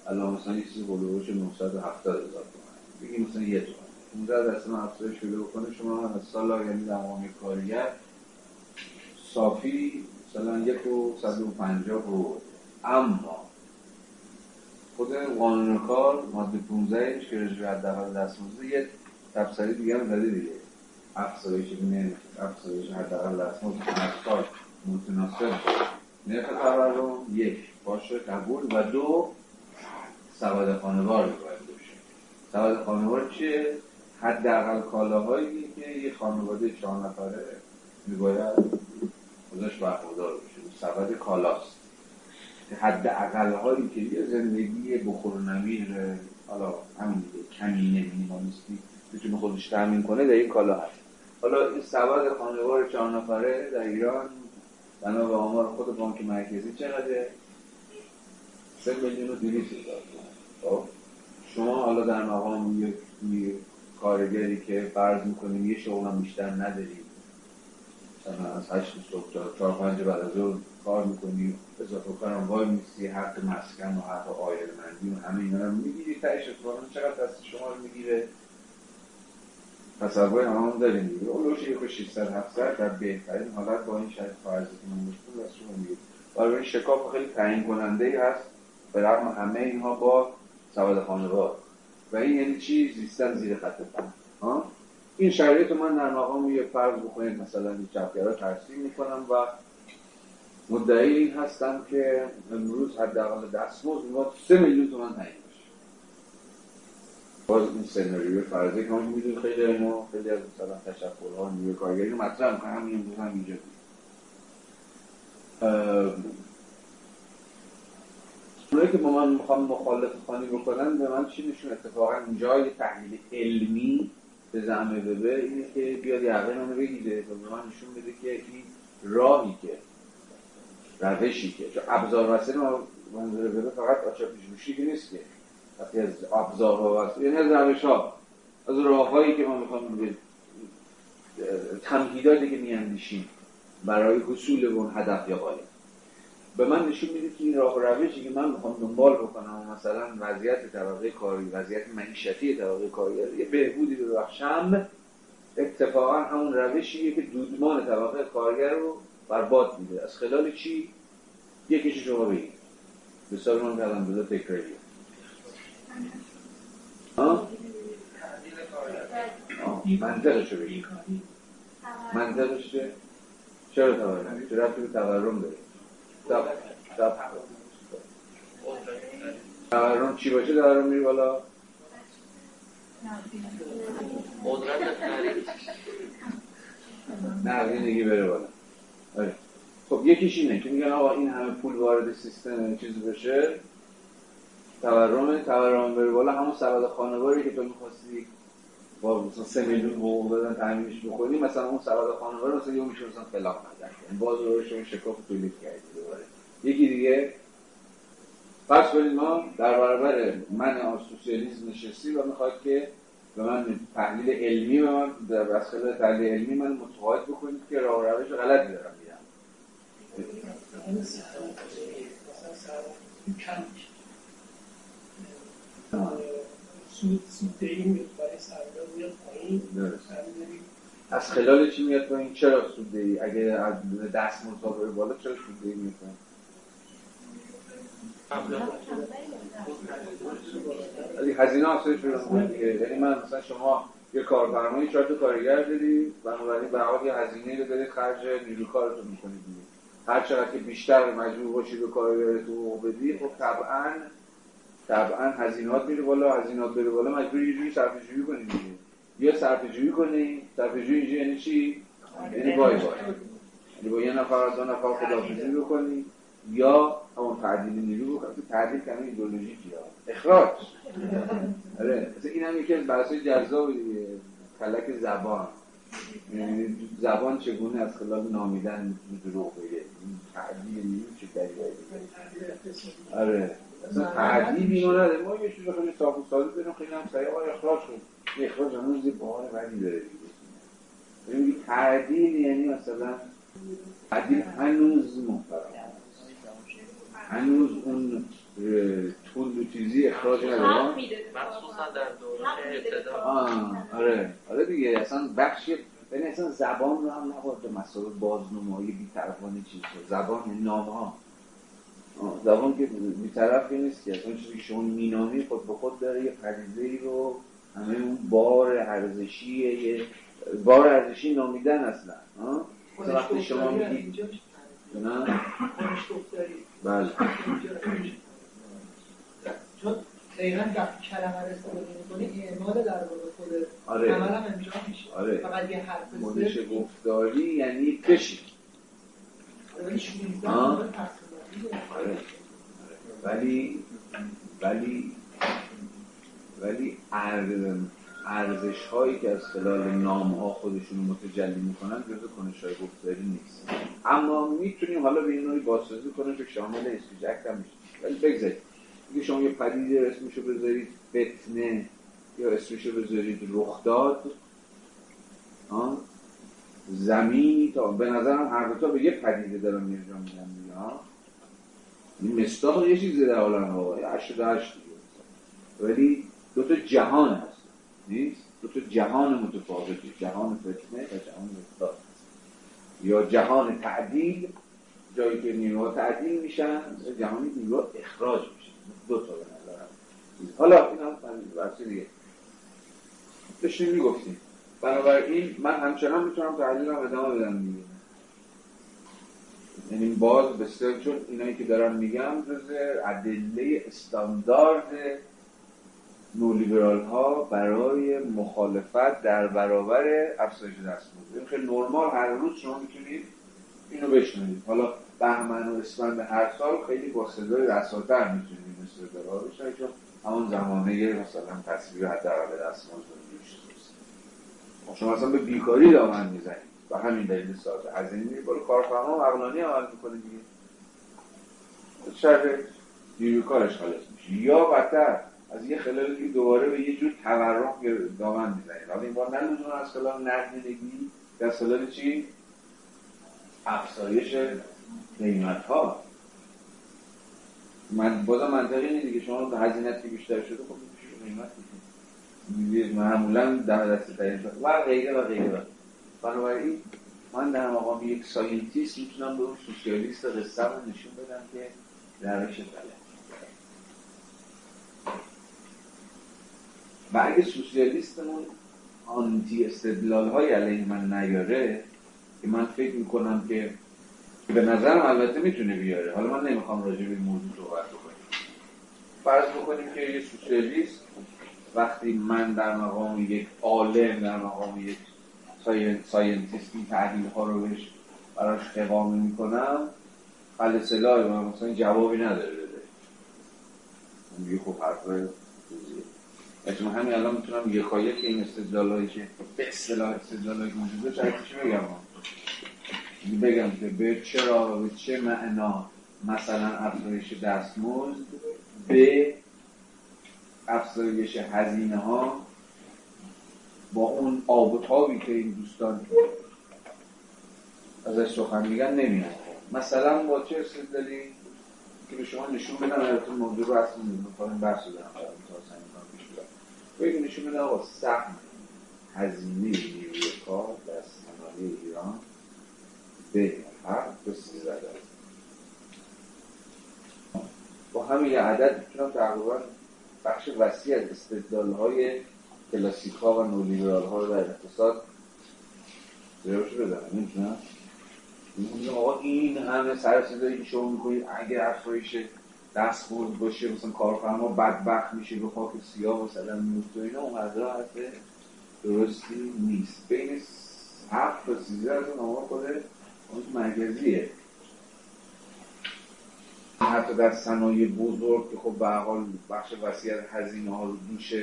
الان مثلا یه چیزی هولوش 970 هزار تومن. بگیم مثلا یه تومن. 15 درصد افزایش پیدا بکنه شما از سال یعنی در کارگر صافی مثلا یک و 150 اما خود قانون کار ماده 15 که رجوع حداقل دستمزد یه تفسیری دیگه هم زده دیگه. افزایش نه افزایش حداقل دستمزد سال متناسب. نرخ تورم یک باشه قبول. و دو سواد خانوار باید باشه. سواد خانوار چیه حداقل کالاهایی که یه خانواده چهار نفره میباید ازش برخوردار بشه. سبد کالاست. حد اقل هایی که یه زندگی بخور نمیر حالا همین دیگه کمینه مینیمالیستی بتونه خودش تامین کنه در این کالا هست حالا این سبد خانوار چهار نفره در ایران بنا به آمار خود بانک مرکزی چقدره؟ سه میلیون و دیویس هزار خب شما حالا در مقام یه کارگری که فرض می‌کنیم یه شغل هم بیشتر نداریم مثلا از هشت صبح تا چهار پنج بعد از کار می‌کنی اضافه کنم وای میستی حق مسکن و حق آیل مندی و همه اینا رو می‌گیری تایش اتفاقا چقدر دست شما رو می‌گیره؟ تصور هم داریم دیگه. اولوش یک و 600 700 در بهترین حالت با این شرط فرض کنم مشکل از شما می‌گیره. برای شکاف خیلی تعیین کننده ای هست. به رغم همه اینها با سواد خانوار و این یعنی چی؟ زیستن زیر خط فهم این شرایط من در مقام یه فرض بکنید مثلا چپگرا ترسیم می‌کنم و مدعی این هستم که امروز حداقل دستمزد ما سه میلیون تومن تعیین بشه باز این سناریو فرضی که ما خیلی ما خیلی از مثلا تشکرها نیروی کارگری رو مطرح می‌کنم همین امروز هم اینجا اونایی که با من می‌خوام مخالف خانی بکنن به من چی نشون اتفاقا اینجا یه تحلیل علمی به زعم ببه اینه که بیاد یقه منو بگیره. و به من نشون بده که این راهی که روشی که چون ابزار وسیله ما منظور ببه فقط آچا پیشگوشی که نیست که. وقتی از ابزارها وسیله یعنی از روش ها از راههایی که ما می‌خوام تمهیداتی که میاندیشیم برای حصول اون هدف یا قالب. به من نشون میده که این راه روشی که من می‌خوام دنبال بکنم مثلا وضعیت طبقه کاری وضعیت معیشتی طبقه کاری یه بهبودی ببخشم اتفاقا همون روشیه که دودمان طبقه کارگر رو برباد میده. از خلال چی؟ یکیش شما بگید. بسیار من کردم بذار تکراری ها؟ منطقشو بگید. منطقش چرا تورم؟ چرا رفتی به تورم داره تورم چی باشه؟ تورم میری بالا. نقدی بره بالا. آره. خب یکیش اینه که میگن آقا این همه پول وارد سیستم چیزی بشه. تورم تورم بره بالا همون سبد خانواری که تو می‌خواستی با مثلا سه میلیون حقوق بدن تعمیرش بکنی مثلا اون سبد خانوار مثلا یه میشه مثلا فلاح نظر یعنی باز رو شما شکاف تولید کردید دوباره. یکی دیگه فرض کنید ما در برابر من سوسیالیسم نشستی و می‌خواد که به من تحلیل علمی به من در خلال تحلیل علمی من متقاعد بکنید که راه روش غلطی دارم. از خلال چی میاد پایین؟ چرا ای؟ اگه از دست مطابقه بالا چرا ای میاد پایین؟ ولی هزینه افزایش پیدا دیگه. یعنی من مثلا شما یه کارفرمایی چهار تا کارگر داری بنابراین به حال یه هزینه رو دارید خرج نیرو کارتون می‌کنید دیگه. هر چقدر که بیشتر مجبور باشید به کارگرتون بدی خب طبعا طبعا هزینات میره بالا هزینات بره بالا مجبور یه جوری صرفه جویی کنید دیگه. یا صرفه جویی کنی صرفه جویی یعنی چی؟ یعنی وای وای. یعنی با یه نفر از دو نفر خدافظی بکنی یا همون تعدیل نیرو بکنی. تو تعدیل کمی ایدئولوژیکی اخراج. آره. مثلا این هم یکی از بحثای جذاب دیگه. کلک زبان. زبان چگونه از خلال نامیدن دروغ بگه تعدیل نیرو چه دریایی آره. تعدیل اینو نداره. ما یه چیز خیلی صاف و ساده بریم خیلی هم سریع آقای اخراج شد اخراج هنوز یه بار بدی داره دیگه. یعنی تعدیل یعنی مثلا تعدیل هنوز محترم هنوز اون طول و چیزی اخراج نداره؟ مخصوصا در دوران ابتدا. آره. آره دیگه اصلا بخشی یعنی اصلا زبان رو هم نباید به مسائل بازنمایی بی‌طرفانه چیز زبان نامه ها. زبان که بیطرفی نیست که. اصلا چیزی که شما مینامی خود به خود داره یه پریزه ای رو همه اون بار ارزشی یه بار ارزشی نامیدن اصلا. وقتی شما میگید نه؟ بله. دقیقا وقتی کلمه استفاده می‌کنی اعمال در واقع خود آره. عمل هم انجام میشه. آره. فقط یه حرف مدش گفتاری یعنی بشین. ولی 16 آه. مورد تقسیم بندی آره. آره. ولی ولی ولی ارزش هایی که از خلال نام ها خودشون رو متجلی می‌کنن جز کنش های گفتاری نیست. اما می‌تونیم حالا به این نوعی بازسازی کنیم که شامل اسپیجکت هم میشه. ولی بگذارید اگه شما یه پدیده اسمشو بذارید فتنه یا اسمشو بذارید رخداد آه؟ زمینی تا به نظرم هر دو تا به یه پدیده دارم دیگه ها این مستاق یه چیزی در عالم دیگه. ولی دو تا جهان هست. نیست؟ دو تا جهان متفاوتی جهان فتنه و جهان رخداد یا جهان تعدیل جایی که نیروها تعدیل میشن جهانی نیروها اخراج میشن. دو تا به نظرم. حالا این هم بحث دیگه. داشتیم می‌گفتیم. بنابراین من همچنان می‌تونم تحلیلم ادامه بدم دیگه. یعنی باز بسیار چون اینایی که دارم میگم جز ادله استاندارد نولیبرال ها برای مخالفت در برابر افزایش دستمزد این خیلی نرمال هر روز شما می‌تونید اینو بشنوید. حالا بهمن و اسفند هر سال خیلی با صدای رساتر می‌تونید ها بشنوید چون همون زمانه مثلا تصویر حداقل دستمزد میشه خب شما اصلا به بیکاری دامن می‌زنید. و همین دلیل سازه از این میری بالا کارفرما عقلانی عمل می‌کنه دیگه. شرح نیروی کارش خالص میشه. یا بدتر از یه خلال دیگه دوباره به یه جور تورم دامن می‌زنید. حالا این بار لزوما از خلال نقدینگی در خلال چی؟ افزایش قیمت ها من بازم منطقی اینه دیگه. شما هزینت که بیشتر شده خب قیمت معمولا در دست ترین و غیره و غیره. بنابراین من در مقام یک scientist می‌تونم به اون سوسیالیست قصه رو نشون بدم که روش غلط و اگه سوسیالیستمون anti استدلال های علیه من نیاره که من فکر می‌کنم که به نظرم البته می‌تونه بیاره. حالا من نمی‌خوام راجع به موضوع صحبت بکنیم فرض بکنیم که یه سوسیالیست وقتی من در مقام یک عالم در مقام یک scientist این تحلیل ها رو بهش براش اقامه می‌کنم خلع سلاح من مثلا جوابی نداره بده. میگه خب حرف من همین الان می‌تونم یکایک این استدلالایی که به اصطلاح استدلالایی موجوده چرتیش بگم؟ بگم که به چرا و به چه معنا مثلا افزایش دستمزد به افزایش هزینه ها با اون آب و تابی که این دوستان ازش سخن میگن نمیاد. مثلا با چه استدلالی که به شما نشون بدم البته موضوع رو اصلا می‌خوام بحث دارم بگید نشون بدم آقا سهم هزینه نیروی کار در صنایع ایران به تا سیزده درصد با همین یه عدد می‌تونم تقریبا بخش وسیع از استدلال های کلاسیک ها و نولیبرال ها رو در اقتصاد زیروش بدارم نمی‌تونم آقا این همه سر صدایی که شما می‌کنید اگه افزایش دستمزد باشه مثلا کارفرما بدبخت میشه به خاک سیاه مثلا میفته اینا اونقدر حرف درستی نیست. بین هفت تا سیزده از اون آقا خود مرکزیه حتی در صنایع بزرگ که خب به حال بخش وسیع هزینه ها رو دوش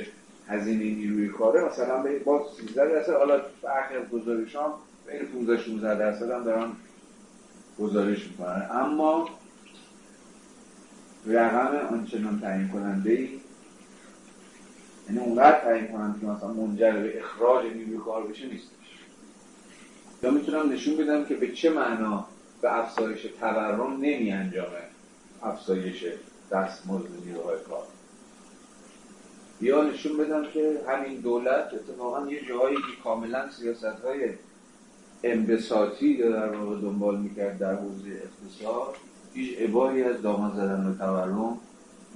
هزینه نیروی کاره مثلا به باز 13 درصد حالا برخی از گزارشان بین 15 16 درصد هم دارن گزارش می‌کنن. اما رقم آنچنان تعیین کننده ای یعنی اونقدر تعیین کننده که مثلا منجر به اخراج نیروی کار بشه نیستش یا می‌تونم نشون بدم که به چه معنا به افزایش تورم نمی انجامه افزایش دستمزد نیروهای کار. یا نشون بدم که همین دولت اتفاقا یه جاهایی که کاملا سیاست های انبساطی در واقع دنبال می‌کرد در حوزه اقتصاد هیچ عباری از دامن زدن و تورم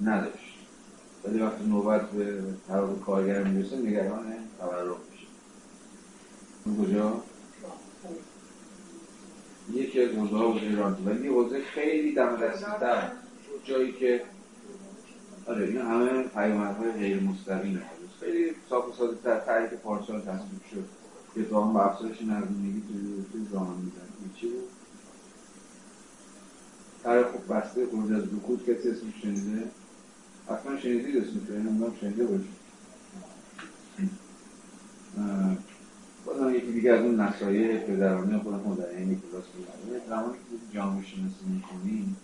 نداشت. ولی وقتی نوبت به طرف کارگر می‌رسه نگران تورم میشه. کجا؟ یکی از حوزه ها حوزه ایران ولی حوزه خیلی دم دستی‌تر جایی که آره این همه پیامدهای غیر مستقیم خیلی صاف و ساده تر. تحریک پارسال تصویب شد. که هم با افزایش نقدینگی توی زمان میزن چی بود؟ تر خوب بسته خروج از رکود کسی اسمش شنیده؟ حتما شنیدید اسمش. رو این شنیده باشید بازم یکی دیگه از اون نصایح پدرانه در این کلاس میگم زمانی که جامعه شناسی می‌کنیم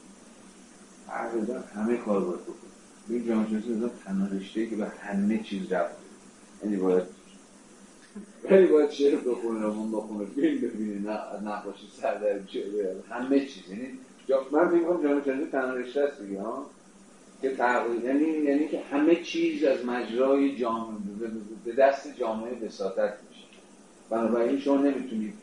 تقریبا همه کار باید بکنیم این جامعه شناسی مثلا تنها رشته که به همه چیز رفت یعنی باید خیلی باید شعر بخونه رمان بخونه فیلم ببینه نقاشی سردر همه چیز. یعنی من فکر کنم جامعه شناسی تنها رشته است دیگه ها. که تقریبا یعنی یعنی که همه چیز از مجرای جامعه به دست جامعه بساطت. بنابراین شما نمی‌تونید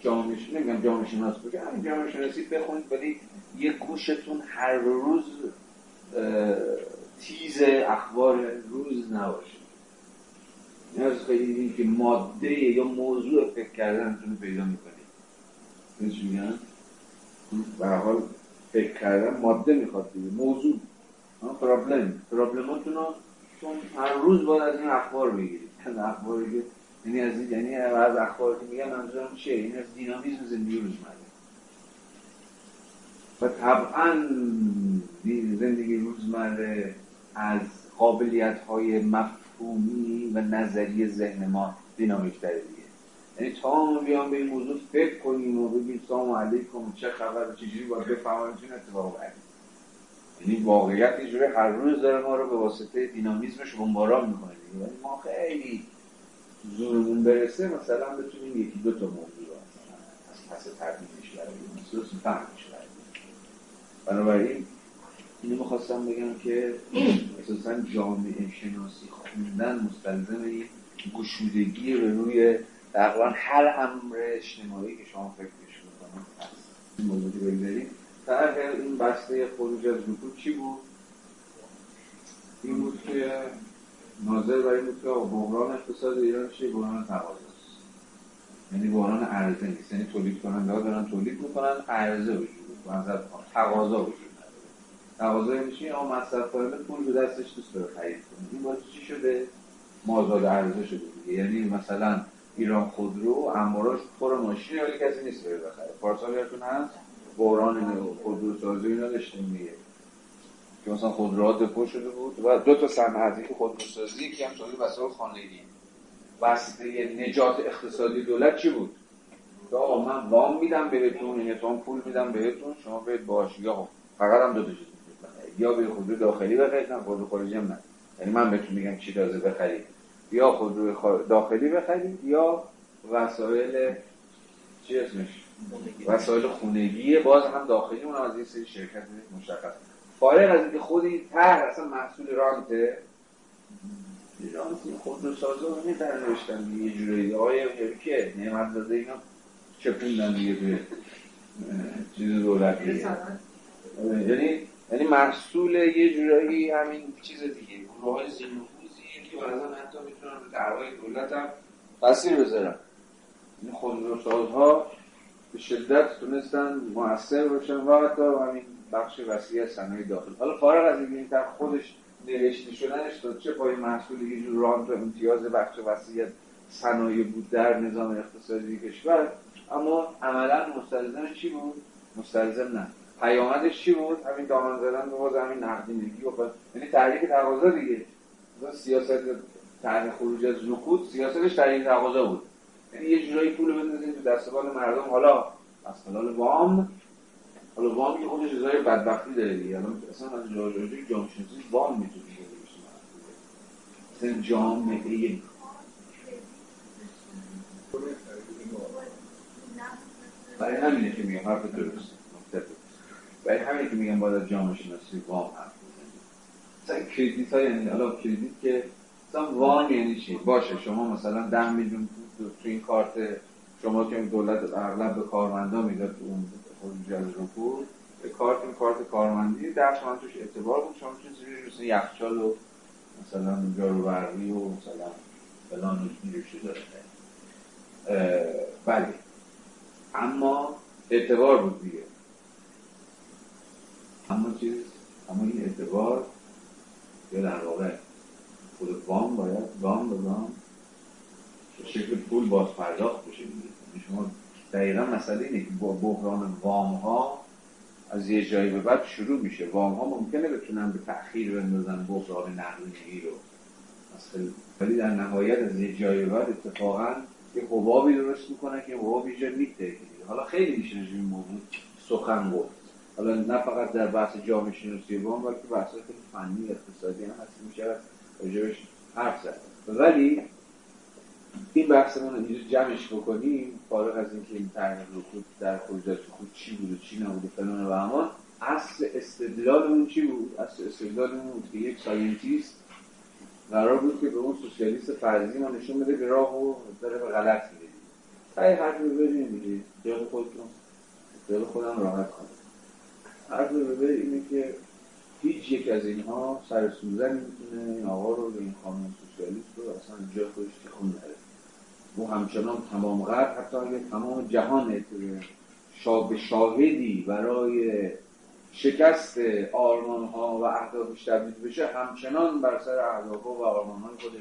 جامعه نمیگم جامعه شناس بگه همین جامعه شناسی بخونید ولی یه گوشتون هر روز تیز اخبار روز نباشه. این خیلی که ماده یا موضوع فکر کردنتون پیدا می‌کنید. میگن؟ به حال فکر کردن ماده می‌خواد دیگه موضوع. پرابلم. پرابلماتون رو چون هر روز باید از این اخبار بگیرید. اخباری یعنی از یعنی از اخبار که میگن منظورم چیه؟ این از دینامیزم زندگی روزمره و طبعا زندگی روزمره از قابلیت های مفهومی و نظری ذهن ما دینامیک تره دیگه. یعنی تا ما بیام به این موضوع فکر کنیم و بگیم سلام علیکم چه خبر چجوری باید بفهمیم چون اتفاق یعنی واقعیت اینجوری هر روز داره ما رو به واسطه دینامیزمش بمباران می‌کنه یعنی ما خیلی زورمون برسه مثلا بتونیم یکی دو تا موضوع رو از پس تبدیلش بریم مثل فهمش بنابراین اینو می‌خواستم بگم که اساسا جامعه شناسی خوندن مستلزم این گشودگی به روی تقریبا هر امر اجتماعی که شما فکرش می‌کنید. هست موضوعی بگذاریم. طرح این بسته خروج از رکود چی بود؟ این بود که ناظر برای بود که بحران اقتصاد ایران چیه؟ بحران تقاضاست یعنی بحران عرضه نیست. یعنی تولید کننده ها دارن تولید می‌کنن عرضه وجود تقاضا وجود تقاضا یعنی چی؟ اما مصرف کننده پول به دستش دوست داره خرید کنه. این باید چی شده؟ مازاد عرضه شده دیگه. یعنی مثلا ایران خودرو اموراش پر ماشین ولی کسی نیست بره بخره. پارسال یادتون هست؟ بحران خودروسازی اینا داشتیم دیگه. که مثلا خودروها دپو شده بود و دو تا صنعتی که خودروسازی که هم تولید وسایل خانگی. واسطه نجات اقتصادی دولت چی بود؟ آقا من وام میدم بهتون یعنی تو پول میدم بهتون شما برید باش یا فقط هم دو تا چیز یا به خودرو داخلی بخرید نه خودرو خارجی هم نه. یعنی من بهتون میگم چی تازه بخرید. یا خودرو داخلی بخرید یا وسایل چی اسمش؟ وسایل خونگی باز هم داخلی اون از این سری شرکت مشخص. فارغ از اینکه خودی ته اصلا محصول رانته رانتی خودرو سازا رو در نوشتن یه جوری آیا که نعمت داده اینا چپوندن دیگه به چیز دولتی. یعنی یعنی محصول یه جورایی همین چیز دیگه. گروه های زینفوزی که بعضا حتی می‌تونن به دعوای دولت هم تاثیر بذارن. این خودروسازها به شدت تونستن موثر باشن. و حتی همین بخش وسیع از صنایع داخل. حالا فارغ از این در خودش نوشته شدنش تا چه پای محصول یه جور رانت و امتیاز بخش وسیع صنایع بود در نظام اقتصادی کشور اما عملا مستلزم چی بود؟ مستلزم نه. پیامدش چی بود؟ همین دامن زدن به باز همین نقدینگی و یعنی تحریک تقاضا دیگه. سیاست تحریک خروج از رکود سیاستش تحریک تقاضا بود. یعنی یه جورایی پول بندازید تو دست مردم. حالا از وام حالا وام که خودش جزای بدبختی داره دیگه. الان اصلا از جاجاجی جامعه شناسی وام می‌تونه مثلا جامعه برای همینه که میگم حرف درست. برای همینه که میگم باید جامعه شناسی وام حرف مثلا کردیت ها یعنی حالا کردیت که مثلا وام یعنی چی؟ باشه شما مثلا ده میلیون تو این کارت شما که دولت اغلب به کارمندا می‌داد اون رکود به کارت این کارت کارمندی در شما توش اعتبار بود. شما چیزی مثل یخچال و مثلا جارو برقی و مثلا فلان و اینجور داره بله. اما اعتبار بود دیگه. اما چیز اما این اعتبار یا در واقع خود وام باید وام به شکل پول باز پرداخت بشه یعنی شما دقیقا مسئله اینه که بحران وام ها از یه جایی به بعد شروع میشه. وام ها ممکنه بتونن به تأخیر بندازن بحران نقدینگی رو. ولی در نهایت از یه جایی به بعد اتفاقا یه حبابی درست می‌کنه که حباب یه جا میته حالا خیلی میشه این موضوع سخن گفت. حالا نه فقط در بحث جامعه شناسی وام بلکه بحث فنی اقتصادی هم هست. میشه راجبش حرف ولی این بحثمون رو اینجا جمعش بکنیم فارغ از اینکه این تحقیق رو در خروجات خود چی بود و چی نبود و فلان و همان اصل استدلالمون چی بود؟ اصل استدلالمون بود که یک scientist قرار بود که به اون سوسیالیست فرضی ما نشون بده که راهو داره به غلط میره تایی حرف رو بریم دیگه. خیال خودتون. خیال خودم راحت کنم. حرف رو اینه که هیچ یک از اینها سر سوزن می‌تونه این آقا رو این خانم سوسیالیست رو اصلا جا خودش تکون نده. او همچنان تمام غرب حتی اگه تمام جهان شاب شاهدی برای شکست آرمان ها و اهدافش تبدیل بشه همچنان بر سر اهداف و آرمان های خودش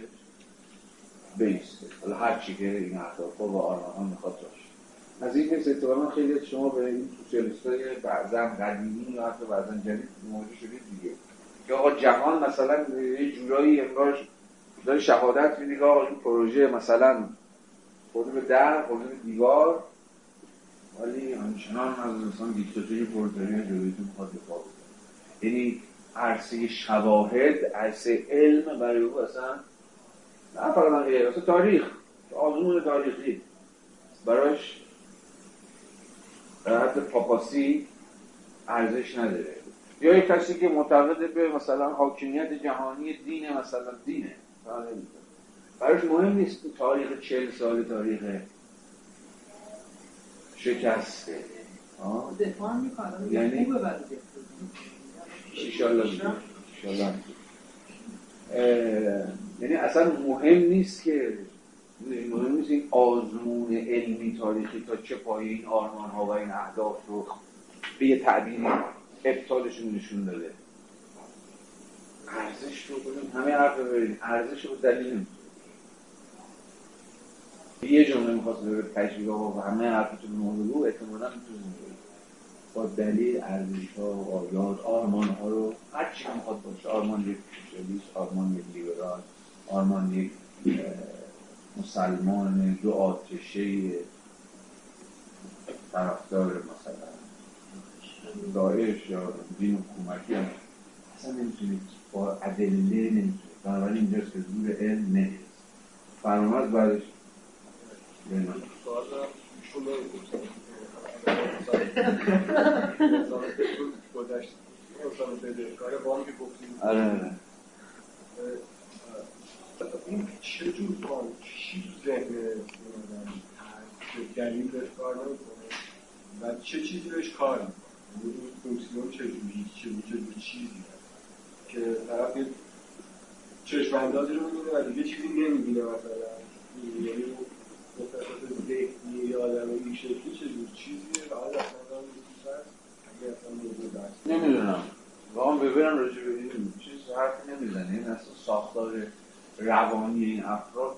بیسته حالا هر چی که این اهداف و آرمان ها می‌خواد باشه. از این حیث اتفاقا خیلی شما به این سوسیالیست های بعضا قدیمی یا حتی بعضا جدید موجود شدید دیگه. که آقا جهان مثلا یه جورایی انگار داره شهادت میده که آقا این پروژه مثلا خورده به در خورده به دیوار. ولی همچنان از انسان دیکتاتوری پرتری جلویتون می‌خواد دفاع بکنه یعنی عرصه شواهد عرصه علم برای او اصلا نه فقط غیر اصلا تاریخ. آزمون تاریخی. براش حتی پاپاسی ارزش نداره. یا یک کسی که معتقد به مثلا حاکمیت جهانی دین مثلا دینه. براش مهم نیست تاریخ چل سال تاریخ شکسته. دفاع می‌کنه. یعنی یعنی اصلا مهم نیست که مهم نیست این آزمون علمی تاریخی تا چه پایه این آرمان ها و این اهداف رو به یه تعبیری ابطالشون نشون داده. ارزش رو کنیم همه حرف ببریم ارزش رو دلیل یه جمله می‌خواست به تجربه و همه حرفتون موضوع احتمالا می‌تونیم با دلیل ارزش ها آیات آرمان ها رو هر چی می‌خواد باشه آرمان یک سوسیالیست آرمان یک لیبرال آرمان یک مسلمان دو آتشه طرفدار مثلا. داعش یا دین حکومتی هم. اصلا نمی‌تونید با ادله نمی‌تونید. بنابراین اینجاست که زور علم نمی‌رسه فرمانت بعدش آره. این چجور کار؟ چی ذهن دلیل بهش کار نمی‌کنه و چه چیزی بهش کار می‌کنه؟ فونکسیون چجوری چجور چیزی؟ که طرف چشم رو می‌بینه و دیگه چیزی نمی‌بینه مثلا. یعنی متفاوت ذهنی یا آدم این شکلی چجور چیزیه و حالا اصلا اگه اصلا موضوع بحث نمی‌دونم. واقعا ببینم راجع به این چیز حرفی نمی‌زنه این اصلا ساختار روانی این افراد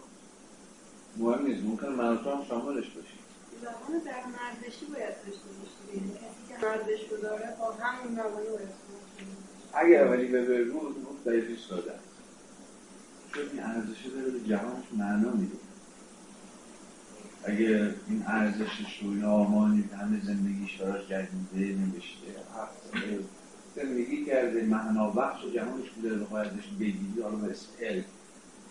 مهم نیست. ممکن من هم شاملش باشیم. زبان در مردشی باید داشته باشید یعنی کسی که مردش رو داره با همون روانی باید اگر ولی به بود بود دقیقی ساده چون این ارزشه داره به جهانش معنا میده. اگه این ارزشش رو این آرمانی همه زندگیش براش گردیده نوشته زندگی کرده معنا بخش و جهانش بوده بخواه ازش بگیری حالا به اسم علم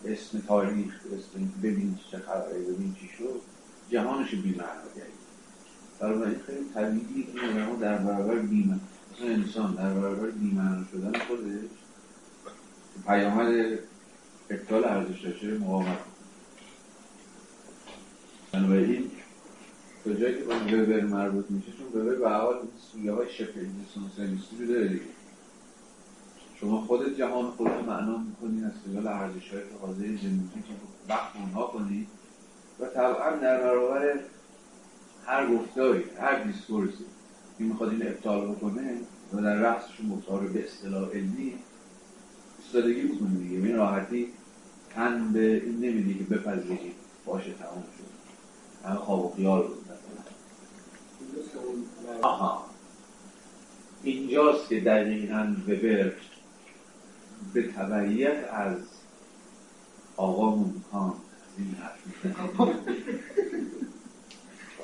به اسم تاریخ به اسم ببین چه خبره ببین چی شد. جهانش بی معنا کرد برای خیلی طبیعی که این در برابر بی انسان در برابر بی معنا شدن خودش پیامد ابطال ارزش مقاومت بنابراین تا جایی که با وبر مربوط میشه چون وبر به حال سویه های شبه سوسیالیستی رو داره دیگه. شما خودت جهان خودت معنا می‌کنید از خلال ارزش های حاضر زندگی که وقت اونها کنید و طبعا در برابر هر گفتاری هر دیسکورسی که می‌خواد این ابطال بکنه و در رأسشون مطار به اصطلاح علمی ایستادگی می‌کنی دیگه. این راحتی تن به این نمیدی که بپذیری. باشه تمام همه خواب و خیال آها. اینجاست که دقیقا وبر به تبعیت از آقا کانت از این حرف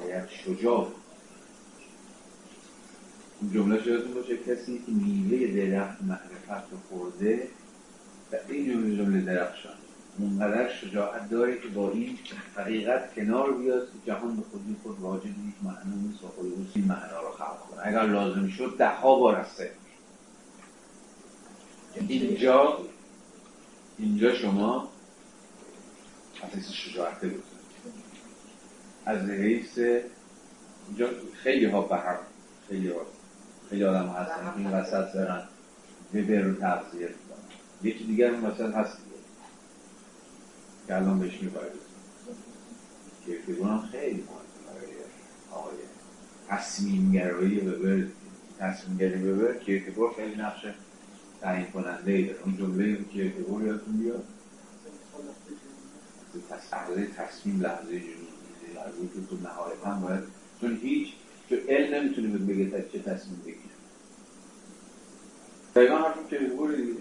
باید شجاع. این جمله شدتون باشه کسی که میوه درخت معرفت رو خورده و این جمله جمله درخشان اونقدر شجاعت داره که با این حقیقت کنار بیاد که جهان به خودی خود واجد یک معنا نیست و خود این معنا رو خلق کنه. اگر لازم شد ده ها بار از اینجا اینجا شما حدیث شجاعت بزنید. از حیث اینجا خیلی ها به هم خیلی ها خیلی آدم هستن این وسط برن وبر رو تغذیه کنن یکی دیگر اون وسط هست. که الان بهش میباید کیرکگور هم خیلی مهمه برای آقای تصمیم گرایی وبر. تصمیم گرایی وبر کیرکگور خیلی نقش تعیین کننده ای داره. اون جمله کیرکگور یادتون بیاد. لحظه تصمیم لحظه جنون. لحظه که تو نهایتا باید چون هیچ تو علم نمی‌تونه بگه تا چه تصمیم بگیره. دقیقا که بگوره دیگه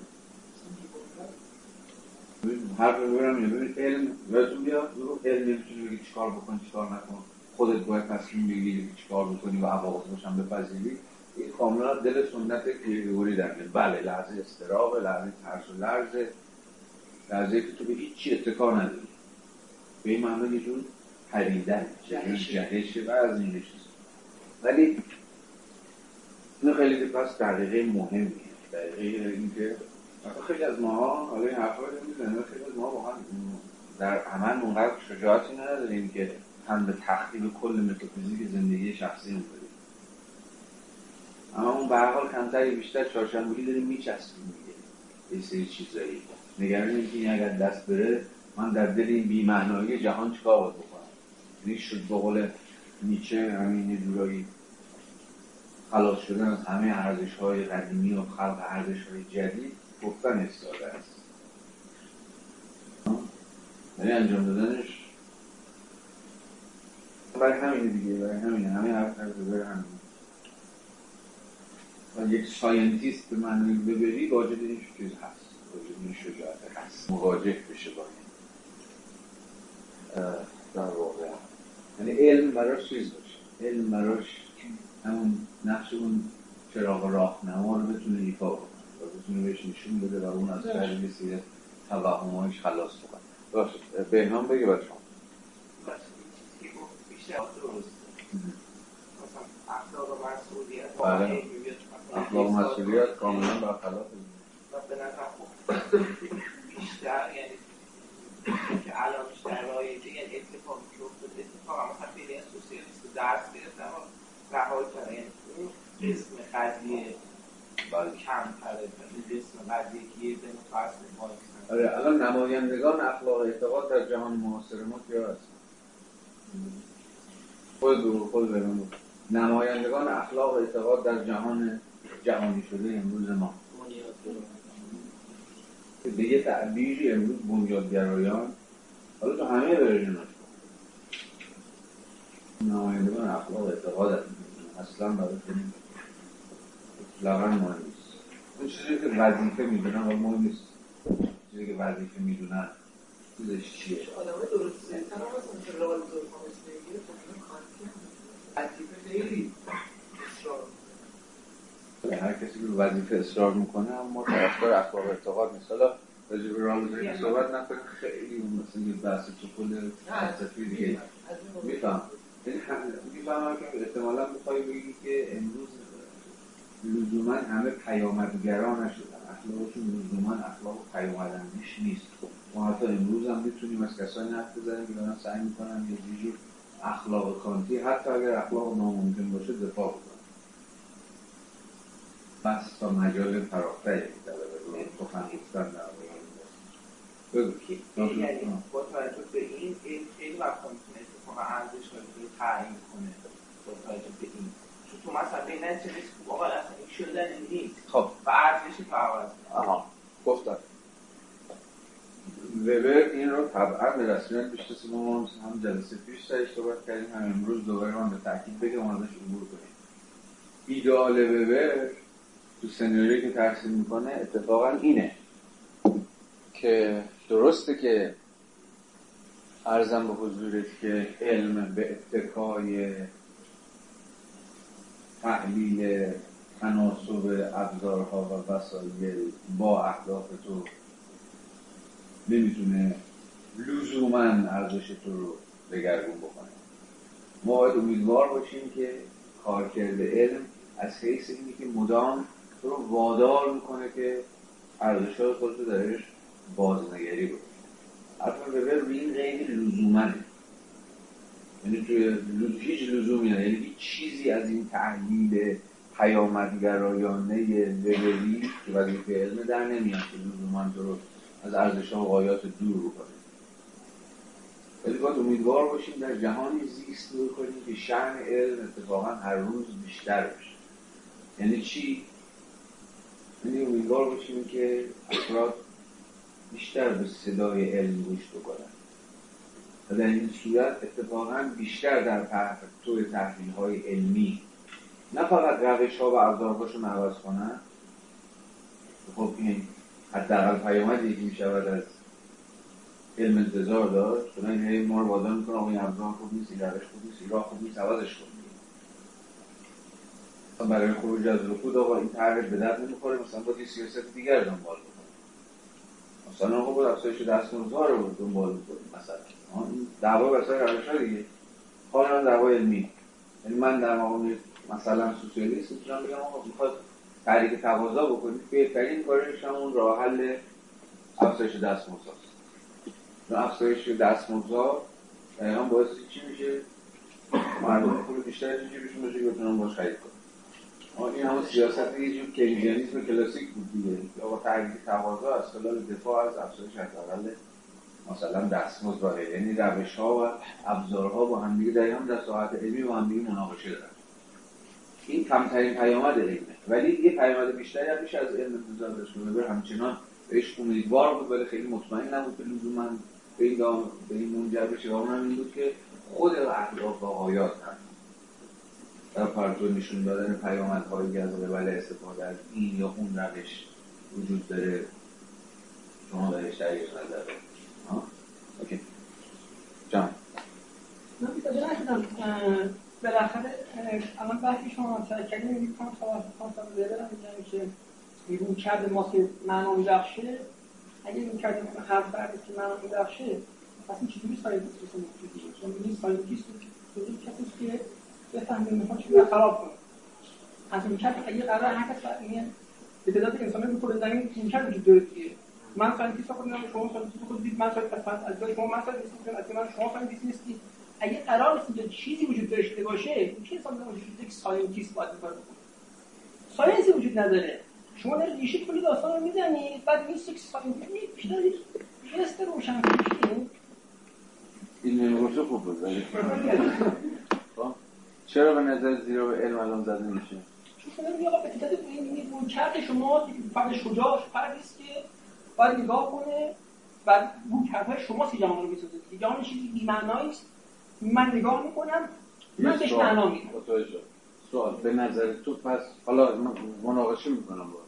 حرف بگورم اینه ببین علم یادتون بیاد رو علم نمی‌تونه بگه چیکار بکن چیکار نکن. خودت باید تصمیم بگیری چیکار بکنی و عواقبش هم بپذیری. این کاملا دل سنت کیرگوری در میاد. بله لحظه استراب لحظه ترس و لرزه لحظه که تو به هیچ چی اتکا نداری. به این معنی یه جور پریدن جهشه. و از این ولی این خیلی پس دقیقه مهمیه. دقیقه اینکه خیلی از ماها حالا این حرفا رو می‌زنه خیلی از ما واقعا در عمل اونقدر شجاعتی نداریم که هم به تخریب کل متافیزیک زندگی شخصی بدیم اما اون به هر حال کمتر بیشتر چهارشنبهی داریم میچسبیم دیگه. یه سری چیزایی. نگران اینکه این اگر دست بره من در دل این بی‌معنایی جهان چیکار باید بکنم؟ یعنی شد به قول نیچه همین جورایی خلاص شدن از همه ارزش های قدیمی و خلق ارزش های جدید گفتن استاده است. یعنی انجام دادنش؟ برای همین دیگه برای همین همه حرف برای همین. و یک scientist به معنی وبری واجد این چیز هست. واجد این شجاعت هست. مواجه بشه با این. در واقع. یعنی علم براش چیز باشه. علم براش همون نقش اون چراغ راهنما رو بتونه ایفا کنه و بتونه بهش نشون بده و اون از شر یه سری توهمایش خلاص بکنه. باشه بهنام بگه بچه هم بله. اخلاق مسئولیت کاملا برخلاف و به نظر بیشتر یعنی که الان بیشتر رایجه یعنی اتفاقی که افتاده اتفاق هم مثلا خیلی از سوسیالیست درس گرفتن و رها کردن یعنی اون قسم قضیه کم تره. قسم قضیه که یه دنو فصل مارکسن آره الان نمایندگان اخلاق اعتقاد در جهان معاصر ما کیا هستن؟ خود بگو خود برون نمایندگان اخلاق اعتقاد در جهان جهانی شده امروز ما. به یه تعبیری امروز بنیادگرایان. حالا تو همه ورژناش نمایندگان اخلاق اعتقاد اصلا برای اطلاقا مهم نیست اون چیزی که وظیفه می‌دونن و مهم نیست. چیزی که وظیفه می‌دونن چیزش چیه؟ آدم درست زنتر هم که رال وظیفه خیلی اصرار هر کسی که وظیفه اصرار می‌کنه اما طرفدار اخلاق اعتقاد نیست. حالا راجع به راه صحبت نکنیم. خیلی مثلا یه بحث تو کل فلسفی دیگه. میفهم. می‌فهمم که احتمالا می‌خوای بگی که امروز لزوما همه پیامدگرا نشدن. اخلاقشون لزوما اخلاق پیامدندیش نیست. ما حتی امروز هم می‌تونیم از کسانی حرف بزنیم که دارن سعی می‌کنن یه جور اخلاق کانتی حتی اگر اخلاق ناممکن باشه دفاع کنن بس تا مجال فراختری سخن گفتن در بگو یعنی با توجه به این خیلی وقتا می‌تونه اتفاق ارزش رو تعیین کنه. با توجه به این. تو مثلا بین چه آقا اصلا این شدن نیست خب. و ارزش فعال آها. گفتم. وبر این رو طبعا به رسمیت می‌شناسیم ما هم جلسه پیش سرش صحبت کردیم. هم امروز دوباره من به تاکید بگم ازش عبور کنیم. ایدئال وبر تو سناریویی که ترسیم می‌کنه اتفاقا اینه که درسته که ارزم به حضورت که علم به اتکای تحلیل تناسب ابزارها و وسایل با اهداف تو نمی‌تونه لزوما ارزش تو رو دگرگون بکنه. ما باید امیدوار باشیم که کارکرد علم از حیث اینی که مدام تو رو وادار می‌کنه که ارزش های خودت رو درش بازنگری بکنی. وبر روی این غیر لزومنه یعنی توی هیچ لزومی نه. یعنی چیزی از این تحلیل پیامدگرایانه وبری که وظیفه علم در نمیاد که لزوما تو از ارزش و غایات دور بکنه. ولی باید امیدوار باشیم در جهانی زیست کنیم که شعن علم اتفاقا هر روز بیشتر بشه. یعنی چی؟ یعنی امیدوار باشیم که افراد بیشتر به صدای علم گوش بکنن. و در این صورت اتفاقا بیشتر در تو تحلیل های علمی نه فقط روش ها و ابزارهاشون عوض کنن. خب این حداقل پیامدی که می‌شود از علم انتظار داشت چون این ما رو وادار می‌کنه آقا این ابزار خوب نیست این روش خوب نیست این راه خوب نیست عوضش کنیم برای خروج از رکود آقا این طرح به درد نمی‌خوره مثلا با یه سیاست دیگر دنبال بکنیم مثلا آقا با افزایش دستمزدها رو دنبال بکنیم مثلا. دعوا سر روش دیگه. حالا دعوا علمی. یعنی من در مقام مثلا سوسیالیست می‌تونم بگم آقا می‌خواد تحریک تقاضا بکنید بهترین کارش همون راه حل افزایش دستمزداست افزایش دستمزد هم باعث چی میشه؟ مردم پول بیشتر جیبشون باشه که بتونن باش خرید کنن. این همون سیاست یه جور کینزیانیسم کلاسیک بود دیگه. آقا تحریک تقاضا از خلال دفاع از افزایش حداقل مثلا دستمزد راه یعنی روش ها و ابزارها با هم دیگه در هم در ساعت علمی با هم دیگه مناقشه دارن. این کمترین پیامد علمه. ولی یه پیامد بیشتری هم میشه از علم داشت که همچنان بهش امیدوار بود ولی خیلی مطمئن نبود که لزوما به این به این منجر بشه. و اونم این بود که خود اهداف و آیات هم. در پرتو نشون دادن پیامدهایی که از قبل استفاده از این یا اون روش وجود داره. شما درش دریافت نظر اوکی. جان. بالاخره الان بحثی شما مطرح کردیم میگید کانت کانت وبر میگن که روی کرد ما که معنا میبخشه. اگه این کرد حرف بردید که معنا میبخشه پس این چجوری ساینتیست رو موجودیه چون این ساینتیست وجود کسی که بفهمه می‌خواد چجوری خراب کنه؟ از این کرد اگه قرار هر کس این به تعداد انسان رو کل زمین این کرد وجود داره دیگه. من ساینتیست خودم شما ساینتیست خود دید من ساینتیست از جای شما من ساینتیست از من شما ساینتیست نیستی اگه قرار نیست چیزی وجود داشته باشه چه حساب وجود یک ساینتیست باید کار بکنه؟ ساینسی وجود نداره. شما در ریشه کلی داستان رو می‌زنید بعد این سکس ساینتیست پیدا جست روشن این روشه خوب بود چرا به نظر زیرا به علم الان زده میشه؟ چون میگه آقا به تعداد این کرد شما فرد شجاع فردی است که باید نگاه کنه و کردهای شما سی جهان رو می‌سازه؟ دیگه جهان چیزی بی‌معنایی است. من نگاه می‌کنم من بهش معنا میدم سوال. به نظر تو پس حالا من مناقشه می‌کنم با.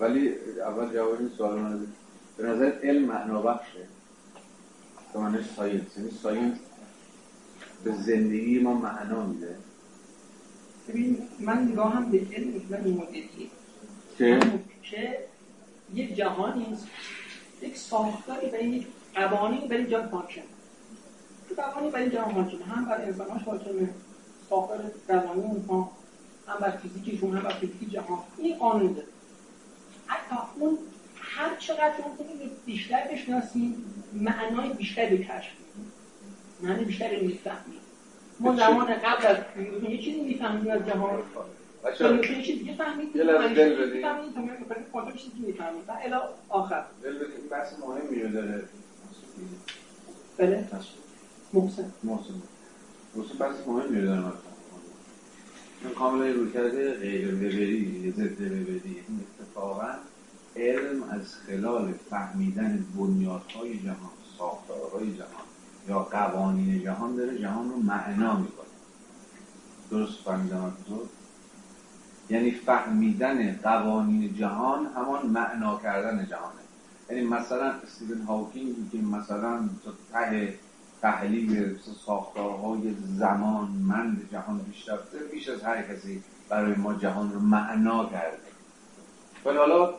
ولی اول جواب این سوال من به نظر علم معنا بخشه. که منش ساینس یعنی ساینس به زندگی ما معنا میده. ببین من نگاه هم به علم مثلا این مدلیه که که یک جهانی یک ساختاری برای یک قوانین برای جان حاکم. تو قوانین برای جهان حاکم. هم بر انساناش حاکمه. ساختار روانی اونها هم بر فیزیکشون هم بر فیزیک جهان. این قانون داره. حتی اون هر چقدر ممکنه بیشتر بشناسیم معنای بیشتر به کشف معنی بیشتر رو می‌فهمیم ما زمان قبل از یه چیزی می‌فهمیم از جهان. یه چیزی دیگه فهمید یه لحظه دل بدید. فهمید تا چیزی الی آخر. دل بدید بحث مهمی رو داره. بله. محسن. محسن. محسن بحث مهمی رو داره. این کاملا روی کرده غیر وبری ضد وبری اتفاقا علم از خلال فهمیدن بنیادهای جهان ساختارهای جهان یا قوانین جهان داره. جهان رو معنا می‌کنه. درست فهمیدم تو؟ یعنی فهمیدن قوانین جهان همان معنا کردن جهانه. یعنی مثلا استیون هاوکینگ که مثلا تا ته تحلیل ساختارهای زمان مند جهان بیشتر بیش از هر کسی برای ما جهان رو معنا کرده. ولی حالا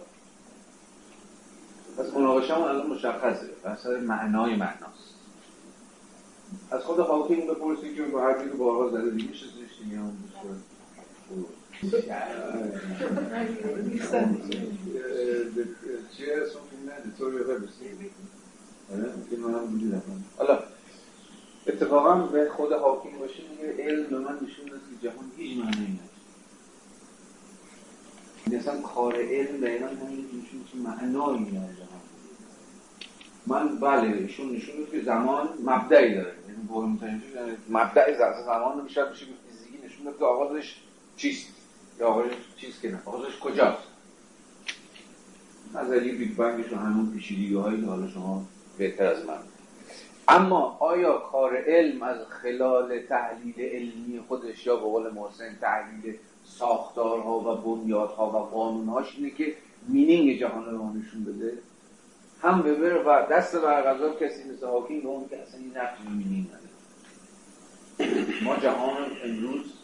پس مناقشه الان مشخصه. بحث معنای معناست. از خود هاوکینگ بپرسید که با هر که بارها زده دیگه زشتی هم چیه اسم فیلم نه دیتوری حالا اتفاقا به خود حاکم باشه میگه علم به من نشون داد که جهان هیچ معنی نداره. مثلا کار علم دقیقا همین نشون که معنایی نداره جهان. من بله ایشون نشون داد که زمان مبدعی داره. یعنی چیز مبدع زمان رو میشه بشه فیزیکی نشون داد که آغازش چیست. یا آغازش چیست که نه آغازش کجاست؟ نظریه بیگ بنگش و همون پیچیدگی هایی که حالا شما بهتر از من. اما آیا کار علم از خلال تحلیل علمی خودش یا به قول محسن تحلیل ساختارها و بنیادها و قانونهاش اینه که meaning جهان رو نشون بده؟ هم به بره و دست بر قضا کسی مثل به اون که اصلا این نقش meaning نداره. ما جهان امروز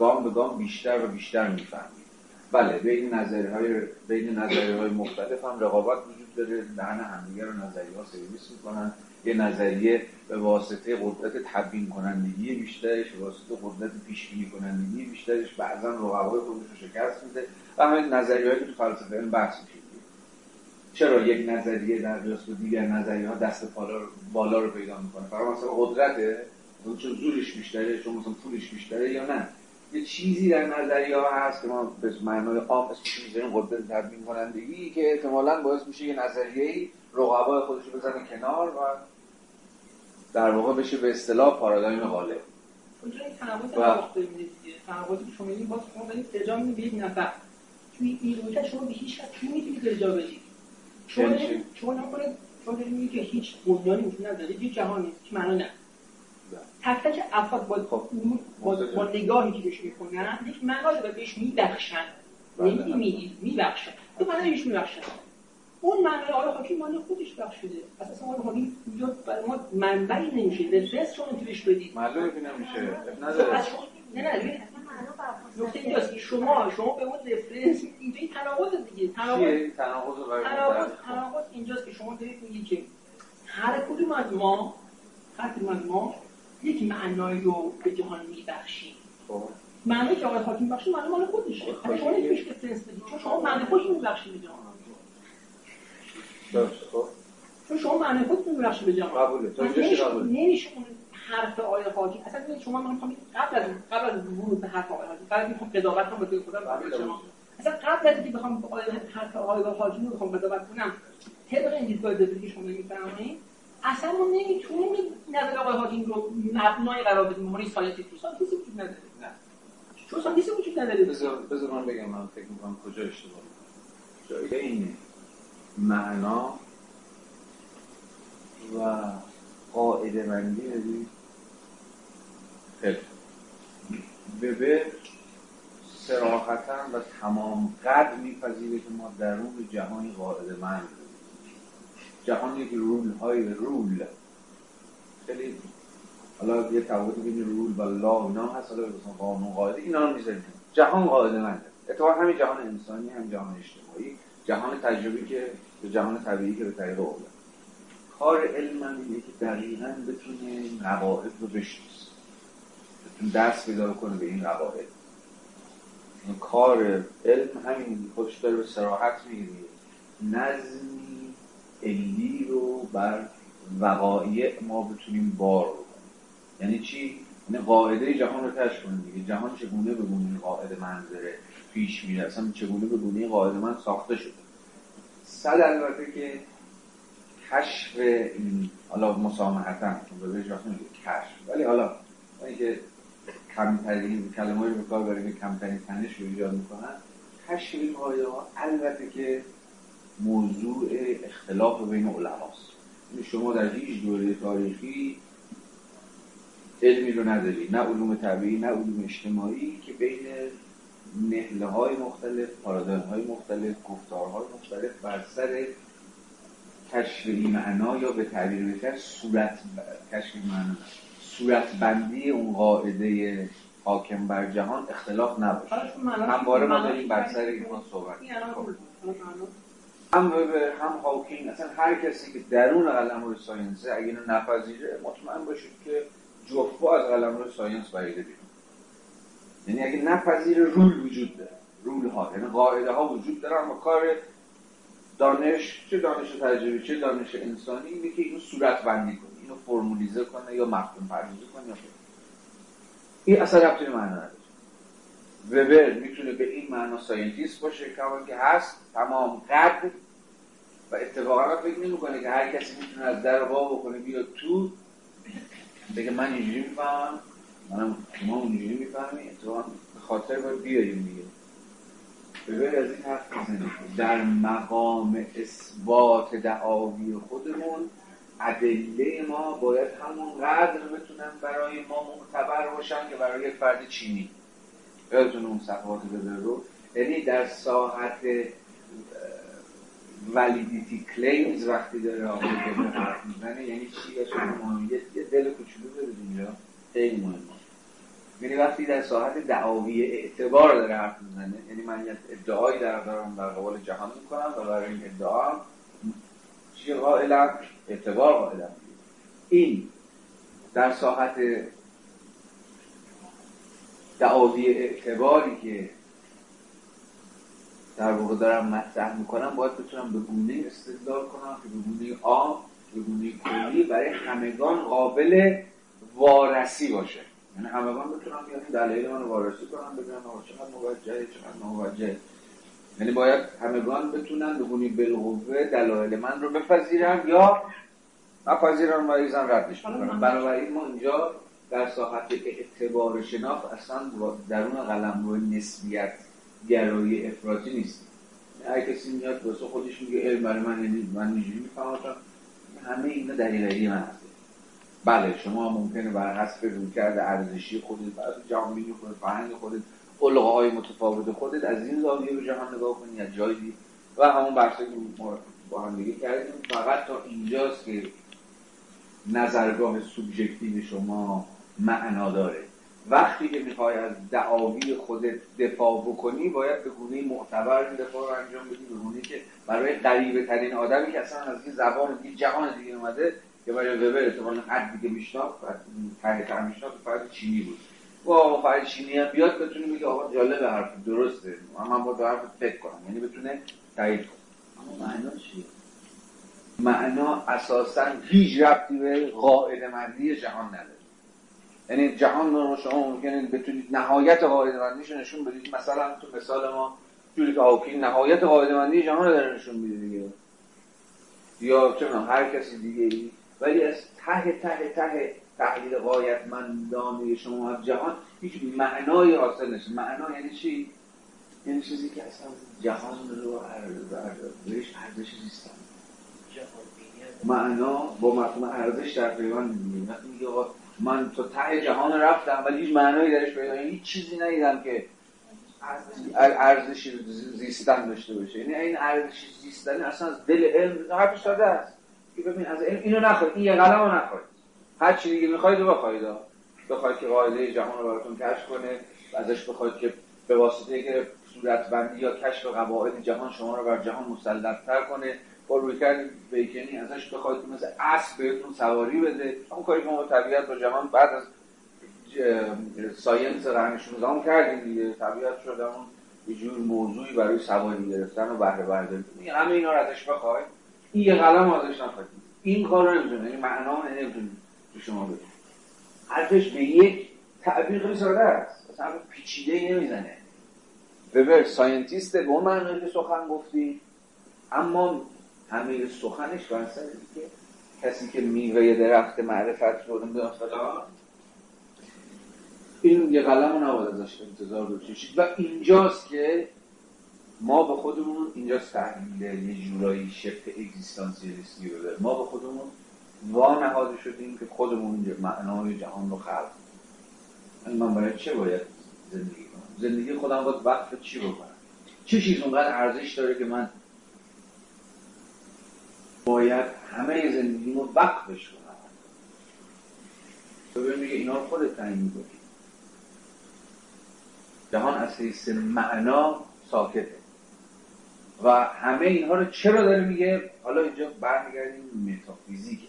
گام به گام بیشتر و بیشتر می‌فهمیم. بله بین نظریه های بین نظریه های مختلف هم رقابت وجود داره. دهن همدیگه رو نظریه ها سرویس می‌کنن. یه نظریه به واسطه قدرت تبیین کنندگی بیشترش واسطه قدرت پیش بینی کنندگی بیشترش بعضا رقبای خودش رو شکست میده و همین نظریه‌ای که تو فلسفه علم بحث میشه چرا یک نظریه در قیاس دیگر نظریه ها دست بالا, بالا رو پیدا می‌کنه؟ برای مثلا قدرته؟ چون زورش بیشتره چون مثلا پولش بیشتره یا نه؟ یه چیزی در نظریه ها هست که ما به معنای عام اسمش می‌ذاریم قدرت تبیین کنندگی که احتمالا باعث میشه یه نظریه رقبای خودش رو بزنه کنار و در واقع بشه به اصطلاح پارادایم غالب. و تناقضی که شما این باز شما دارید ارجاع می‌دید به یک نفر توی این رویت شما به هیچ کس نمی‌تونید ارجاع بدید. شما شما نکنید شما دارید میگید که هیچ بنیانی وجود نداره یه جهانی که معنا نه. تک تک افراد با, با, با نگاهی که بهش می‌کنن یک معنا رو بهش میبخشن. نمی‌دید میبخشن. تو معنی بهش میبخشن. اون معنای آقای حاکم معنی خودش بخشیده اساسا آقای حاکم اینجا برای ما منبعی نمیشه. به رس شما نمیتونیش بدید. معلومه که نمیشه. نداره. نه نه نکته اینجاست شما شما به اون رفرنس اینجا این تناقض دیگه. تناقض تناقض اینجاست که شما دارید میگید که هر کدوم از ما هر کدوم از ما یک معنایی رو به جهان میبخشیم خب. معنی که آقای حاکم بخشید معنی مال خودشه. شما نمیشه رفرنس بدید چون شما معنی خودتون میبخشید به جهان. خب. چون شما معنی خودتون میبخشید به جهان. قبوله تو اون حرف آقای حاکم. اصلا شما من می‌خوام قبل از قبل از ورود به حرف آقای حاکم قبل از اینکه قضاوت کنم به خودم شما اصلا قبل از اینکه بخوام حرف آقای حاکم رو بخوام قضاوت کنم طبق این دیدگاه که شما میفرمایید اصلا ما نمی‌تونیم نظر آقای حاکم رو مبنای قرار بدیم. مهمانی science ی تو science ی وجود نداره. چون science ی وجود نداره. بذار بذار من بگم من فکر می‌کنم کجا اشتباه جای اینه معنا و قاعده بندی بدید خیلی. وبر سراحتا و تمام قد میپذیره که ما درون جهانی قاعده مند جهانی که رول های رول. خیلی حالا یه تفاوت بین رول و لا اینا هست حالا مثلا قانون قاعده اینا رو می‌ذاریم. جهان قاعده منده اتفاقا همین جهان انسانی هم جهان اجتماعی جهان تجربی که به جهان طبیعی که به طریق اولاد کار علم هم اینه که دقیقا بتونه قواعد رو بشناسه. بتونه دست پیدا کنه به این قواعد. کار علم همین خودش داره به سراحت می‌گیره. نظمی علی رو بر وقایع ما بتونیم بار بکنیم. یعنی چی؟ یعنی قاعده جهان رو تشک کنیم دیگه. جهان چگونه به گونه قاعده منظره پیش میره؟ اصلا چگونه به گونه قاعده من ساخته شده؟ صد البته که کشف این حالا مسامحتا به بهش وقت کشف. ولی حالا اینکه کمترین کلمه رو به کار برای کمترین تنش رو ایجاد می‌کنن کشف این قاعده ها البته که موضوع اختلاف بین علماست. یعنی شما در هیچ دوره تاریخی علمی رو نداری. نه علوم طبیعی نه علوم اجتماعی که بین نهله های مختلف پارادایم های مختلف گفتارهای مختلف بر سر کشف این معنا یا به تعبیر بهتر صورت کشف معنا. صورت بندی اون قاعده حاکم بر جهان اختلاف نباشه. همواره ما داریم بر سر اینها صحبت هم وبر هم هاوکینگ اصلا هر کسی که درون قلم روی ساینسه اگه اینو نپذیره مطمئن باشید که جفا از قلم روی science بریده بیرون. یعنی اگه نپذیره rule وجود داره. rule ها یعنی قاعده ها وجود داره اما کار دانش چه دانش تجربی چه دانش انسانی اینه که اینو صورت بندی کنه اینو فرمولیزه کنه یا مفهوم پردازی کنه یا این اصلا ربطی معنا نداره. وبر می‌تونه به این معنا scientist باشه که هست تمام قد و اتفاقا فکر نمی‌کنه که هر کسی می‌تونه از در وا بکنه بیاد تو. بگه من اینجوری می‌فهمم منم شما اونجوری می‌فهمی اتفاقا به خاطر باید بیاریم دیگه. ببین از این حرف بزنیم در مقام اثبات دعاوی خودمون ادله ما باید همونقدر بتونن برای ما معتبر باشن که برای یک فرد چینی. اون صفحات رو یعنی در ساحت ولیدیتی کلیمز وقتی داره آقای حرف می‌زنه یعنی چی یا یه دل کوچولو بده اینجا. خیلی مهمه. یعنی وقتی در ساحت دعاوی اعتبار داره حرف می‌زنه یعنی من یه ادعایی در دارم در قبال جهان می‌کنم و برای این ادعا چی قائلم؟ اعتبار قائلم. این در ساحت دعاوی اعتباری که در واقع دارم مطرح می‌کنم باید بتونم به گونه استدلال کنم که به گونه عام به گونه کلی برای همگان قابل وارسی باشه. یعنی همگان بتونم یعنی دلایل من وارسی کنم بگم آقا چقدر موجهه چقدر موجه یعنی باید همگان بتونن به گونه بالقوه دلایل من رو بپذیرن یا نپذیرن و ایزن ردش کنن بنابراین ما اینجا در ساحت اعتبار شناخت اصلا درون قلم روی نسبیت گرایی افراطی نیست. هر کسی میاد واسه خودش میگه علم برای من یعنی من اینجوری می‌فهمم. همه اینا دلیل من هست. بله شما ممکنه بر حسب رویکرد ارزشی خودت بر جهان بینی خودت فرهنگ خودت علقه های متفاوت خودت از این زاویه به جهان نگاه کنی از جایی. و همون بحثی که با هم دیگه کردیم فقط تا اینجاست که نظرگاه سوبژکتیو شما معنا داره. وقتی که می‌خوای از دعاوی خودت دفاع بکنی باید به گونه معتبر این دفاع رو انجام بدی به گونه که برای غریبه ترین آدمی که اصلا از این زبان دیگه جهان دیگه اومده که برای وبر احتمال حد دیگه میشناخت ته ته میشناخت فرد چینی بود. و فرد چینی هم بیاد بتونه بگه آقا جالب حرف درسته. اما من با حرف فکر کنم. یعنی بتونه تایید کنه. اما معنا چیه؟ معنا اساسا هیچ ربطی به قاعده مندی جهان نداره. یعنی جهان رو شما ممکنه بتونید نهایت قاعده مندیش نشون بدید. مثلا تو مثال ما جوری که هاوکینگ نهایت قاعده مندی جهان رو داره نشون میده دیگه. یا چه هر کسی دیگه ای. ولی از ته ته ته تحلیل قایتمندانه شما از جهان هیچ معنای حاصل نشه معنا یعنی چی؟ یعنی چیزی که اصلا جهان رو بهش ارزش زیستن معنا با مفهوم ارزش در پیوند میگه میگه من تا ته جهان رفتم ولی هیچ معنایی درش پیدا هیچ چیزی ندیدم که ارزش زیستن داشته باشه. یعنی این ارزش زیستن اصلا از دل علم حرف ساده است. که ببین از این اینو نخواهید این یه قلم رو نخواهید هر چی دیگه می‌خواید رو بخواهید بخواید که قاعده جهان رو براتون کشف کنه ازش بخواید که به واسطه که صورتبندی یا کشف قواعد جهان شما رو بر جهان مسلط‌تر کنه. با روی کرد بیکنی ازش بخواید مثل اسب بهتون سواری بده. اون کاری که ما طبیعت با جهان بعد از science قرن 16 کردیم دیگه. طبیعت شده اون یه جور موضوعی برای سواری گرفتن و بهره برداری. همه اینا رو ازش بخواید این یه قلم ازش نخواهید این کار رو نمی‌تونه این معنا نمی‌تونه تو شما بده حرفش به یک تعبیر خیلی ساده است. اصلا پیچیده نمی‌زنه. وبر scientist به اون معنی که سخن گفتی. اما همه سخنش بر که کسی که میوه درخت معرفت رو نمی‌دونم این یه قلم نباید ازش انتظار داشته و اینجاست که ما به خودمون اینجا تحلیل یه جورایی شبه اگزیستانسیالیستی رو داره ما به خودمون وا نهاده شدیم که خودمون اینجا معنای جهان رو خلق کنیم. من باید چه باید زندگی کنم؟ زندگی خودم باید وقف چی بکنم؟ چه چیز اونقدر ارزش داره که من باید همه زندگیمو وقفش کنم. تو میگه اینا رو خودت تعیین می‌کنی. جهان از حیث معنا ساکته. و همه اینها رو چرا داره میگه؟ حالا اینجا برمیگردیم متافیزیکه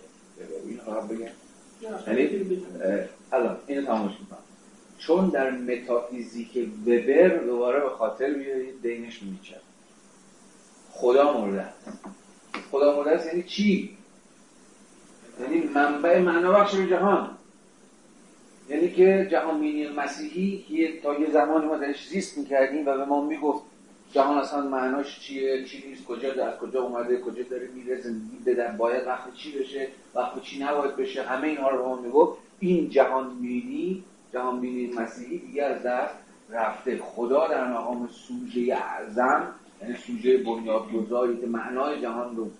این رو بگم. یعنی الان اینو تماش می‌کنم. چون در متافیزیک وبر دوباره به خاطر بیارید دینش میچه خدا مرده. است خدا است یعنی چی؟ یعنی منبع معنا بخش جهان. یعنی که جهان بینی مسیحی که تا یه زمانی ما درش زیست می‌کردیم و به ما می‌گفت جهان اصلا معناش چیه؟ چی نیست؟ کجا از کجا اومده؟ کجا داره میره؟ زندگی بدن باید وقت چی بشه؟ وقت چی نباید بشه؟ همه اینها رو به ما می‌گفت. این جهان بینی جهان بینی مسیحی دیگه از دست رفته. خدا در مقام سوژه اعظم یعنی سوژه بنیادگذاری که معنای جهان رو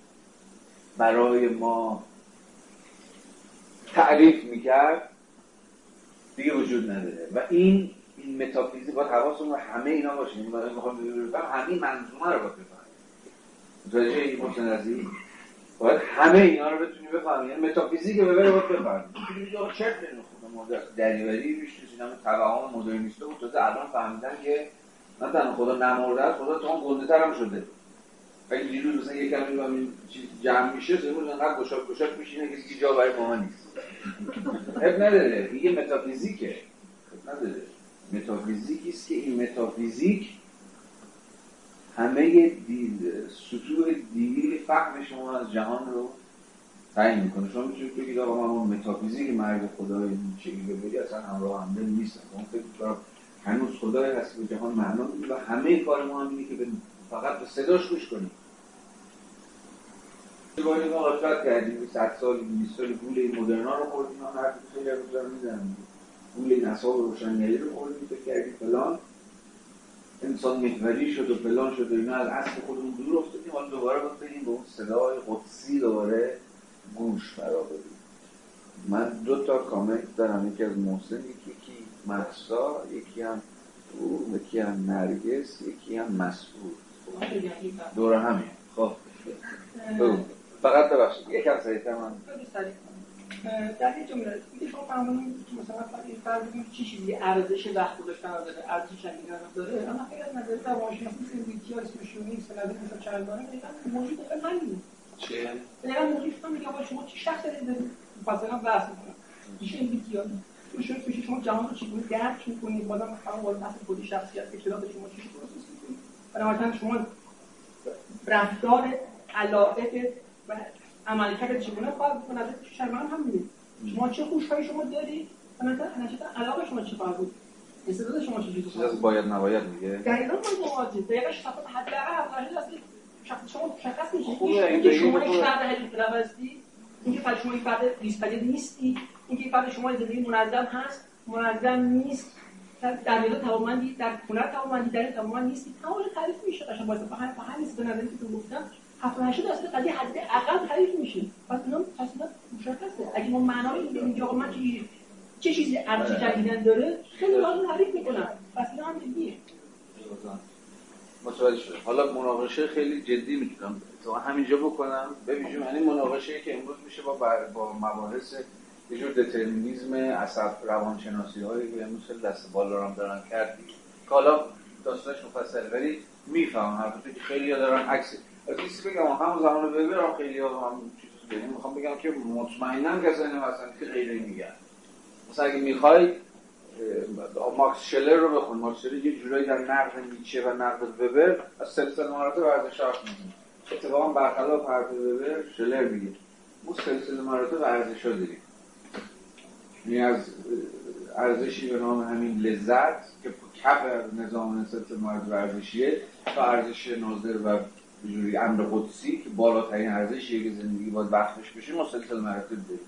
برای ما تعریف می‌کرد دیگه وجود نداره. و این این متافیزیک باید حواسمون رو همه اینا باشه. این باید می‌خوام همین منظومه رو باید بفهمیم. متوجه این محسن باید همه اینا رو بتونی بفهمی یعنی متافیزیک به بره باید بفهمی آقا چرت خدا دریوری بیش تو همه توهم مدرنیسته بود تازه الان فهمیدن که نه تنها خدا نمرده است خدا تو اون گنده تر هم شده. اگه دیروز مثلا یک کمی این چیز جمع میشه امروز انقدر گشاد گشاد میشینه که جا برای ما نیست. اب نداره. دیگه متافیزیکه. نداره. متافیزیکی است که این متافیزیک همه دید سطوح دیگه فهم شما از جهان رو تعیین می‌کنه. شما می‌تونید بگید آقا من اون متافیزیک مرگ خدای چگی بگی اصلا همراه همه نیستم. اون فکر هنوز خدای هست به جهان معنا و همه کار ما هم اینه که فقط به صداش گوش کنیم. باری ما غفلت کردیم 100 سال 20 سال گول این مدرنا رو خوردیم. هم هر خیلی از روزا می‌زنن گول این اصحاب روشنگری رو خوردیم فکر کردیم فلان. انسان محوری شد و فلان شد و اینا. از اصل خودمون دور افتادیم. حالا دوباره باید به اون صدای قدسی دوباره گوش فرا بدیم من دو تا کامنت دارم. یکی از محسن یکی محسا یکی هم او یکی هم نرگس یکی هم مسعود. دور همین. خب. فقط ببخشید. یکم سریعتر من. در این جمله میگه شما فرمودید که مثلا فرض کنید چی چیزی ارزش وقت گذاشتن داره ارزش شنیدن داره. اما خیلی از نظر روانشناسی سلویکی یا اسمش نیست نظر مثلا چندانه موجود داره همین چه؟ دقیقا موجود شما میگه شما چی شخص دارید؟ مثلا بحث می‌کنم. میشه این بیتیا تو شما جهان رو چگونه درک می‌کنید. بازم همون باز بحث خودی شخصیت اطلاعات شما چی پروسس می‌کنید بنابراین شما رفتار علائق و عملکرد چگونه خواهد بود؟ نظر شرمان هم می‌دید شما چه خوشهایی شما دارید؟ و نظر علاقه شما چه خواهد بود؟ استعداد شما چیزی از باید نباید میگه دقیقا باید نباید دقیقا شما حداقل هست که شما مشخص میشه اینکه شما یک فرد هستی اینکه شما یک فرد نیستی. اینکه فرد شما زندگی منظم هست منظم نیست. در میدان توانمندی در هنر توانمندی در توانمند نیستی. تمام تعریف میشه. قشنگ باید فهم فهم نیست. به نظری که گفتم 70 80 درصد قضیه حد اقل تعریف میشه. پس اینا اینا مشخصه. اگه ما معنای این اینجا من چه چه چیزی ارزش جدیدن داره خیلی راحت تعریف می‌کنم پس اینا هم جدیه. متوجه شد حالا مناقشه خیلی جدی می‌تونم تو همینجا بکنم. ببینیم یعنی مناقشه که امروز میشه با با مباحث یه جور دترمینیزم عصب روانشناسی هایی که مثل دست بالا هم دارن کردی که حالا داستانش مفصله ولی میفهم حرفی که خیلی ها دارن عکس از بگم همون زمان رو ببرم خیلی ها هم چیز می‌خوام بگم که مطمئنا کسانی هستن که غیره میگن. مثلا اگه می‌خوای ماکس شلر رو بخون. ماکس شلر یه جورایی در نقد نیچه و نقد وبر از سلسله مراتب ورزش حرف می‌زنه. اتفاقا برخلاف حرف وبر شلر میگه. ما سلسله مراتب ارزش ها داریم. یعنی از ارزشی به نام همین لذت که کف نظام سلسله مراتب ورزشیه تا ارزش ناظر و جوری امر قدسی که بالاترین ارزشیه که زندگی باید وقتش بشه ما سلسله مراتب داریم.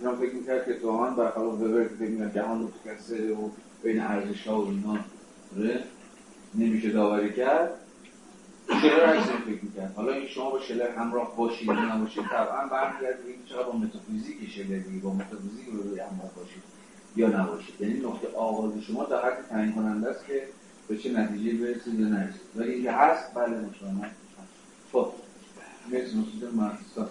اینا فکر می‌کرد که توهان برخلاف وبر که فکر می‌کرد جهان متکثره و بین ارزش ها و اینا نمیشه داوری کرد. شلر عکس فکر می‌کرد حالا این شما با شلر همراه باشید یا نباشید طبعا برمیگرده به چقدر با متافیزیک شلری با متافیزیک رو روی همراه باشید یا نباشید. یعنی نقطه آغاز شما در حد تعیین کننده است که به چه نتیجه برسید یا نرسید. ولی اینکه هست بله مطمئنا. خب مرسی مسعود من خب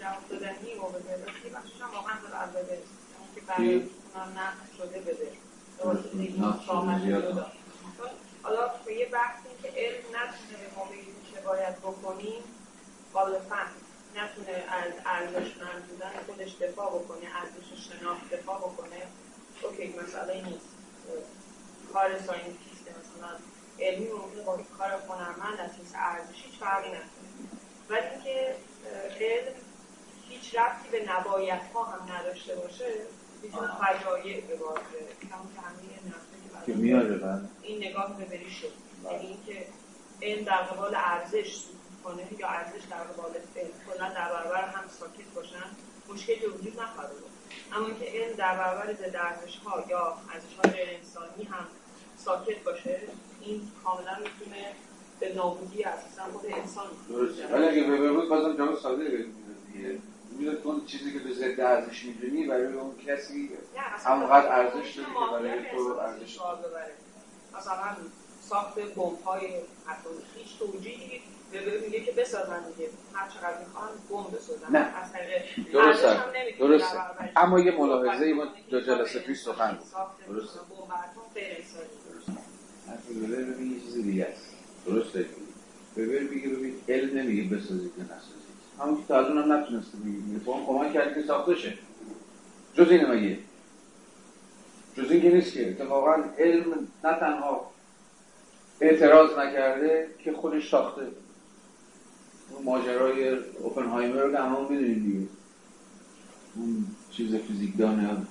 جواب دادنی و بده. یه بخشش هم واقعا داره از بده که برای اونم نقد شده بده. درست. حالا به یه بحث این که علم نتونه به ما بگه که باید بکنیم فهم نتونه از ارزشمند بودن خودش دفاع بکنه ارزش شناخت دفاع بکنه. اوکی مسئله نیست. کار scientist مثلا علمی ممکنه با کار هنرمند از حیث ارزش هیچ فرقی نکنه. ولی اینکه علم هیچ ربطی به نبایت ها هم نداشته باشه می‌تونه فجایع به بار بیاره همون که همه که میاره بله این نگاه ببری شد. یعنی اینکه علم در قبال ارزش کنه یا ارزش در قبال علم کلا در برابر هم ساکت باشن مشکلی وجود نخواهد اما اینکه علم در برابر ضد ارزش ها یا ارزش های غیر انسانی هم ساکت باشه این کاملا می‌تونه به نابودی اساسا خود انسان درسته. ولی اگه وبر بود بازم جواب ساده دیگه. می‌داد اون چیزی که به ضد ارزش می‌دونی برای اون کسی همونقدر ارزش داره که برای تو ارزش. مثلا ساخت بمب های اتمی هیچ توجیهی میگه که بسازن دیگه هر چقدر می‌خوان بمب بسازن نه. درسته. درسته. اما یه. ملاحظه ما که دو جلسه پیش سخن بود. درسته. ببین یه چیز دیگه است درسته وبر میگه ببین علم نمیگه بسازید یا نسازید همون که تا از اونم نتونسته بگه میگه تو هم کمک کردی که ساخته شه. جز اینه مگه جز این که نیست که. اتفاقا علم نه تنها اعتراض نکرده که خودش ساخته. ماجرای اوپنهایمر رو که همه می‌دونیم دیگه. اون چیز فیزیکدان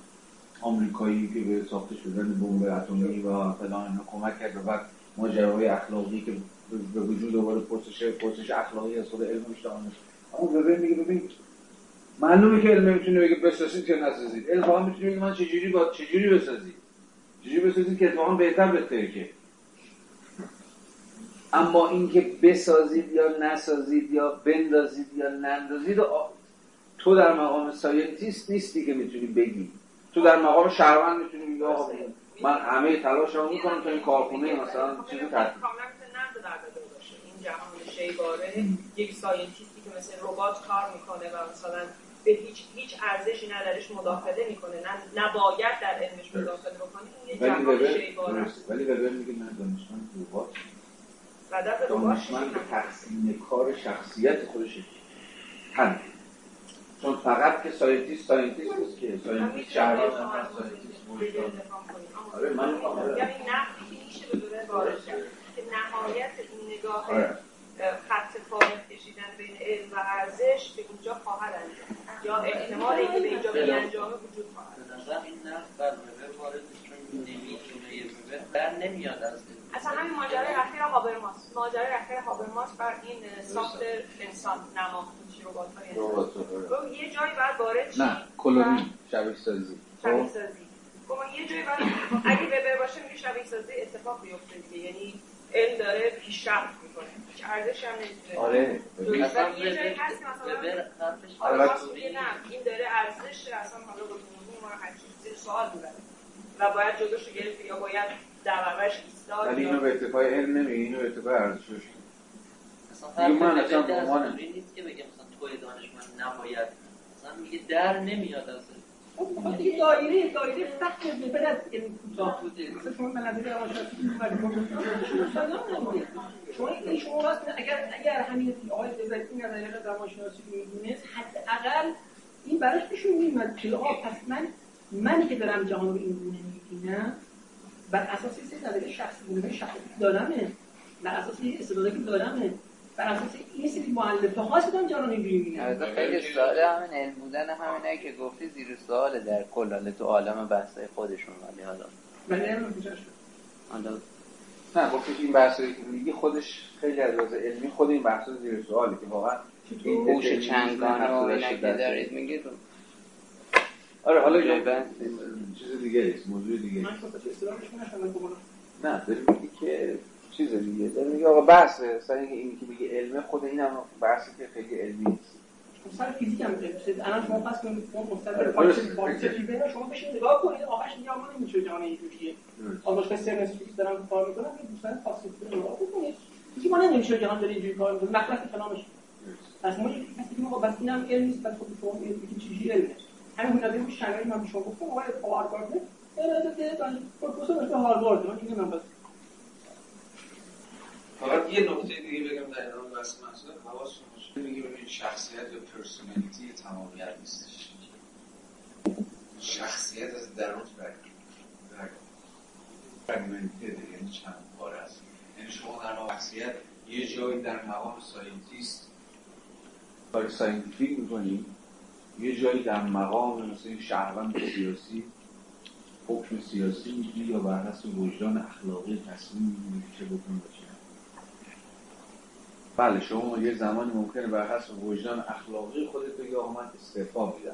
آمریکایی که به ساخته شدن بمب اتمی و فلان اینا کمک کرد و بعد ماجراهای اخلاقی که به وجود دوباره پرسش پرسش اخلاقی از خود علمش دانش اما وبر میگه ببین معلومه که علم می‌تونه بگه بسازید یا نسازید. علم فقط می‌تونه بگه من چجوری با چجوری بسازید؟ چجوری بسازید که اتفاقا بهتر بهتره که اما اینکه بسازید یا نسازید یا بندازید یا نندازید آ- تو در مقام scientist نیستی که می‌تونی بگی. تو در مقام شهروند می‌تونی بگی آقا من همه تلاشمو می‌کنم تا این کارخونه مثلا چیزی ترتیب این جهان شیءواره یک scientist ی که مثل ربات کار می‌کنه و مثلا به هیچ هیچ ارزشی نه درش مداخله می‌کنه. نه نباید در علمش مداخله بکنه این جهان شیءواره است. ولی وبر میگه نه دانشمند ربات دانشمند به تقسیم کار شخصیت خودش تن چون فقط که scientist scientist نیست که scientist شهروند هم scientist آره، من. یعنی نقدی که میشه به دوره وارد که نهایت این نگاه آره. خط فارق کشیدن بین علم و ارزش به اینجا خواهد انجامید یا احتمال اینکه به اینجا بیانجامه وجود خواهد این نقد بر وبر وارد نمی‌تونه بر نمیاد از. اصلا همین ماجرای اخیر هابرماس ماجرای اخیر هابرماس بر این ساخت انسان نما آره. گفت یه جایی بعد وارد نه کلونی شبیه سازی شبیه خب؟ سازی یه جایی بعد اگه وبر باشه میگه شبیه سازی اتفاق بیفته دیگه یعنی علم داره پیشرفت می‌کنه هیچ ارزشی هم نمی‌تونه آره. اصلا یه جایی وبر هستی مثلا نه این داره ارزش اصلا حالا با ما هر چیزی سوال می‌بره. و باید جلوش گرفت یا باید در برابرش ایستاد ولی اینو به اتفاق علم نمیگه اینو به اتفاق ارزشش اصلا من اصلا به نیست که بگه مثلا توی دانشمند نباید. مثلا میگه در نمیاد از خب دیگه دایره دایره فقط وبر از علم کوتاه بوده. مثلا به این اگر اگر همین این حداقل این که آقا پس من منی که دارم جهان رو این گونه می‌بینم بر اساس سری نظریه شخصی گونه شخصی دارمه بر اساس یه استدلالی که دارمه بر اساس این سری مؤلفه هاست که دارم جهان رو البته خیلی ساده همین علم بودن همینه که گفتی زیر سواله در کل. تو عالم بحثای خودشون ولی حالا. ولی. حالا نه گفتش این بحثایی که میگی خودش خیلی از لحاظ علمی خود این بحثا زیر سواله که واقعا این دترمینیسم چنگانه و اینا که دارید میگید؟ آره حالا جای اینا بحث چیز دیگه است موضوع دیگه نه میگی که چیز دیگه داری میگی آقا بحثه سر اینکه این که میگه علمه خود این هم بحثی که خیلی علمی نیست سر فیزیک هم بسید الان شما پس کنید شما مستقل فیزیک شما بشین نگاه کنید آقاش میگه آقا نمیشه جهان اینجوریه آقاش که سر فیزیک دارن کار می‌کنن که دوستان رو نگاه بکنید چیزی ما نمیشه جهان داره اینجوری کار می‌کنه مخلص کلامش پس ما یک کسی که ما بس اینم علم نیست بس خود شما که چیزی علمه همین هنری اون شنگایی من به شما گفتم آقای هاروارد پروفسور من بس فقط یه نکته دیگه بگم در ادامه بحث محصول حواستون باشه میگه ببین شخصیت یا پرسونالیتی تمامیت نیستش. شخصیت از درون فرگمنتد یعنی چند پاره است. یعنی شما در شخصیت یه جایی در مقام scientist. کار scientific می‌کنی یه جایی در مقام مثل این شهروند سیاسی حکم سیاسی میگی یا بر وجدان اخلاقی تصمیم می‌گیری که چه بکن باشه بله شما یه زمانی ممکنه بر حسب وجدان اخلاقی خودت بگی آقا من استعفا میدم.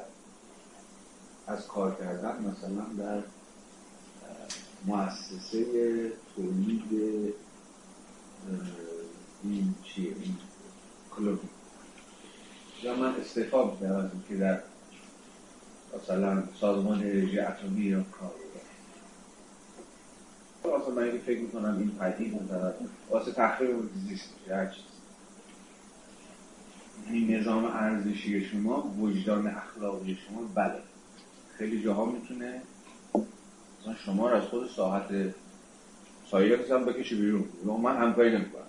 از کار کردن مثلا در مؤسسه تولید این چیه؟ این کلوبی یا من استعفا میدم از در مثلا سازمان انرژی اتمی یا کار. مثلا من فکر می‌کنم این پدید مثلا واسه تخریب زیست یا این نظام ارزشی شما وجدان اخلاقی شما بله. خیلی جاها می‌تونه مثلا شما رو از خود ساحت سایه هم بکشه بیرون. من همکاری نمی‌کنم.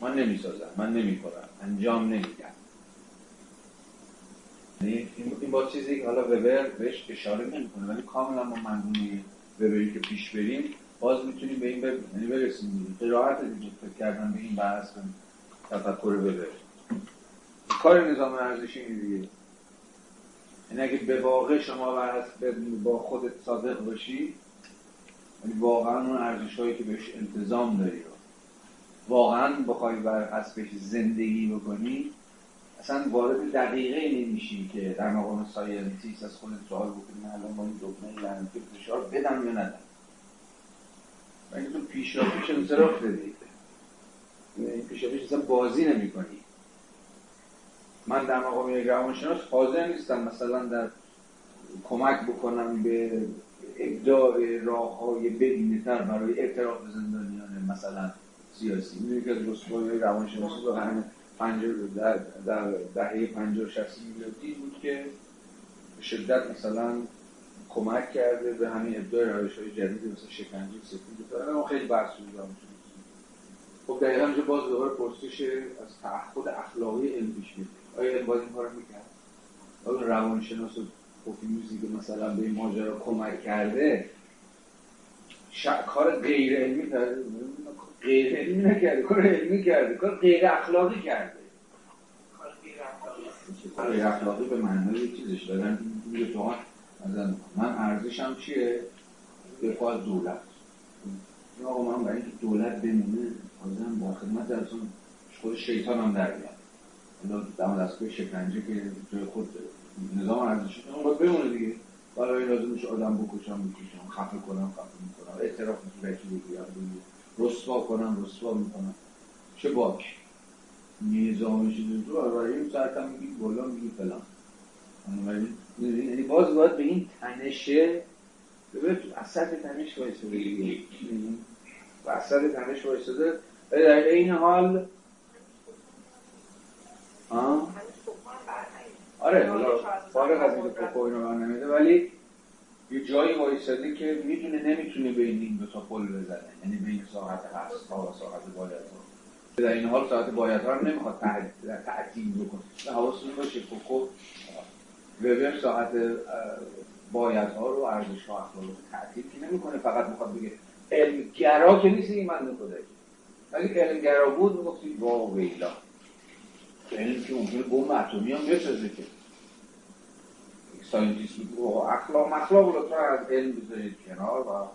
من نمی‌سازم من نمی‌کنم انجام نمیدم. یعنی این با چیزی که حالا وبر بهش اشاره نمی‌کنه ولی کاملا ما منظومه وبری که پیش بریم باز می‌تونیم به این. یعنی برسیم. دیگه قرائت دیگه فکر کردن به این بحث تفکر وبر. کار نظام ارزشی اینه دیگه. یعنی اگه به واقع شما با خودت صادق باشی یعنی واقعا اون ارزش هایی که بهش التزام داری رو. واقعا بخوای بر حسبش زندگی بکنی اصلا وارد دقیقه نمیشی که در مقام scientist از خودت سوال بکنی من الان با این دکمه لعنتی فشار بدم یا ندم؟ و اینکه تو پیشا پیش انصراف دادی یعنی پیشا پیش اصلا بازی نمی کنی من در مقام یک روانشناس حاضر نیستم مثلا در کمک بکنم به ابداع راه های بدینتر برای اعتراف زندانیان مثلا سیاسی. این یکی از رسوای روانشناسی به پنجاه در, در دهه پنجاه شصت میلادی بود که شدت مثلا کمک کرده به همین ابداع روش های جدید مثل شکنجه سفید اما خیلی شده خب دقیقا اینجا باز دوباره پرسش از تعهد اخلاقی علم پیش میاد. آیا باز این کار می‌کرد؟ آیا روانشناس و پوفیوزی که مثلا به این ماجرا کمک کرده ش... کار غیر علمی کرده. غیر علمی نکرده کار علمی کرده کار غیر اخلاقی کرده. کار غیر اخلاقی. به معنای چیزش دادن؟ من ارزشم چیه؟ دفاع از دولت. آقا من برای اینکه دولت بمونه حاضرم با خدمت ازون خود شیطان هم در دم دستگاه شکنجه که جای خود نظام ارزشی باید بمونه دیگه. برای لازمش آدم بکشم بکشم خفه کنم خفه می‌کنم. اعتراف صورتی بگیرم رسوا کنم رسوا می‌کنم. چه باک؟ نظام چیزی تو برای این ساعت هم میگی بالا میگی فلان. یعنی باز باید به این تنشه ببین تو اثر تنش وایساده. و اثر تنش وایساده. در این حال آه؟ آره فارغ از اینکه پوکو اینو من نمیده ولی یه جایی وایساده که می‌دونه نمی‌تونه به این دو تا پل بزنه. یعنی به این ساعت هست ها و ساعت باید ها در این حال ساعت باید ها رو نمی‌خواد تعطیل بکنه. به حواستون باشه پوکو وبر ساحت باید ها رو ارزش ها اخلاق تعطیل که نمی‌کنه. فقط می‌خواد بگه علمگرا که نیست این من خدا اگه علمگرا بود می‌گفتی وا ویلا. علم که ممکنه بمب اتمی هم بسازه که. scientist میگه اخلاق مخلاق لطفا از علم بذارید کنار و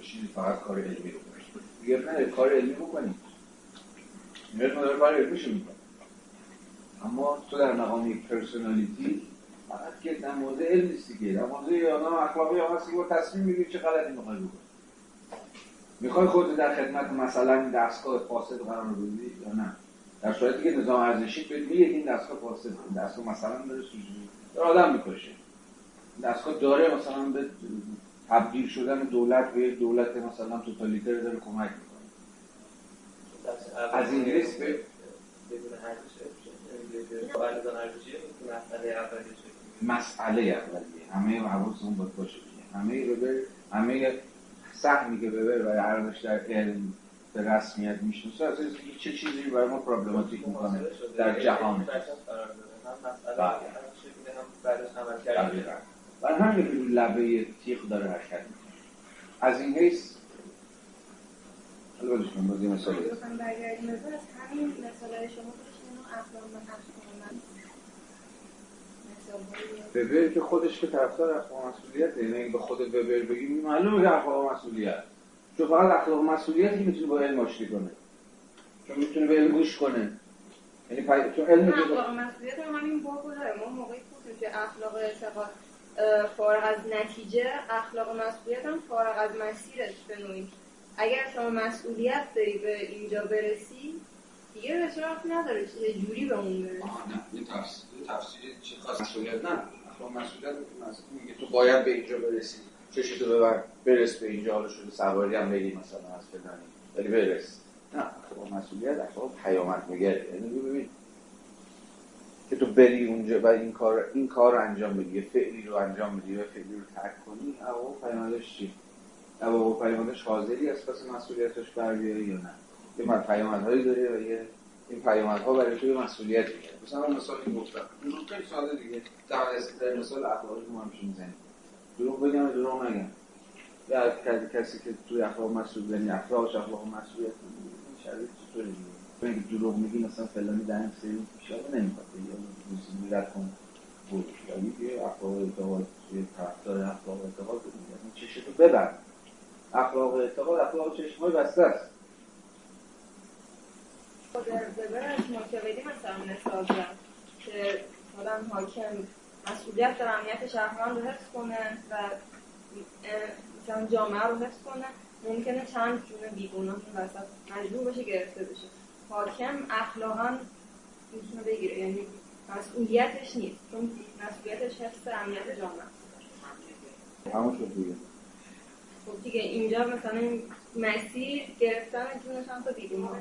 بشینید فقط کار علمی رو کنید. دیگه نه کار علمی بکنید. میاد مدار کار علمیشو اما تو در مقام یک پرسونالیتی فقط که در مورد علم نیست دیگه در مورد آدم اخلاقی هم هستی که تصمیم می‌گیری چه غلطی می‌خوای بکنی. می‌خوای خودت در خدمت مثلا این دستگاه فاسد قرار بدی یا نه؟ در صورتی که نظام ارزشی بهت میگه این دستگاه فاسد دستگاه مثلا داره سوزونی داره آدم می‌کشه. دستگاه داره مثلا به تبدیل شدن دولت به یک دولت مثلا توتالیتر داره کمک می‌کنه. از انگلیس به بدون ارزشی مسئله اولیه مسئله اولیه. همه حواسمون باید باشه. همه وبر همه سهمی که وبر برای ارزش در علم به رسمیت می‌شناسه از چه چیزی برای ما پرابلماتیک می‌کنه؟ در جهان. و همین که رو لبه تیغ داره حرکت می‌کنه. از این حیث حالا بدش من باز یه مثال همین مثال شما وبر که خودش که طرفدار اخلاق مسئولیت یعنی به خود وبر بگیم معلومه که اخلاق مسئولیت. چون فقط اخلاق مسئولیتی می‌تونه با علم آشتی کنه چون می‌تونه به علم گوش کنه یعنی پای... چون علم اخلاق مسئولیت هم همین بابو داره ما موقعی گفتیم که اخلاق اعتقاد فارغ از نتیجه اخلاق مسئولیت هم فارغ از مسیرش به نوعی. اگر شما مسئولیت داری به اینجا برسی دیگه به رفت نداره. چه جوری به اون برسی. نه. این تفسیر تفسیر چه خاص مسئولیت نه. اخلاق مسئولیت میگه تو باید به اینجا برسی. چشتو ببر. برس به اینجا. حالا شده سواری هم بگی مثلا از فلانی. ولی برس. نه اخلاق مسئولیت اخلاق پیامد میگه. یعنی ببین. که تو بری اونجا و این کار این کار انجام بدی. فعلی رو انجام بدی و فعلی رو ترک کنی او پیامدش چی؟ او پیامدش حاضری از پس مسئولیتش بر یا نه؟ یه من پیامدهایی داره و یه این پیامدها برای توی مسئولیت می‌گیره. مثلا مثالی گفتم. خیلی ساده دیگه در مثال اخلاقی رو هم می‌زنیم دروغ بگم دروغ نگم. یا کسی که توی اخلاق مسئول یعنی اخلاقش اخلاق مسئولیت این شرایط چطوری میگه؟ اگه دروغ میگی مثلا فلانی دهن سری پیشاده نمی‌خواد یا روزی میرد کن بود. یا یه اخلاق اعتقاد توی طرفدار اخلاق اعتقاد میگه چشتو ببر. اخلاق اعتقاد اخلاق چشمای بسته است. خود از ماکیاولی مثلا مثال زد که آدم حاکم مسئولیت در امنیت شهروند رو حفظ کنه و مثلا جامعه رو حفظ کنه. ممکنه چند جون بیگناه این وسط مجبور بشه گرفته بشه. حاکم اخلاقا می‌تونه بگیره. یعنی مسئولیتش نیست چون مسئولیتش حفظ امنیت جامعه. همون دیگه. خب دیگه اینجا مثلا این مسیر گرفتن جونش هم تا بیگناه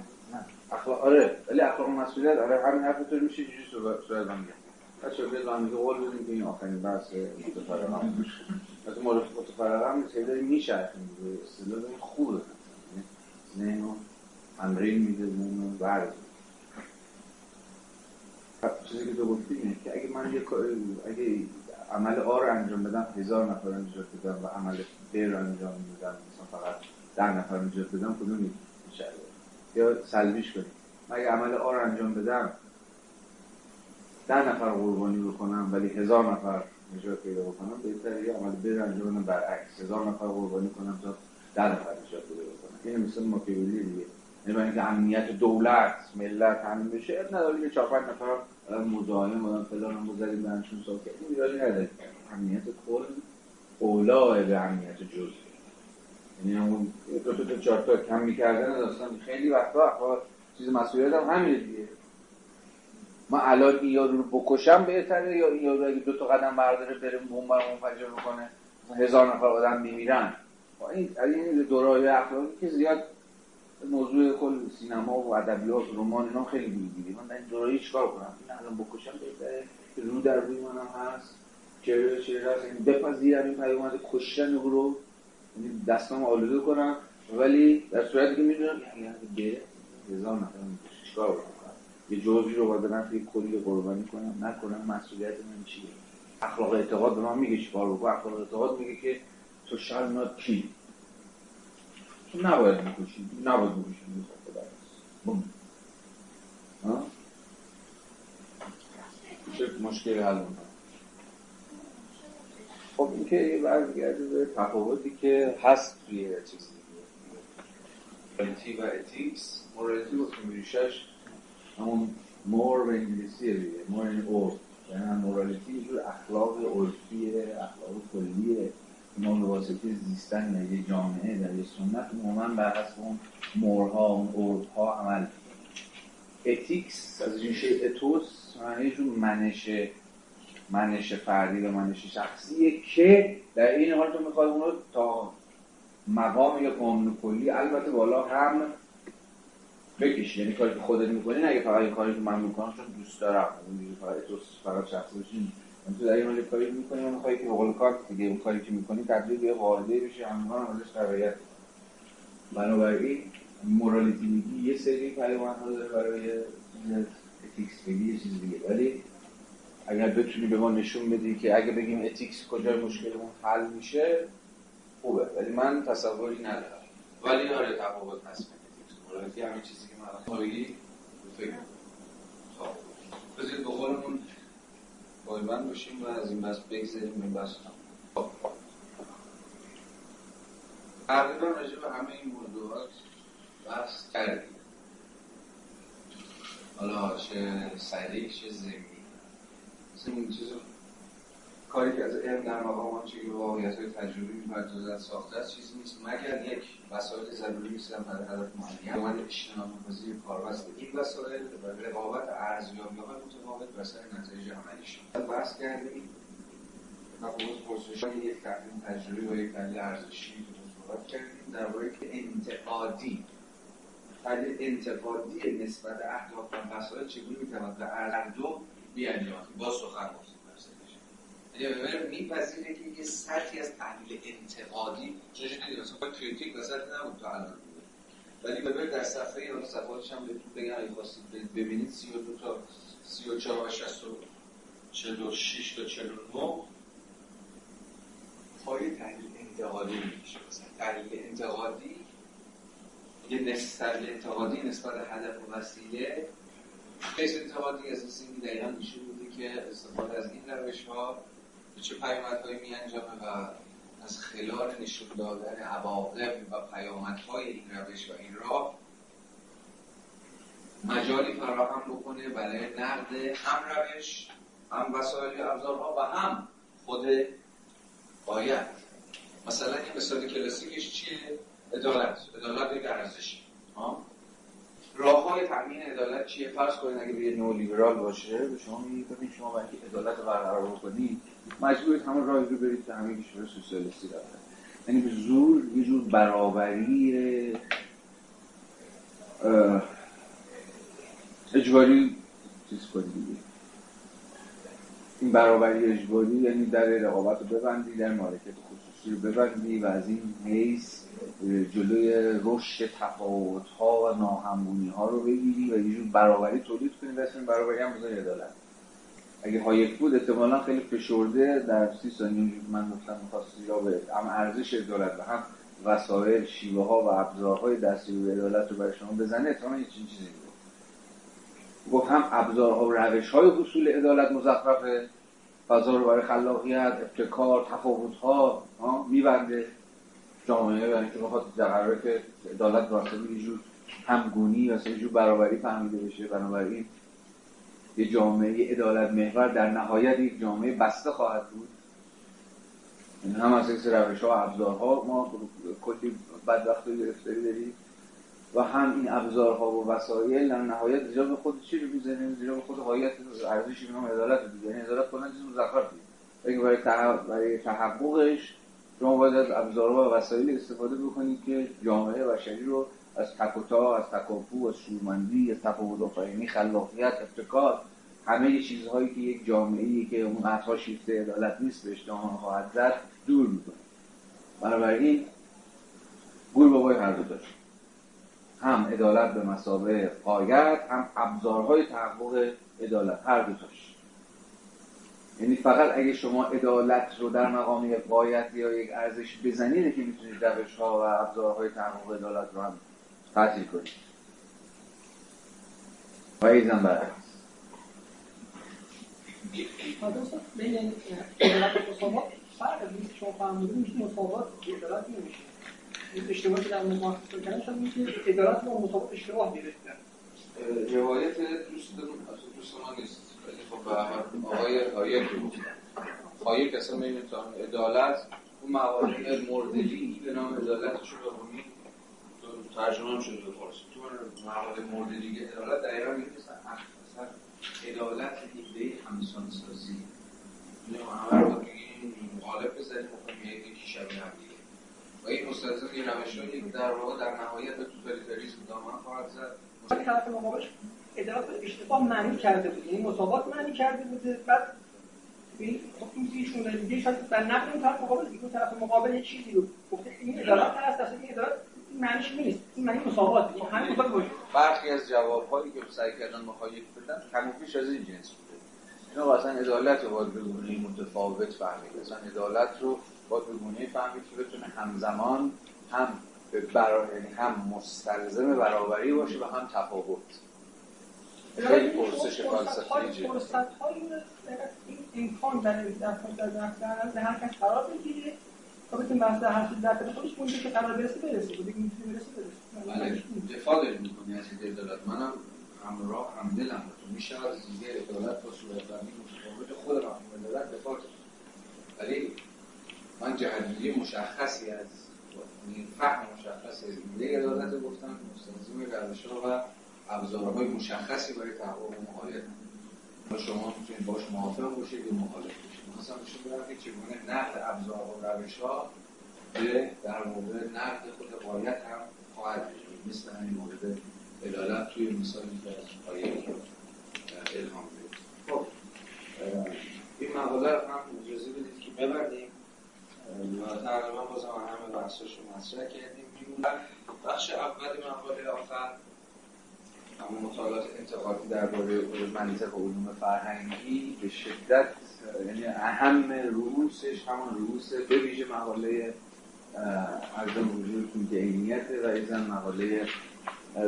اخلاق آره ولی اخلاق مسئولیت آره همین حرف تو میشه اینجوری صورت من میگم بچه هم دیگه قول بدیم که این آخرین بحث هم باشه مثل مورد نیست داریم میشرخیم اصطلاح این خوبه ذهن رو تمرین میده ذهن رو برد چیزی که تو گفتی اینه که اگه من یه اگه عمل آ رو انجام بدم هزار نفر نجات بدم و عمل ب رو انجام بدم مثلا فقط ده نفر نجات بدم کدوم میشه؟ یا سلبیش کنیم. اگه عمل آ رو انجام بدم ده نفر قربانی بکنم ولی هزار نفر نجات پیدا بکنم بهتره یه عمل بر انجام برعکس. هزار نفر قربانی کنم تا ده نفر نجات پیدا بکنم. این مثل ماکیولی دیگه. یعنی اینکه امنیت دولت ملت همین بشه اب نداره یه چهار پنج نفر مزاحم بودن فلان هم بزنیم برنشون ساکت. این ایرادی نداره. امنیت کل اولاه به امنیت جزئی یعنی همون دو تا چهار تا کم می‌کردن داستان خیلی وقتا چیز مسئولیت هم همینه دیگه. ما الان این یارو رو بکشم بهتره یا این یارو اگه دو تا قدم برداره بره بمب منفجر بکنه هزار نفر آدم میمیرن. این این دورای اخلاقی که زیاد موضوع کل سینما و ادبیات و رمان اینا خیلی می‌گیری من این دورایی چیکار کنم؟ این الان بکشم بهتره؟ رو در روی منم هست. چه چه هست. این بپذیرم این پیامد کشتن او رو. یعنی دستم آلوده کنم. ولی در صورتی که می‌دونم یعنی هزار نفر. چیکار کنم؟ یه جزئی رو باید برم توی کلی قربانی کنم نکنم مسئولیت من چیه؟ اخلاق اعتقاد به من میگه چیکار بکنم؟ اخلاق اعتقاد میگه که تو شال نات کی تو نباید بکشی نباید بکشی بوم ها؟ چه مشکل حل خب این که برگرده به تفاوتی که هست توی چیزی. morality و ethics morality گفتیم ریشش همون more به انگلیسیه دیگه more این عرف یعنی morality یه اخلاق عرفیه اخلاق کلیه. اینا متواسطی زیستن در یه جامعه در یه سنت. عموما بر حسب اون more ها اون عرفها عمل ethics از ریشه ethos معنی جور منش منش فردی و منش شخصیه که در این حال تو می‌خوای اون رو تا مقام یا قانون کلی البته بالا هم بکشی. یعنی کاری که خودت می‌کنی اگه فقط این کاری که من می‌کنم چون دوست دارم. اون فقط ethos فقط شخصی بشین تو در این کاری می‌کنی می‌خوای که بقول کانت دیگه اون کاری که می‌کنی تبدیل به قاعده بشه همگان ازش قرایت بنابراین morality میگی یه سری ها داره برای ethics بگی یه چیز دیگه. ولی اگر بتونی به ما نشون بدی که اگه بگیم ethics کجای مشکلمون حل میشه خوبه. ولی من تصوری ندارم. ولی آره تفاوت هست. مورالیتی همین چیزی که من خواهی فکر خب بذارید به قولمون پایبند باشیم و از این بس بگذاریم این بس خب. تقریبا راجع به همه این موضوعات بحث کردیم. حالا چه سریع چه زمینی. این چیز کاری که از علم در مقام آنچه که واقعیت های تجربی می‌پردازد ساخته است چیزی نیست. مگر یک وسایل ضروری میسیدن برای هدف معین من اجتناب پذیر کاربست این وسایل و رقابت ارزیابی های متفاوت بر سر نتایج عملیشون بحث کردیم تفاوت پرسش های یک تقدیم تجربی و یک دلیل ارزشی صحبت کردیم درباره که انتقادی دلیل انتقادی نسبت اهداف و وسایل چگونه می‌تواند به هر دو بیانجامد؟ با سخن گفتیم یعنی میپذیره که یه سطحی از تحلیل انتقادی چون دیدید مثلا کریتیک وسط نبود تا الان. ولی ببر در صفحه یا صفحاتش هم بهتون بگم اگه خواستید ببینید 32 تا 34 و 60 46 تا 49 پای تحلیل انتقادی میشه مثلا تحلیل انتقادی یه نسبت انتقادی نسبت هدف و وسیله. کیس انتقادی این دقیقا میشه بوده که استفاده از این روش ها به چه پیامدهایی می انجامه و از خلال نشون دادن عواقب و پیامدهای این روش و این راه مجالی فراهم بکنه برای نقد هم روش هم وسایل ابزارها و هم خود باید. مثلا یه مثال کلاسیکش چیه؟ عدالت. عدالت یک ارزشی. راه های تامین عدالت چیه؟ فرض کنید اگه به نو لیبرال باشه به شما میگه شما برای عدالت رو برقرار بکنید مجبورید همون راهی رو برید که همه کشور سوسیالیستی رفتن یعنی به زور یه جور برابری اجباری چیز کنید این برابری اجباری یعنی در رقابت رو ببندی در مالکت خصوصی رو ببندی و از این حیث جلوی رشد تفاوت ها و ناهمگونی ها رو بگیری و یه جور برابری تولید کنی. و اسم برابری هم بذاری عدالت اگه هایک بود احتمالا خیلی فشرده در سی ثانیه. من گفتم می‌خواستی را به هم ارزش عدالت و هم وسایل شیوه ها و ابزارهای دستی به عدالت رو برای شما بزنه احتمالا یه چیزی بود. گفت هم ابزارها و روش های حصول عدالت مزخرفه فضا رو برای خلاقیت ابتکار تفاوت ها میبنده. جامعه و اینکه بخواد در که عدالت واسه یه همگونی و یه جور برابری فهمیده بشه. بنابراین یه جامعه عدالت محور در نهایت یک جامعه بسته خواهد بود. این هم از این روش ها ابزارها ما کلی بدبخت و گرفتاری داریم و هم این ابزارها و وسایل در نهایت زیرا به خود چی رو می‌زنیم زیرا به خود حایت ارزشی به نام عدالت رو یعنی عدالت کلا چیز مزخرفی برای برای تحققش شما باید از ابزارها و وسایل استفاده بکنید که جامعه بشری رو از تکوتا از تکاپو از شورمندی از تفاوت آفرینی خلاقیت ابتکار همه چیزهایی که یک جامعه که اون قطعا شیفته عدالت نیست به اجتماع خواهد زد دور می‌کنه. بنابراین گور بابای هر دو داشت هم عدالت به مسابه قایت هم ابزارهای تحقق عدالت هر دو داشت یعنی فقط اگه شما عدالت رو در مقام یک قایت یا یک ارزش بزنید که می‌تونید روش ها و ابزارهای تحقق عدالت رو هم تعطیل کنید و اشتباه گرفتن روایت دوست دوست ما نیست خب آقای هایک رو هایک اصلا می‌تونم عدالت اون مقاله مردلی به نام عدالتش رو بخونید ترجمه هم شده به فارسی. تو مقاله مردلی که عدالت در ایران میگه مثلا عدالت ایده همسان سازی اینو همه رو بگیم مخالف بزنیم می‌خوایم یکی شبیه هم دیگه. و این مستلزم یه روشهایی در واقع در نهایت به توتالیتاریسم دامن خواهد زد. طرف مقابلش ادعا اشتباه معنی کرده بود. یعنی مساوات معنی کرده بوده بعد این خب این ایشون داره میگه شاید در نقد اون طرف مقابل. دیگه طرف مقابل یه چیزی رو گفته این عدالت هست اصلا این عدالت معنیش نیست این معنی مساوات این همین مساوات باشه برخی از جوابهایی که سعی کردن مخالف بدن کم و بیش از این جنس بوده اینا اصلا عدالت رو باید به گونه متفاوت فهمید اصلا عدالت رو باید به گونه فهمید که بتونه همزمان هم برای یعنی هم مستلزم برابری باشه و هم تفاوت خیلی پرسش فلسفی فرصت این امکان در در در به هر کس قرار بگیره تا بتونه بحث هر چیز در خودش اونجا که قرار برسه برسه. بودی می‌تونه برسه برسه. بله دفاع داری می‌کنی از عدالت منم همراه هم دلم. تو میشه از دیگه عدالت با صورت بندی متفاوت خود مفهوم عدالت دفاع کنم ولی من جهتگیری مشخصی از فهم مشخصی از ایده عدالت گفتم مستلزم روش‌ها و ابزارهای مشخصی برای تحقق مقالط و شما می‌تونید باش موافق باشید یا مخالف مثلا نشون بدم که چگونه نقد ابزار و روش ها به در مورد نقد خود قایت هم خواهد بود. مثل همین مورد عدالت توی مثالی که از قایت الهام بدید خب این مقاله رو هم اجازه بدید که ببردیم و تقریبا بازم همه بحثاش رو مطرح کردیم. بخش اول مقاله آخر اما مطالعات انتقادی درباره منطق علوم فرهنگی به شدت یعنی اهم رؤوسش همون رؤوس به ویژه مقاله ارزم وجودتون که عینیت و ایزن مقاله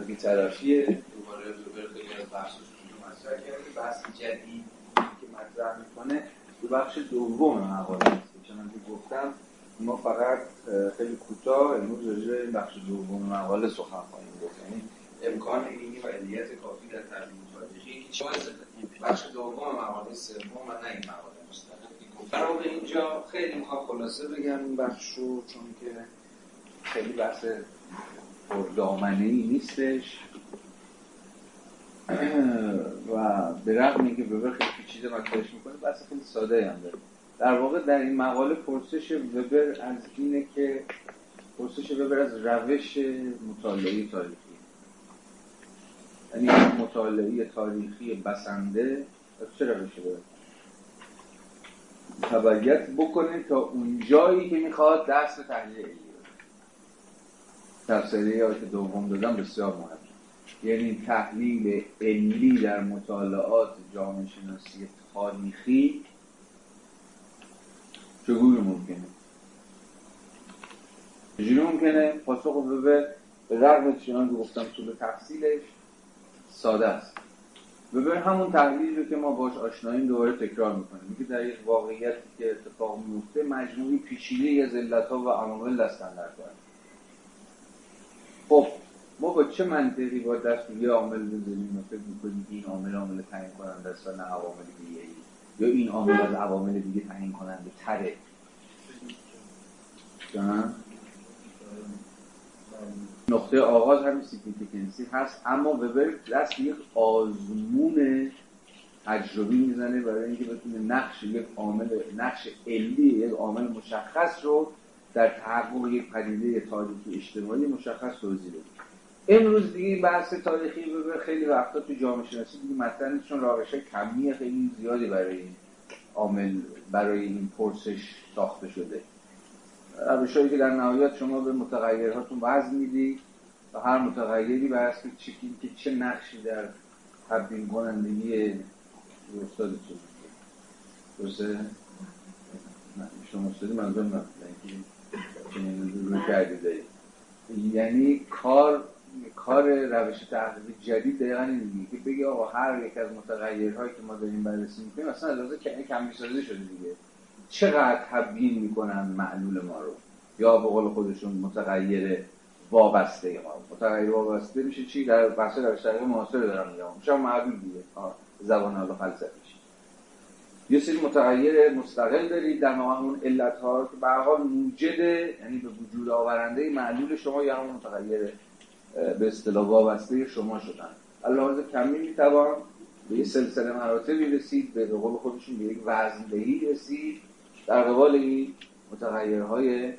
بیطرفیه دوباره دوباره خیلی از بحثش مطرح کردیم. بحث جدید که مطرح می‌کنه دو بخش دوم مقاله است. چنان که گفتم ما فقط خیلی کوتاه امروز راجع این بخش دوم مقاله سخن خواهیم گفت. یعنی امکان اینی و علیت کافی در ترجمه تاریخی که بخش دوم مقاله سوم و نه این مقاله مستقل. در به اینجا خیلی می‌خوام خلاصه بگم این بخش رو چون که خیلی بحث پردامنه ای نیستش. و به رغم اینکه به خیلی پیچیده مطرحش می‌کنه بحث خیلی ساده هم داره در واقع در این مقاله پرسش وبر از اینه که پرسش وبر از روش مطالعه تاریخی یعنی مطالعه تاریخی بسنده روشی باید تبعیت بکنه تا اون جایی که می‌خواد دست به تحلیل علی تفسیری که دوم دادم بسیار مهم. یعنی تحلیل علی در مطالعات جامعه شناسی تاریخی چگونه ممکنه؟ چجوری ممکنه؟ پاسخ به به رغم چنان که گفتم طول تفصیلش ساده است. ببین همون تحلیلی رو که ما باش آشناییم دوباره تکرار می‌کنیم. میگه در یک واقعیتی که اتفاق میفته مجموعی پیچیده از علتها و عوامل دستن در خب ما با چه منطقی با دست یه عامل بزنیم و فکر می‌کنیم این عامل عامل تعیین کننده است و نه عوامل دیگه ای یا این عامل از عوامل دیگه تعیین کننده تره نقطه آغاز همین significance ی هست اما وبر دست یک آزمون تجربی می‌زنه برای اینکه بتونه نقش یک عامل نقش علی یک عامل مشخص رو در تحقق یک پدیده تاریخی اجتماعی مشخص توضیح بده. امروز دیگه بحث تاریخی وبر خیلی وقتا تو جامعه شناسی دیگه مثلا چون روش کمی خیلی زیادی برای این عامل برای این پرسش ساخته شده. روشهایی که در نهایت شما به متغیرهاتون وزن میدی و هر متغیری بر اساس که چه نقشی در تبدیل کنندگی استادتون درسته؟ شما استادی منظور روی کردی دارید یعنی کار کار روش تحقیقی جدید دقیقا این که بگی آقا هر یک از متغیرهایی که ما داریم بررسی می‌کنیم اصلا از لحاظ کمی سازی شده دیگه. چقدر تبیین می‌کنن معلول ما رو؟ یا به قول خودشون متغیر وابسته ما متغیر وابسته میشه چی؟ در بحث روش معاصر دارم میگم. میشه معلول دیگه. زبان حالا فلسفیش. یه سری متغیر مستقل دارید در مقام اون علت ها که به حال موجد یعنی به وجود آورنده معلول شما یا همون متغیر به اصطلاح وابسته شما شدن. لحاظ کمی می‌توان به یه سلسله مراتبی رسید به قول خودشون به یک وزندهی رسید. در قبال این متغیرهای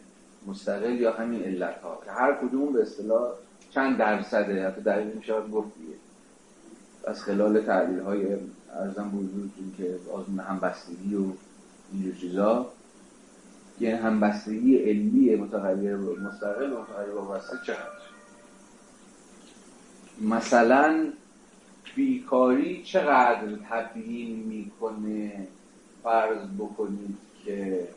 مستقل یا همین علت ها که هر کدوم به اصطلاح چند درصده حتی دقیق میشه گفت از خلال تحلیل های ارزم بزرگتون که آزمون همبستگی و این چیزا. که همبستگی علمی متغیر مستقل و متغیر وابسته چقدر مثلا بیکاری چقدر تبیین می‌کنه؟ فرض بکنید که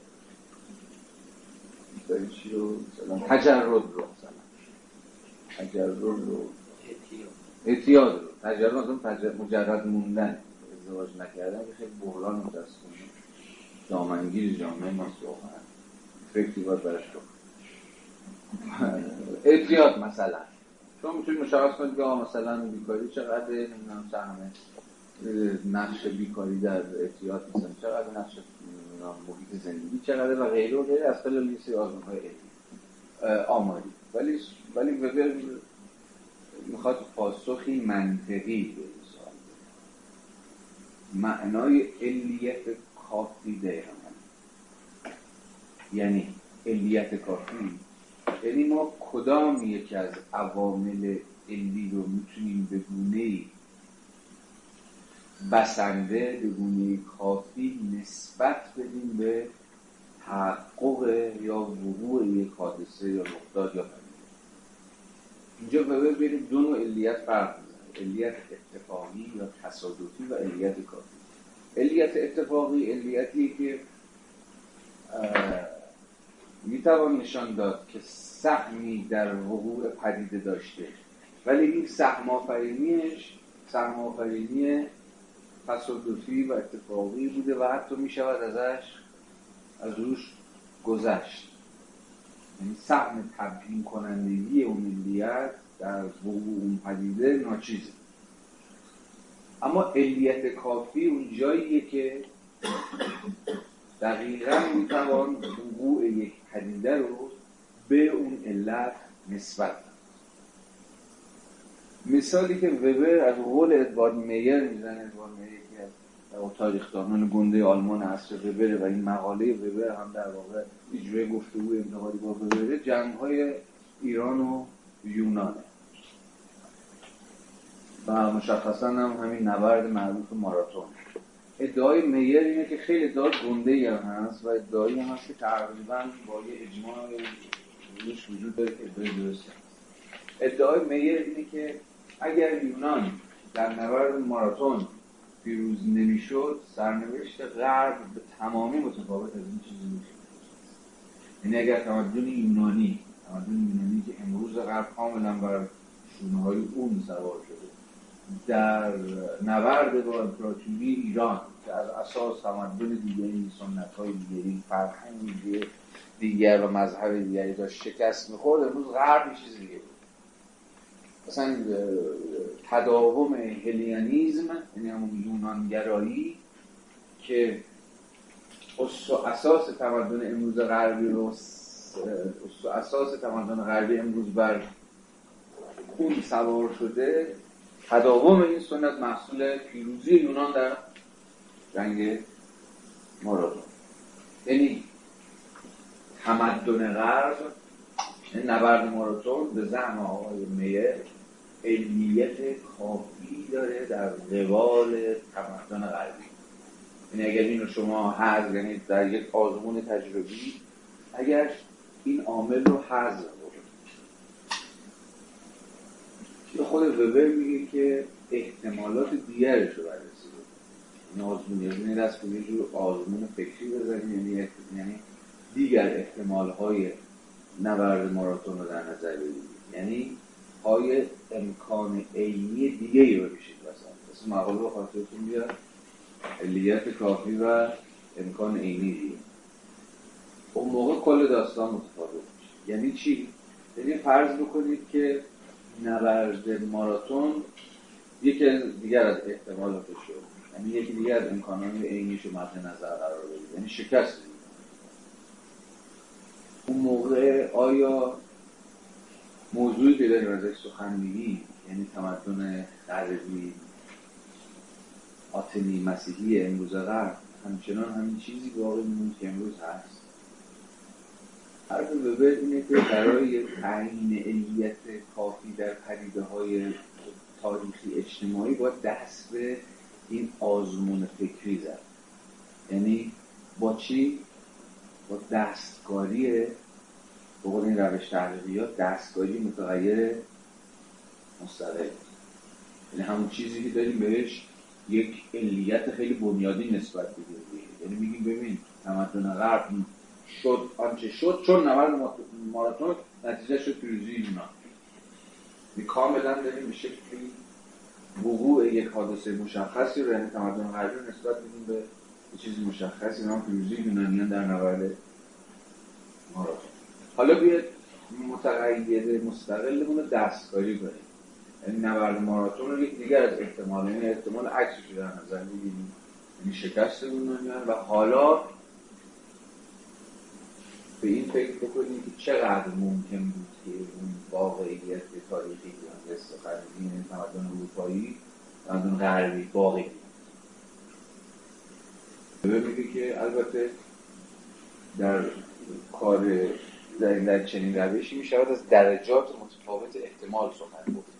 چی رو مثلا؟ تجرد رو مثلا. تجرد رو اعتیاد رو. تجرد مجرد موندن. ازدواج نکردن. که خیلی بحران متاسفانه دامنگیر جامعه ماست واقعا فکری باید برش اعتیاد مثلا. شما می‌تونید مشخص کنید که مثلا بیکاری چقدر نمی‌دونم سهم. نقش بیکاری در اعتیاد مثلا چقدر نقش محیط زندگی چقدر و غیره و غیره از خلال یه سری آزمون های آماری. ولی ولی وبر می‌خواد پاسخی منطقی به سوال معنای علیت کافی دقیقا. یعنی علیت کافی. یعنی ما کدام یکی از عوامل علی رو می‌تونیم به گونه بسنده به گونه کافی نسبت بدیم به تحقق یا وقوع یک حادثه یا رخداد یا اینجا به بریم دو نوع علیت فرق علیت اتفاقی یا تصادفی و علیت کافی. علیت اتفاقی علیتی که می‌توان نشان داد که سهمی در وقوع پدیده داشته. ولی این سهم آفرینیش سهم آفرینی تصادفی و اتفاقی بوده و حتی می‌شود ازش از روش گذشت. یعنی سهم تبیین کنندگی اون ملیت در وقوع اون پدیده ناچیزه. اما علیت کافی اون جاییه که دقیقا می‌توان وقوع یک پدیده رو به اون علت نسبت مثالی که وبر از قول ادوارد میر می‌زنه ادوارد میر یکی از دانان گنده آلمان عصر وبر و این مقاله وبر هم در واقع اجرای گفتگو انتقادی با وبر جنگ های ایران و یونانه. و مشخصا هم همین نبرد معروف ماراتون. ادعای میر اینه که خیلی ادعای گنده هم هست و ادعایی هم هست که تقریبا با یه اجماع روش وجود داره ادعای درست ادعای میر اینه که اگر یونان در نبرد ماراتون پیروز نمی‌شد سرنوشت غرب به تمامی متفاوت از این چیزی میشه یعنی اگر تمدن یونانی تمدن یونانی که امروز غرب کاملا بر شونه های اون سوار شده در نبرد با امپراتوری ایران که از اساس تمدن دیگری سنت های دیگری فرهنگ دیگر و مذهب دیگری داشت شکست می‌خورد امروز غرب چیز دیگه. مثلا تداوم هلیانیزم یعنی همون یونانگرایی که اساس تمدن امروز غربی رو اساس تمدن غربی امروز بر اون سوار شده تداوم این سنت محصول پیروزی یونان در جنگ ماراتون یعنی تمدن غرب یعنی نبرد ماراتون به زعم آقای میر علمیت کافی داره در قبال تمدن غربی. یعنی اگر اینو شما حذف یعنی در یک آزمون تجربی اگر این عامل رو حذف که خود وبر میگه که احتمالات دیگرش رو بررسی این آزمون یعنی دست یه جور آزمون فکری بزنیم یعنی یعنی دیگر احتمال های نبرد ماراتون رو در نظر بگیریم یعنی های امکان عینی دیگه ای رو بشید مثلا مثل مقاله رو خاطرتون بیاد علیت کافی و امکان عینی دیگه. اون موقع کل داستان متفاوت میشه. یعنی چی؟ یعنی فرض بکنید که نبرد ماراتون یکی دیگر از احتمالاتش رو یعنی یکی دیگه از امکانات عینیش رو مد نظر قرار بدید. یعنی شکست. اون موقع آیا موضوعی که داریم ازش سخن میگیم یعنی تمدن غربی آتنی مسیحی امروز غرب همچنان همین چیزی باقی میمون که امروز هست حرف وبر اینه که برای تعیین علیت کافی در پدیده های تاریخی اجتماعی باید دست به این آزمون فکری زد یعنی با چی؟ با دستکاری به قول این روش تحقیقیات دستکاری متغیر مستقل. یعنی همون چیزی که داریم بهش یک علیت خیلی بنیادی نسبت بدیم یعنی میگیم ببین تمدن غرب شد آنچه شد چون نبرد ماراتون نتیجه شد پیروزی یونان یعنی کاملا داریم به شکلی وقوع یک حادثه مشخصی رو یعنی تمدن غربی نسبت بدیم به چیزی مشخصی نام پیروزی یونانیان در نبرد ماراتون. حالا بیاید متغیر مستقلمون رو دستکاری کنیم. یعنی نبرد ماراتون رو یک دیگر از احتمال یعنی احتمال عکسش در نظر بگیریم یعنی شکست یونانیان و حالا به این فکر بکنیم که چقدر ممکن بود که اون واقعیت تاریخی سخن دین تمدن اروپایی تمدن غربی باقی میگه که البته در کار در, در چنین روشی می شود از درجات متفاوت احتمال سخن گفت.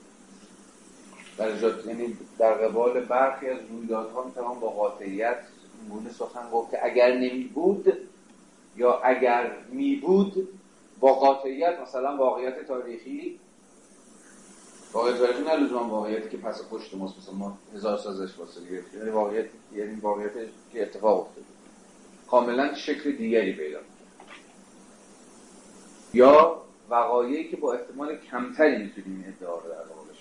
درجات یعنی در قبال برخی از رویدادها می توان با قاطعیت گونه سخن گفت که اگر نمی بود یا اگر می بود با قاطعیت مثلا واقعیت تاریخی واقعیت تاریخی نه لزوما واقعیتی که پس پشت ماست مثلا ما هزار سازش واسه گرفتیم. یعنی واقعیت یعنی واقعیت که اتفاق افتاده. کاملا شکل دیگری پیدا یا وقایعی که با احتمال کمتری می‌تونیم این ادعا رو در قبالش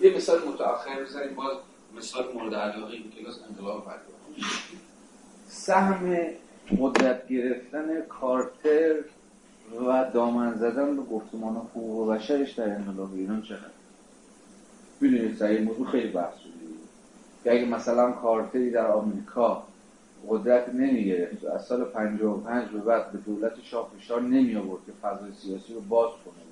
یه مثال متأخر بزنیم باز مثال مورد علاقه این کلاس انقلاب سهم مدت گرفتن کارتر و دامن زدن به گفتمان حقوق و بشرش در انقلاب ایران چقدر؟ می‌دونید سعی موضوع خیلی بحث شده که اگه مثلا کارتری در آمریکا قدرت نمی گرفت از سال 55 به بعد به دولت شاه فشار نمی آورد که فضای سیاسی رو باز کنه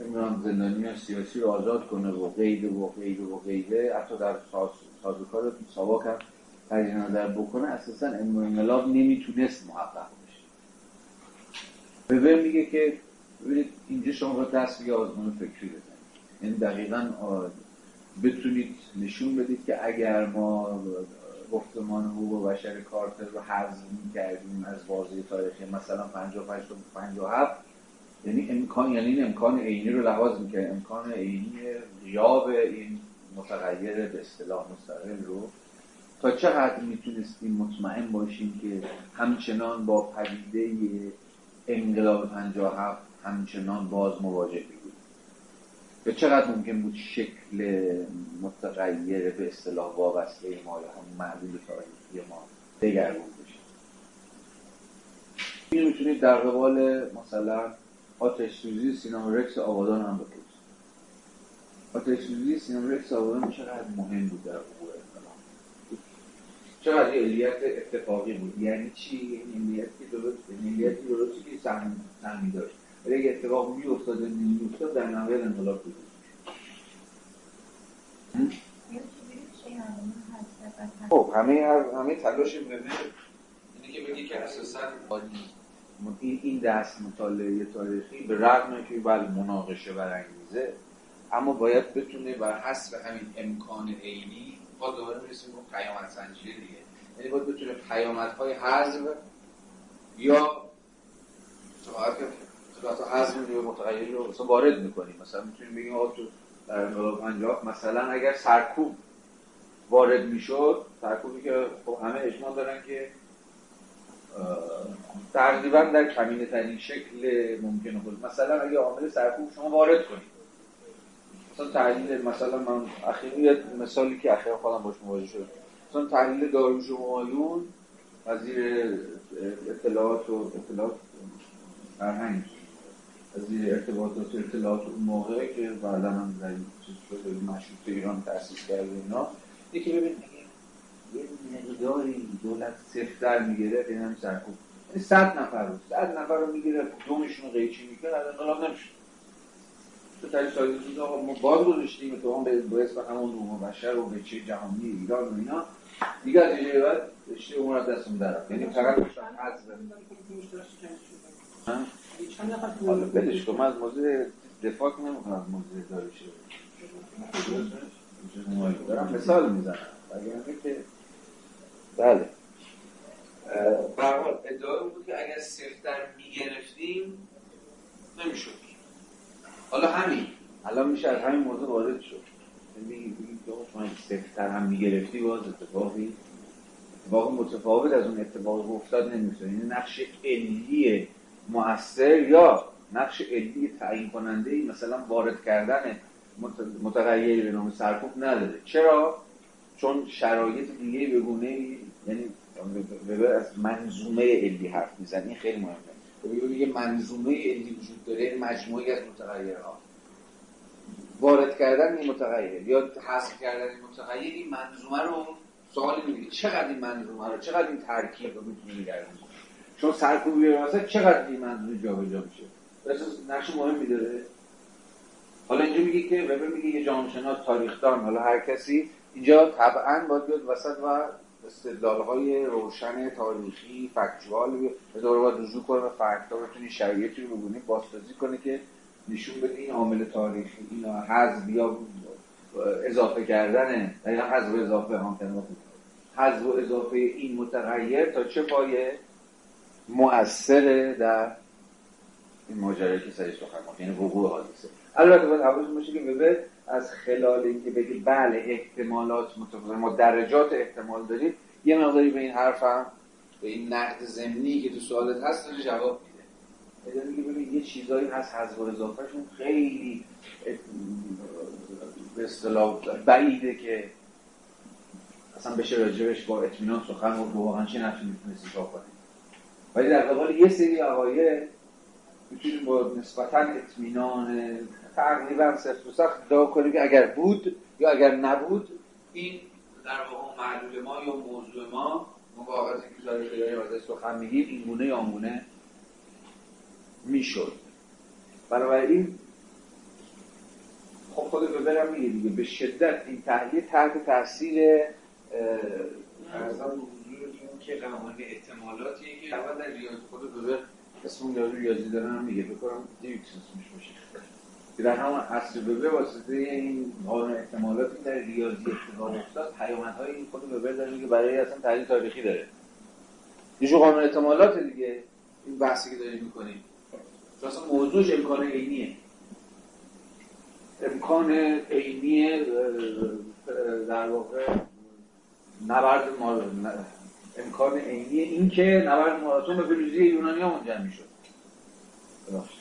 نمی‌دونم زندانی سیاسی رو آزاد کنه و غیره و غیره و غیره. حتی در سازوکار ساواک هم تجدید نظر بکنه. اساسا انقلاب نمی‌تونست محقق بشه. وبر میگه که ببینید اینجا شما با دست به آزمون فکری بزنید. یعنی دقیقا بتونید نشون بدید که اگر ما گفتمان حقوق بشر کارتر رو حذف کردیم از بازی تاریخی. مثلا 58 تا 57 یعنی امکان یعنی این امکان عینی رو لحاظ می‌کنه امکان عینی غیاب این متغیر به اصطلاح مستقل رو. تا چقدر می‌تونستیم مطمئن باشیم که همچنان با پدیده انقلاب 57 همچنان باز مواجه یا چقدر ممکن بود شکل متغیر به اصطلاح وابسته ما یا هم معلول تاریخی ما دگرگون بشه؟ این می‌تونید در قبال مثلا آتش سوزی سینما رکس آبادان هم بپرسید. آتش سوزی سینما رکس آبادان چقدر مهم بود در حقوق چقدر علیت اتفاقی بود؟ یعنی چی؟ این علیت که درست علیتی درستی که سهمی داشت. ولی اگه اتفاق می افتاد نمی افتاد در نهایت انقلاب بود. خب همه همه تلاش وبر اینه که بگی که اساسا این این دست مطالعه تاریخی به رغم که بله مناقشه برانگیزه اما باید بتونه بر حسب همین امکان عینی با دوباره می‌رسیم به پیامد سنجی دیگه. یعنی باید بتونه پیامدهای حذف یا اطلاعات حذف رو متغیر رو مثلا وارد می‌کنیم مثلا می‌تونیم بگیم آقا تو در انقلاب 50 مثلا اگر سرکوب وارد می‌شد سرکوبی که خب همه اجماع دارن که تقریبا در کمینه ترین شکل ممکن بود. مثلا اگه عامل سرکوب شما وارد کنید مثلا تحلیل مثلا من اخیری مثالی که اخیرا خودم باش مواجه شد مثلا تحلیل داروش همایون وزیر اطلاعات و اطلاعات فرهنگ وزیر ارتباطات و اطلاعات اون موقع که بعدا هم در چیز شده مشروط ایران تأسیس کرده اینا. یکی ببین یه مقداری دولت سفتر می‌گرفت این هم سرکوب. یعنی صد نفر رو صد نفر رو می‌گرفت دومشون رو قیچی می‌کرد از انقلاب نمی‌شد تو تری بود آقا ما باد گذاشتیم تو هم به اسم همون روم بشر و به چه جهانی ایران و اینا. دیگه از اینجای بعد رشته امور از دستمون در رفت. یعنی فقط داشتن حالا بدش کن من از موضوع دفاع که نمی‌کنم از موضوع داروشه دارم مثال می‌زنم. وگرنه که بله. به هر حال ادعای بود که اگر سفتر می‌گرفتیم نمی‌شد. حالا همین. الان میشه از همین موضوع وارد شد. آقا شما سفتر هم می‌گرفتی باز اتفاقی اتفاق متفاوت از اون اتفاق افتاد نمیشه یعنی نقش علی مؤثر یا نقش علی تعیین کننده ای مثلا وارد کردن مت- متغیری به نام سرکوب نداره. چرا؟ چون شرایط دیگه به گونه یعنی از منظومه علی حرف میزن این خیلی مهمه. بگه یه منظومه علی وجود داره مجموعی از متغیرها. وارد کردن این متغیر یا حذف کردن این متغیر این منظومه رو سوال میگه چقدر این منظومه رو چقدر این ترکیب رو می‌تونه نگرد چون سرکوبی مثلا چقدر این منظومه جابجا میشه؟ نقش مهمی داره. حالا اینجا میگه که وبر میگه یه جامعه شناس تاریخدان. حالا هر کسی اینجا طبعا باید بیاد وسط و استدلال های روشن تاریخی فکتوال به دور باید رجوع کنه و فکت ها بتونی شرایطی رو بگونی بازسازی کنه که نشون بده این عامل تاریخی اینا حذف یا اضافه کردن یا حذف اضافه هم حذف اضافه این متغیر تا چه پایه؟ مؤثره در این ماجرایی که سرش سخن گفت. یعنی وقوع حادثه. البته باید حواستون باشه که وبر از خلال اینکه بگه بله احتمالات متفاوت ما درجات احتمال داریم. یه مقداری به این حرف هم به این نقد ضمنی که تو سوالت هست داره جواب میده. میگه ببین یه چیزایی هست حذف و اضافهشون خیلی به اصطلاح بعیده که اصلا بشه راجبش با اطمینان سخن و واقعا چه نقشی می‌تونه کنه ولی در قبال یه سری عقاید می‌تونیم با نسبتا اطمینان تقریبا صفر و سخت ادعا کنیم که اگر بود یا اگر نبود این در واقع معلول ما یا موضوع ما ما با آغاز اینکه داره ازش سخن میگیم این گونه یا گونه می‌شد. بنابراین خب خود وبر میگه دیگه. به شدت این تحلیل تحت تاثیر که قوانین احتمالاتیه که اول در ریاضی خود وبر اسم یارو ریاضی دارن میگه. بکنم دیویکس اسمش باشه. در همون اصل وبر واسطه این قانون احتمالاتی در ریاضی اتفاق افتاد پیامدهای این خود وبر داره میگه برای اصلا تحلیل تاریخی داره. یه قانون احتمالات دیگه این بحثی که داریم می‌کنیم. اصلا موضوعش امکان عینیه. امکان عینی در واقع نبرد مار... امکان عینی این که نبرد ماراتون به پیروزی یونانی ها منجر می‌شد.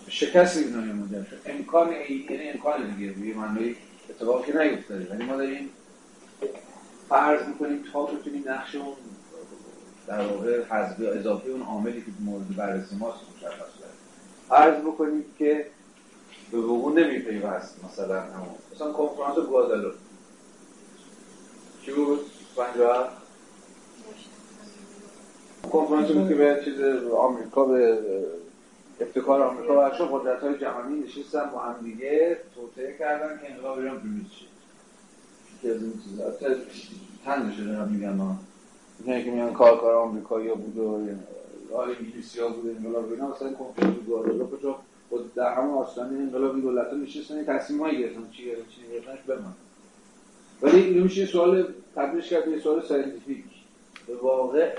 شکست یونانی منجر شد امکان عینی یعنی امکان دیگه روی معنای اتفاقی نیفتاده. ولی ما داریم فرض می‌کنیم تا بتونیم نقش اون در واقع حذف اضافه اون عاملی که مورد بررسی ماست مشخص فرض بکنیم که به وقوع نمیپیوست مثلا همون. مثلا کنفرانس گوادالو. چی بود؟ 57 کنفرانس که به چیز آمریکا به افتخار آمریکا و اشو قدرت های جهانی نشستن با هم دیگه توطعه کردن که انقلاب ایران پیروز شد که از این چیزا. تن شده میگن ما اینه که میگن کار آمریکایی بود و کار انگلیسی ها بود انقلاب اینا مثلا کنفرانس گوادالاپ تو خود در همه آستانه انقلاب این دولت ها نشستن. تصمیم هایی گرفتن چی گرفتن چی نگرفتنش بمانه ولی اینو میشه سوال تبدیلش کرد به سوال scientific. به واقع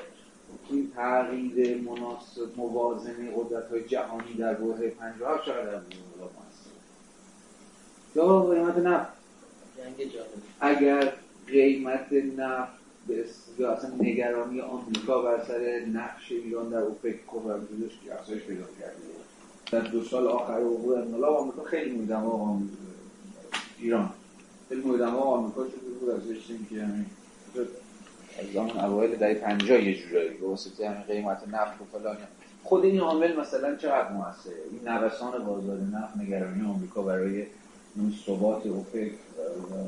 این تغییر مناسب موازنه قدرت های جهانی در بهمن 57 چقدر در یا قیمت نفت. اگر قیمت نفت به یا اصلا نگرانی آمریکا بر سر نقش ایران در اوپک بودش که افزایش پیدا کرده. در دو سال آخر وقوع انقلاب آمریکا خیلی مورد دماغ ایران. خیلی مورد آمریکا شده بود از که همین زمان اوایل دهه 50 یه جورایی به واسطه همین قیمت نفت و فلان خود این عامل مثلا چقدر موثره؟ این نوسان بازار نفت نگرانی آمریکا برای اون ثبات اوپک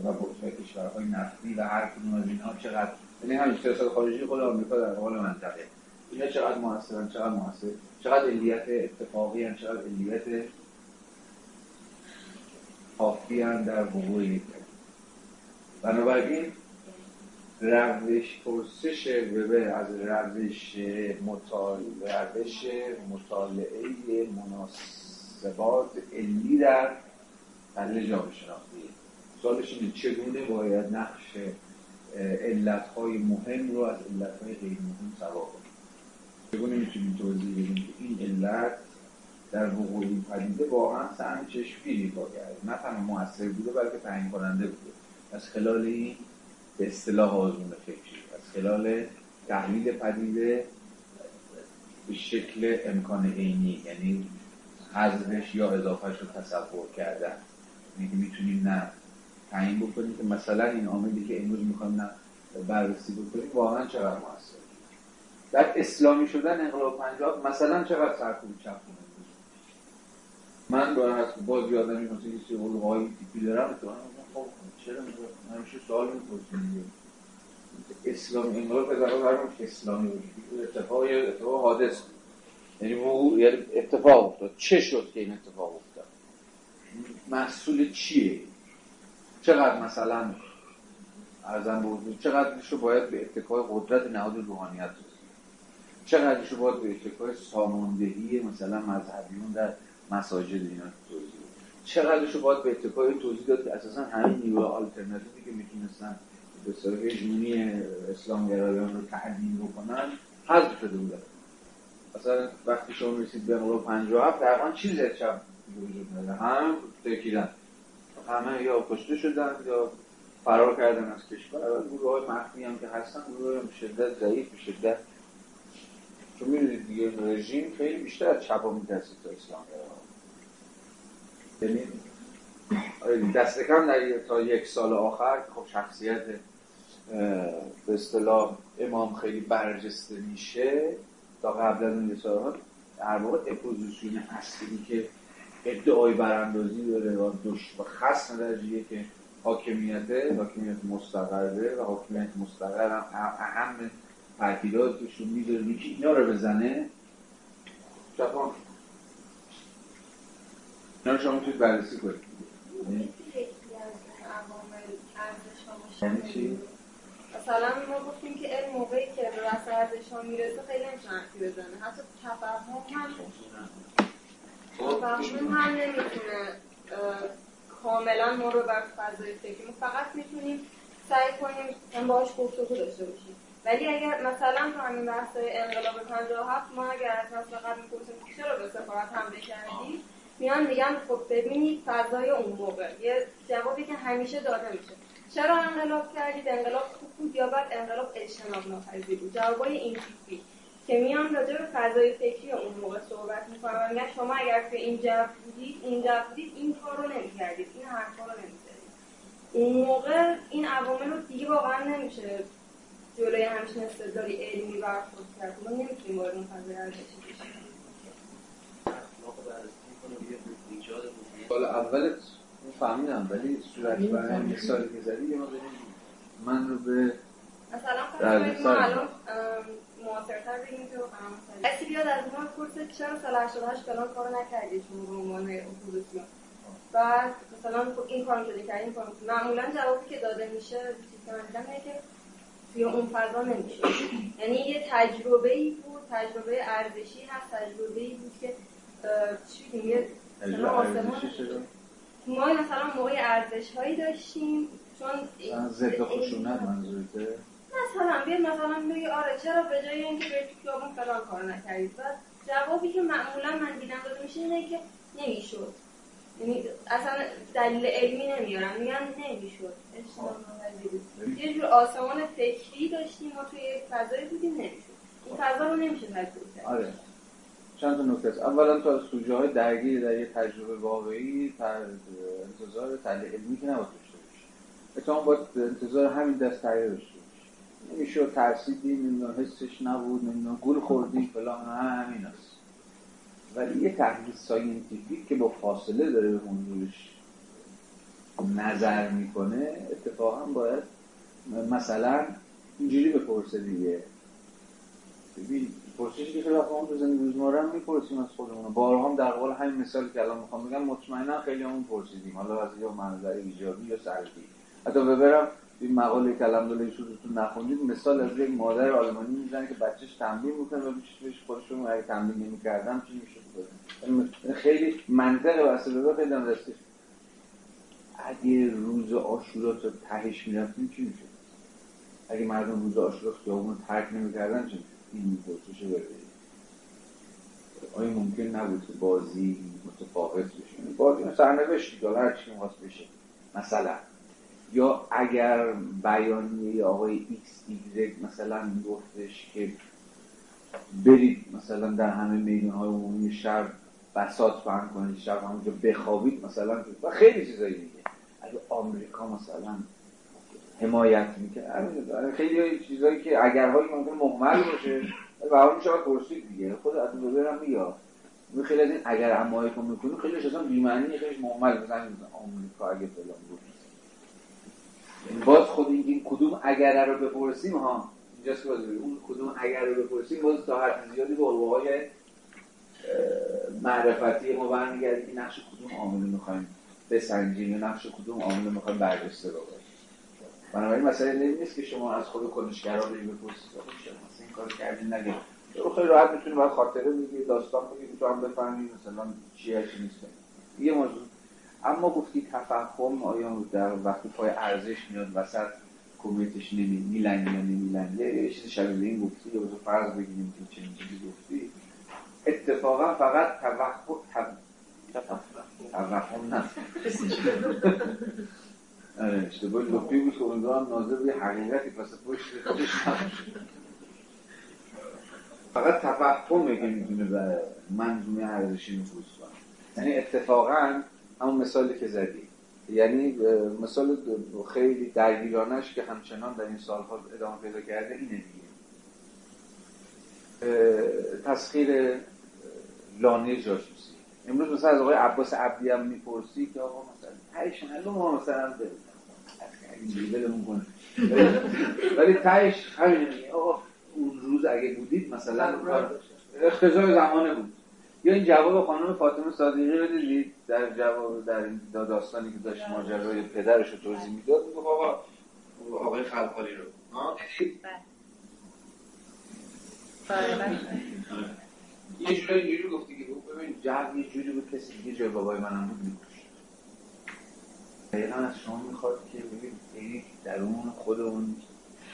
و بطفه کشورهای نفتی و هر کدوم از اینها چقدر؟ یعنی همین سیاست خارجی خود آمریکا در قبال منطقه. اینا چقدر موثرن چقدر موثر؟ چقدر علیت اتفاقی هم چقدر علیت کافی هم در وقوع بنابراین روش پرسش وبر از روش مطالعه روش مطالعه مناسبات علمی در تحلیل جامعه شناختی سوالش اینه چگونه باید نقش علتهای مهم رو از علتهای غیر مهم سوا کنیم؟ چگونه می‌تونیم توضیح بدیم که این علت در وقوع این پدیده واقعا سهم چشمگیری با کرده؟ نه تنها موثر بوده بلکه تعیین کننده بوده. از خلال این به اصطلاح آزمون فکری. از خلال تحلیل پدیده به شکل امکان عینی یعنی حذفش یا اضافهش رو تصور کردن. یعنی می‌تونیم نه تعیین بکنیم که مثلا این عاملی که امروز می‌خوایم نه بررسی بکنیم واقعا چقدر موثر. در اسلامی شدن انقلاب پنجاب مثلا چقدر سرکوب چپ من با باز یادم مثلا یه تیپی دارم چرا همیشه سوال می‌پرسیم اسلام انقلاب پدرها برمون اسلامی بود. اتفاق اتفاق حادث یعنی یعنی اتفاق افتاد. چه شد که این اتفاق افتاد؟ محصول چیه؟ چقدر مثلا ارزم بود چقدرشو باید به اتکای قدرت نهاد روحانیت رسید چقدرشو باید به اتکای ساماندهی مثلا مذهبیون در مساجد اینا توضیح چقدرشو باید به اتکای توضیح داد که اساسا همین نیروی آلترناتیوی که می‌تونستن به صورت هژمونی اسلام گرایان رو تعدیل بکنن حذف شده بودن. مثلا وقتی شما رسید به انقلاب 57 تقریبا چیزی از چپ وجود نداره. هم تکیدن. همه یا کشته شدن یا فرار کردن از کشور. گروه های مخفی هم که هستن گروه های شدت ضعیف به شدت چون می‌دونید دیگه رژیم خیلی بیشتر از چپ ها میترسید تا اسلام یعنی دست کم در تا یک سال آخر خب شخصیت به اصطلاح امام خیلی برجسته میشه. تا قبل از اون سال در واقع اپوزیسیون اصلی که ادعای براندازی داره و دوش و خصم درجیه که حاکمیته حاکمیت مستقره و حاکمیت مستقر هم اهم تاکیداتشون می‌ذاره. که اینا رو بزنه. جوان اینا شما می‌تونید بررسی کنید. یعنی چی؟ مثلا ما گفتیم که علم موقعی که به رس ارزش ها می‌رسه خیلی نمی‌تونه حرفی بزنه. حتی تفهم هم تفهم هم نمی‌تونه کاملا ما رو بر فضای فکری ما. فقط می‌تونیم سعی کنیم هم باهاش گفتگو داشته باشیم. ولی اگر مثلا تو همین بحثای انقلاب 57 ما اگر از مثلا قبل می‌پرسیم چرا به سفارت حمله کردی میان میگن خب ببینید فضای اون موقع. یه جوابی که همیشه داده میشه. چرا انقلاب کردید؟ انقلاب خوب بود یا بعد انقلاب اجتناب ناپذیر بود. جوابای این تیپی که میان راجع به فضای فکری اون موقع صحبت می‌کنن میگن شما اگر که این جو بودید این جو بودید این کار رو نمی‌کردید این حرفا رو نمی‌زدید. اون موقع این عوامل رو دیگه واقعا نمیشه جلوی همچین استدلالی علمی برخورد کرد. ما نمی‌تونیم وارد اون فضای ارزشی بشیم. سال اول فهمیدم ولی صورت برای مثالی که زدی یه من رو به مثلا فرض ما الان معاصرتر بگیم که کسی بیاد از ما پرسه چرا سال 88 فلان کارو نکردی چون به عنوان اپوزیسیون؟ بعد مثلا خب این کارو شده کردی این کارو معمولا جوابی که داده میشه چیزی که من دیدم اینه که توی اون فضا نمیشه. یعنی یه تجربه ای بود تجربه ارزشی هست تجربه ای بود که چی یه ما مثلا موقع ارزش هایی داشتیم چون ضد خشونت منظورته. مثلا بیاد مثلا بگی آره چرا به جای اینکه به خیابون فلان کار نکردید؟ و جوابی که معمولا من دیدم داده میشه اینه که نمی‌شد. یعنی اصلا دلیل علمی نمیارن میگن نمی‌شد. یه جور آسمان فکری داشتیم ما توی فضایی بودیم نمی‌شد. این فضا رو نمیشه تجربه آره. چند تا نکته است. اولا تا سوژه های درگیر در یه تجربه واقعی تر انتظار تحلیل علمی که نباید داشته باشه اتفاقا باید انتظار همین دست تغییر داشته باشه نمیشه ترسیدی نمی‌دونم حسش نبود نمی‌دونم گول خوردی فلان همین است. ولی یه تحلیل scientific که با فاصله داره به موضوعش نظر می‌کنه اتفاقا باید مثلا اینجوری بپرسه دیگه. ببین پرسشی که خیلی ما تو زندگی روزمره هم می‌پرسیم از خودمون. بارها هم در قول همین مثالی که الان می‌خوام بگم مطمئنا خیلی همون پرسیدیم. حالا از یه منظر ایجابی یا سلبی حتی ببرم این مقاله الحمدلله ایشون تو نخوندید مثال از یک مادر آلمانی می‌زنه که بچهش تمرین می‌کنه و بهش خودشون اگه تمرین نمی‌کردم چی میشه خیلی منطق واسه به خیلی هم درسته اگه روز عاشورا تا تهش می‌رفتیم چی میشه اگه مردم روز عاشورا خیابون ترک نمی‌کردن چی این پرسش آیا ممکن نبود که بازی متفاوت بشه؟ بازی سرنوشتی داره هر چی می‌خواست بشه. مثلا. یا اگر بیانیه آقای ایکس ایگرگ مثلا میگفتش که برید مثلا در همه میدان های عمومی شهر بسات فهم کنید شب همونجا بخوابید مثلا. و خیلی چیزایی دیگه. اگه آمریکا مثلا حمایت می‌کرد. خیلی چیزایی که اگرهایی ممکن مهمل باشه و حال میشه پرسید دیگه. خود از اون ببرم میاد خیلی از این اگر امایی که می‌کنیم خیلی اصلا بیمعنی خیلی مهمل مثلا آمریکا اگه فلان بود. باز خود این کدوم اگر رو بپرسیم ها اینجاست که اون کدوم اگر رو بپرسیم باز تا حد زیادی به های معرفتی ما برمیگردیم که نقش کدوم عامل می‌خوایم بسنجیم یا نقش کدوم عامل می‌خوایم برجسته بکنیم بنابراین مسئله نیست که شما از خود کنشگرا رو بپرسید. شما این کار کردین نگه رو خیلی راحت می‌تونی باید خاطره بگی داستان بگی تو هم بفهمی مثلا چیه چی نیست. یه موضوع. اما گفتی تفهم آیا در وقتی پای ارزش میاد وسط کمیتش نمی میلنگه یا نمیلنگه؟ یه چیز شبیه این گفتی یا فرض بگیریم که چنین چیزی گفتی. اتفاقا فقط توهم توهم نه. آره اشتباه لپی بود که امیدوارم ناظر یه حقیقتی پس پشت خودش فقط تفهمه که می‌تونه به منظومه ارزشی نفوذ کنه یعنی اتفاقا همون مثالی که زدی. یعنی مثال خیلی درگیرانش که همچنان در این سالها ادامه پیدا کرده اینه دیگه. تسخیر لانه جاسوسی. امروز مثلا از آقای عباس عبدی هم می‌پرسی که آقا تایش معلوم ما مثلا کنه. ولی تایش همینه آقا اون روز اگه بودید مثلا اختزای زمانه بود. یا این جواب خانم فاطمه صادقی رو دیدید؟ در جواب در این داستانی که داشت ماجرای پدرش رو توضیح می‌داد می‌گفت آقا آقای خلقالی رو. یه جوری اینجوری گفتی که ببین جو یه جوری بود کسی دیگه جای بابای منم بود. دقیقا از شما می‌خواد که ببین یعنی درون خود اون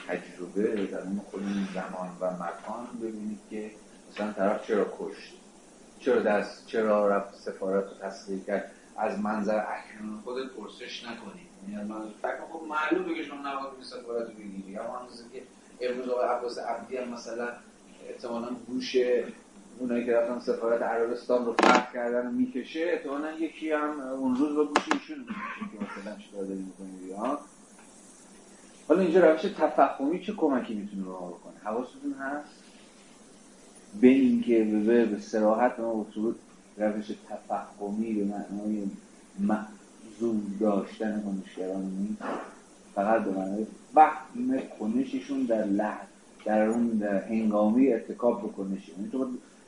تجربه درون خود اون زمان و مکان ببینید که مثلا طرف چرا کشت؟ چرا دست چرا رفت سفارت رو تصدیق کرد؟ از منظر اکنون خودت پرسش نکنی. یعنی منظر فکر خب معلومه که شما نباید سفارت رو بگیری. اما همونطور که امروز آقای عباس عبدی هم مثلا احتمالا گوش اونایی که رفتن سفارت عربستان رو فتح کردن می‌کشه احتمالا یکی هم اون روز با گوش ایشون که مثلا چیکار داری می‌کنی ها حالا اینجا روش تفهمی چه کمکی می‌تونه به ما بکنه؟ حواستون هست؟ به اینکه به به سراحت ما صورت روش تفهمی به معنای محضور داشتن کنشگران نیست. فقط به معنای فهم کنششون در لحظ در اون هنگامی ارتکاب بکنشی یعنی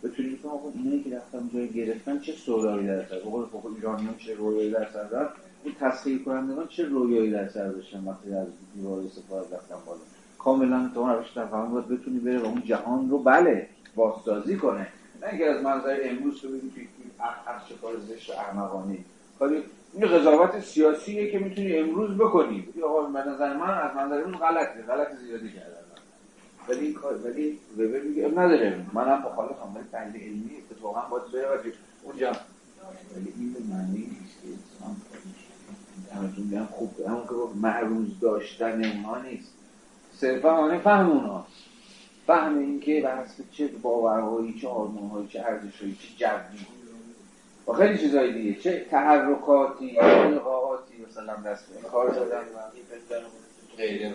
بتونی بکنم خب اینایی که رفتم جای گرفتن چه سودایی در سر؟ بقول فقط ایرانیان چه رویایی در سر دارن؟ این تسخیر کنندگان چه رویایی در سر داشتن وقتی از دیوار سفارت رفتن بالا؟ کاملا تو روش تفاهم باید بتونی بره و اون جهان رو بله بازسازی کنه. نه اینکه از منظر امروز تو بگی توی چه کار زشت احمقانه. ولی این قضاوت سیاسیه که می‌تونی امروز بکنی. آقا به نظر من از منظر اون غلطه غلط زیادی کردن. ولی ولی وبر میگه نداره. منم مخالفم ولی تحلیل علمی اتفاقا باید بره اونجا ولی این به معنی نیست که انسان همتون خوب همون که معروض داشتن اونها نیست. صرفا آنه فهم اونها فهم این که به چه باورهایی چه آرمانهایی چه ارزشهایی چه جوی. و خیلی چیزایی دیگه. چه تحرکاتی القاعاتی مثلا دست به کار دادن و غیره.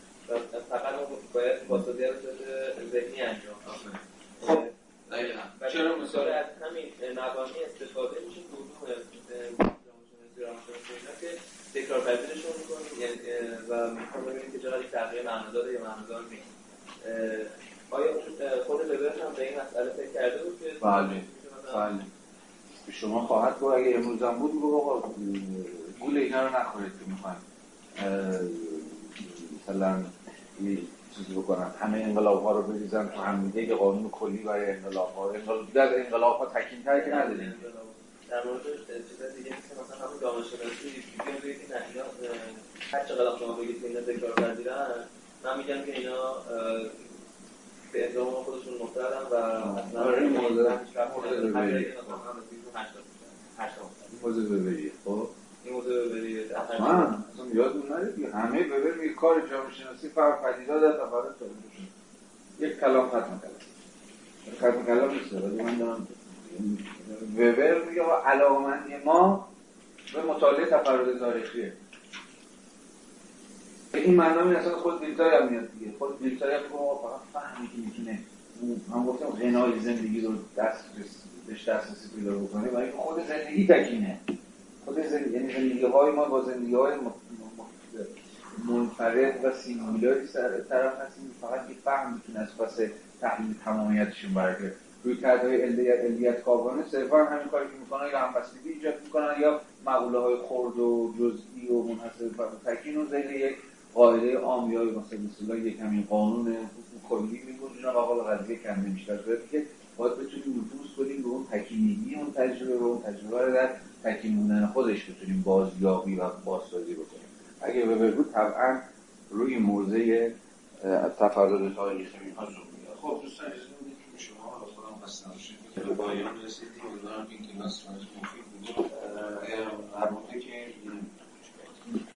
فقط باید فاصله رو ذهنی انجام خب. دقیقا چرا مثال از همین مبانی استفاده میشه که تکرار پذیرشون می‌کنیم یعنی و می‌خوام ببینیم که چقدر تغییر معنا داره یا معنا دار نیست آیا خود وبر هم به این مسئله فکر کرده بود که بله. بله. به شما خواهد گفت اگه امروز هم بود گفت آقا گول اینا رو نخورید که می‌خواین مثلا یه چیزی بکنن. همه انقلاب ها رو بریزن تو هم دیگه قانون کلی برای انقلاب ها انقلاب دیگه از انقلاب ها تکین تر که نداریم. در مورد چیز دیگه مثلا همون میگم بگید که اینا هر چقدر شما بگید اینا تکرار پذیرن من میگم که اینا به احترام خودشون محترم و اصلا این موضوع موضوع ببریه خب؟ این موضوع ببریه من اصلا یادمون نره دیگه همه ببر میگه کار جامعه شناسی فرق پدیدار در تفاوت یک کلام ختم کلام ختم کلام نیست ولی من دارم وبر میگه علاقمندی ما به مطالعه تفرد تاریخیه. این معنی اصلا خود بیلتای هم میاد دیگه. خود بیلتای هم فقط فهمی که می‌تونه. هم گفتم غنای زندگی رو دست بهش دسترسی پیدا بکنه و این خود زندگی تکینه. خود زندگی یعنی زندگی های ما با زندگی های منفرد و سینگولاری طرف هستیم. فقط یک فهم می‌تونه از پس تحلیل تمامیتشون برگرد روی کردهای علیت کارگانه صرفا همین کاری که می‌کنن یا همبستگی ایجاد می‌کنن یا مقوله های خرد و جزئی و منحصر و تکین و زیر یک قاعده عام یا مثلا مثلا یک همین قانون کلی میگوجونه و قابل قضیه کم نمیشه. که باید بتونیم نفوذ کنیم به اون تکینگی اون تجربه رو اون تجربه رو در تکین خودش بتونیم بازیابی و بازسازی بکنیم. اگه به بود طبعا روی موضع تفرد تاریخی می‌خواد خب دوستان شما خودم خسته نباشید که به پایان رسیدیم امیدوارم این کلاس براتون مفید بوده اگر مورد که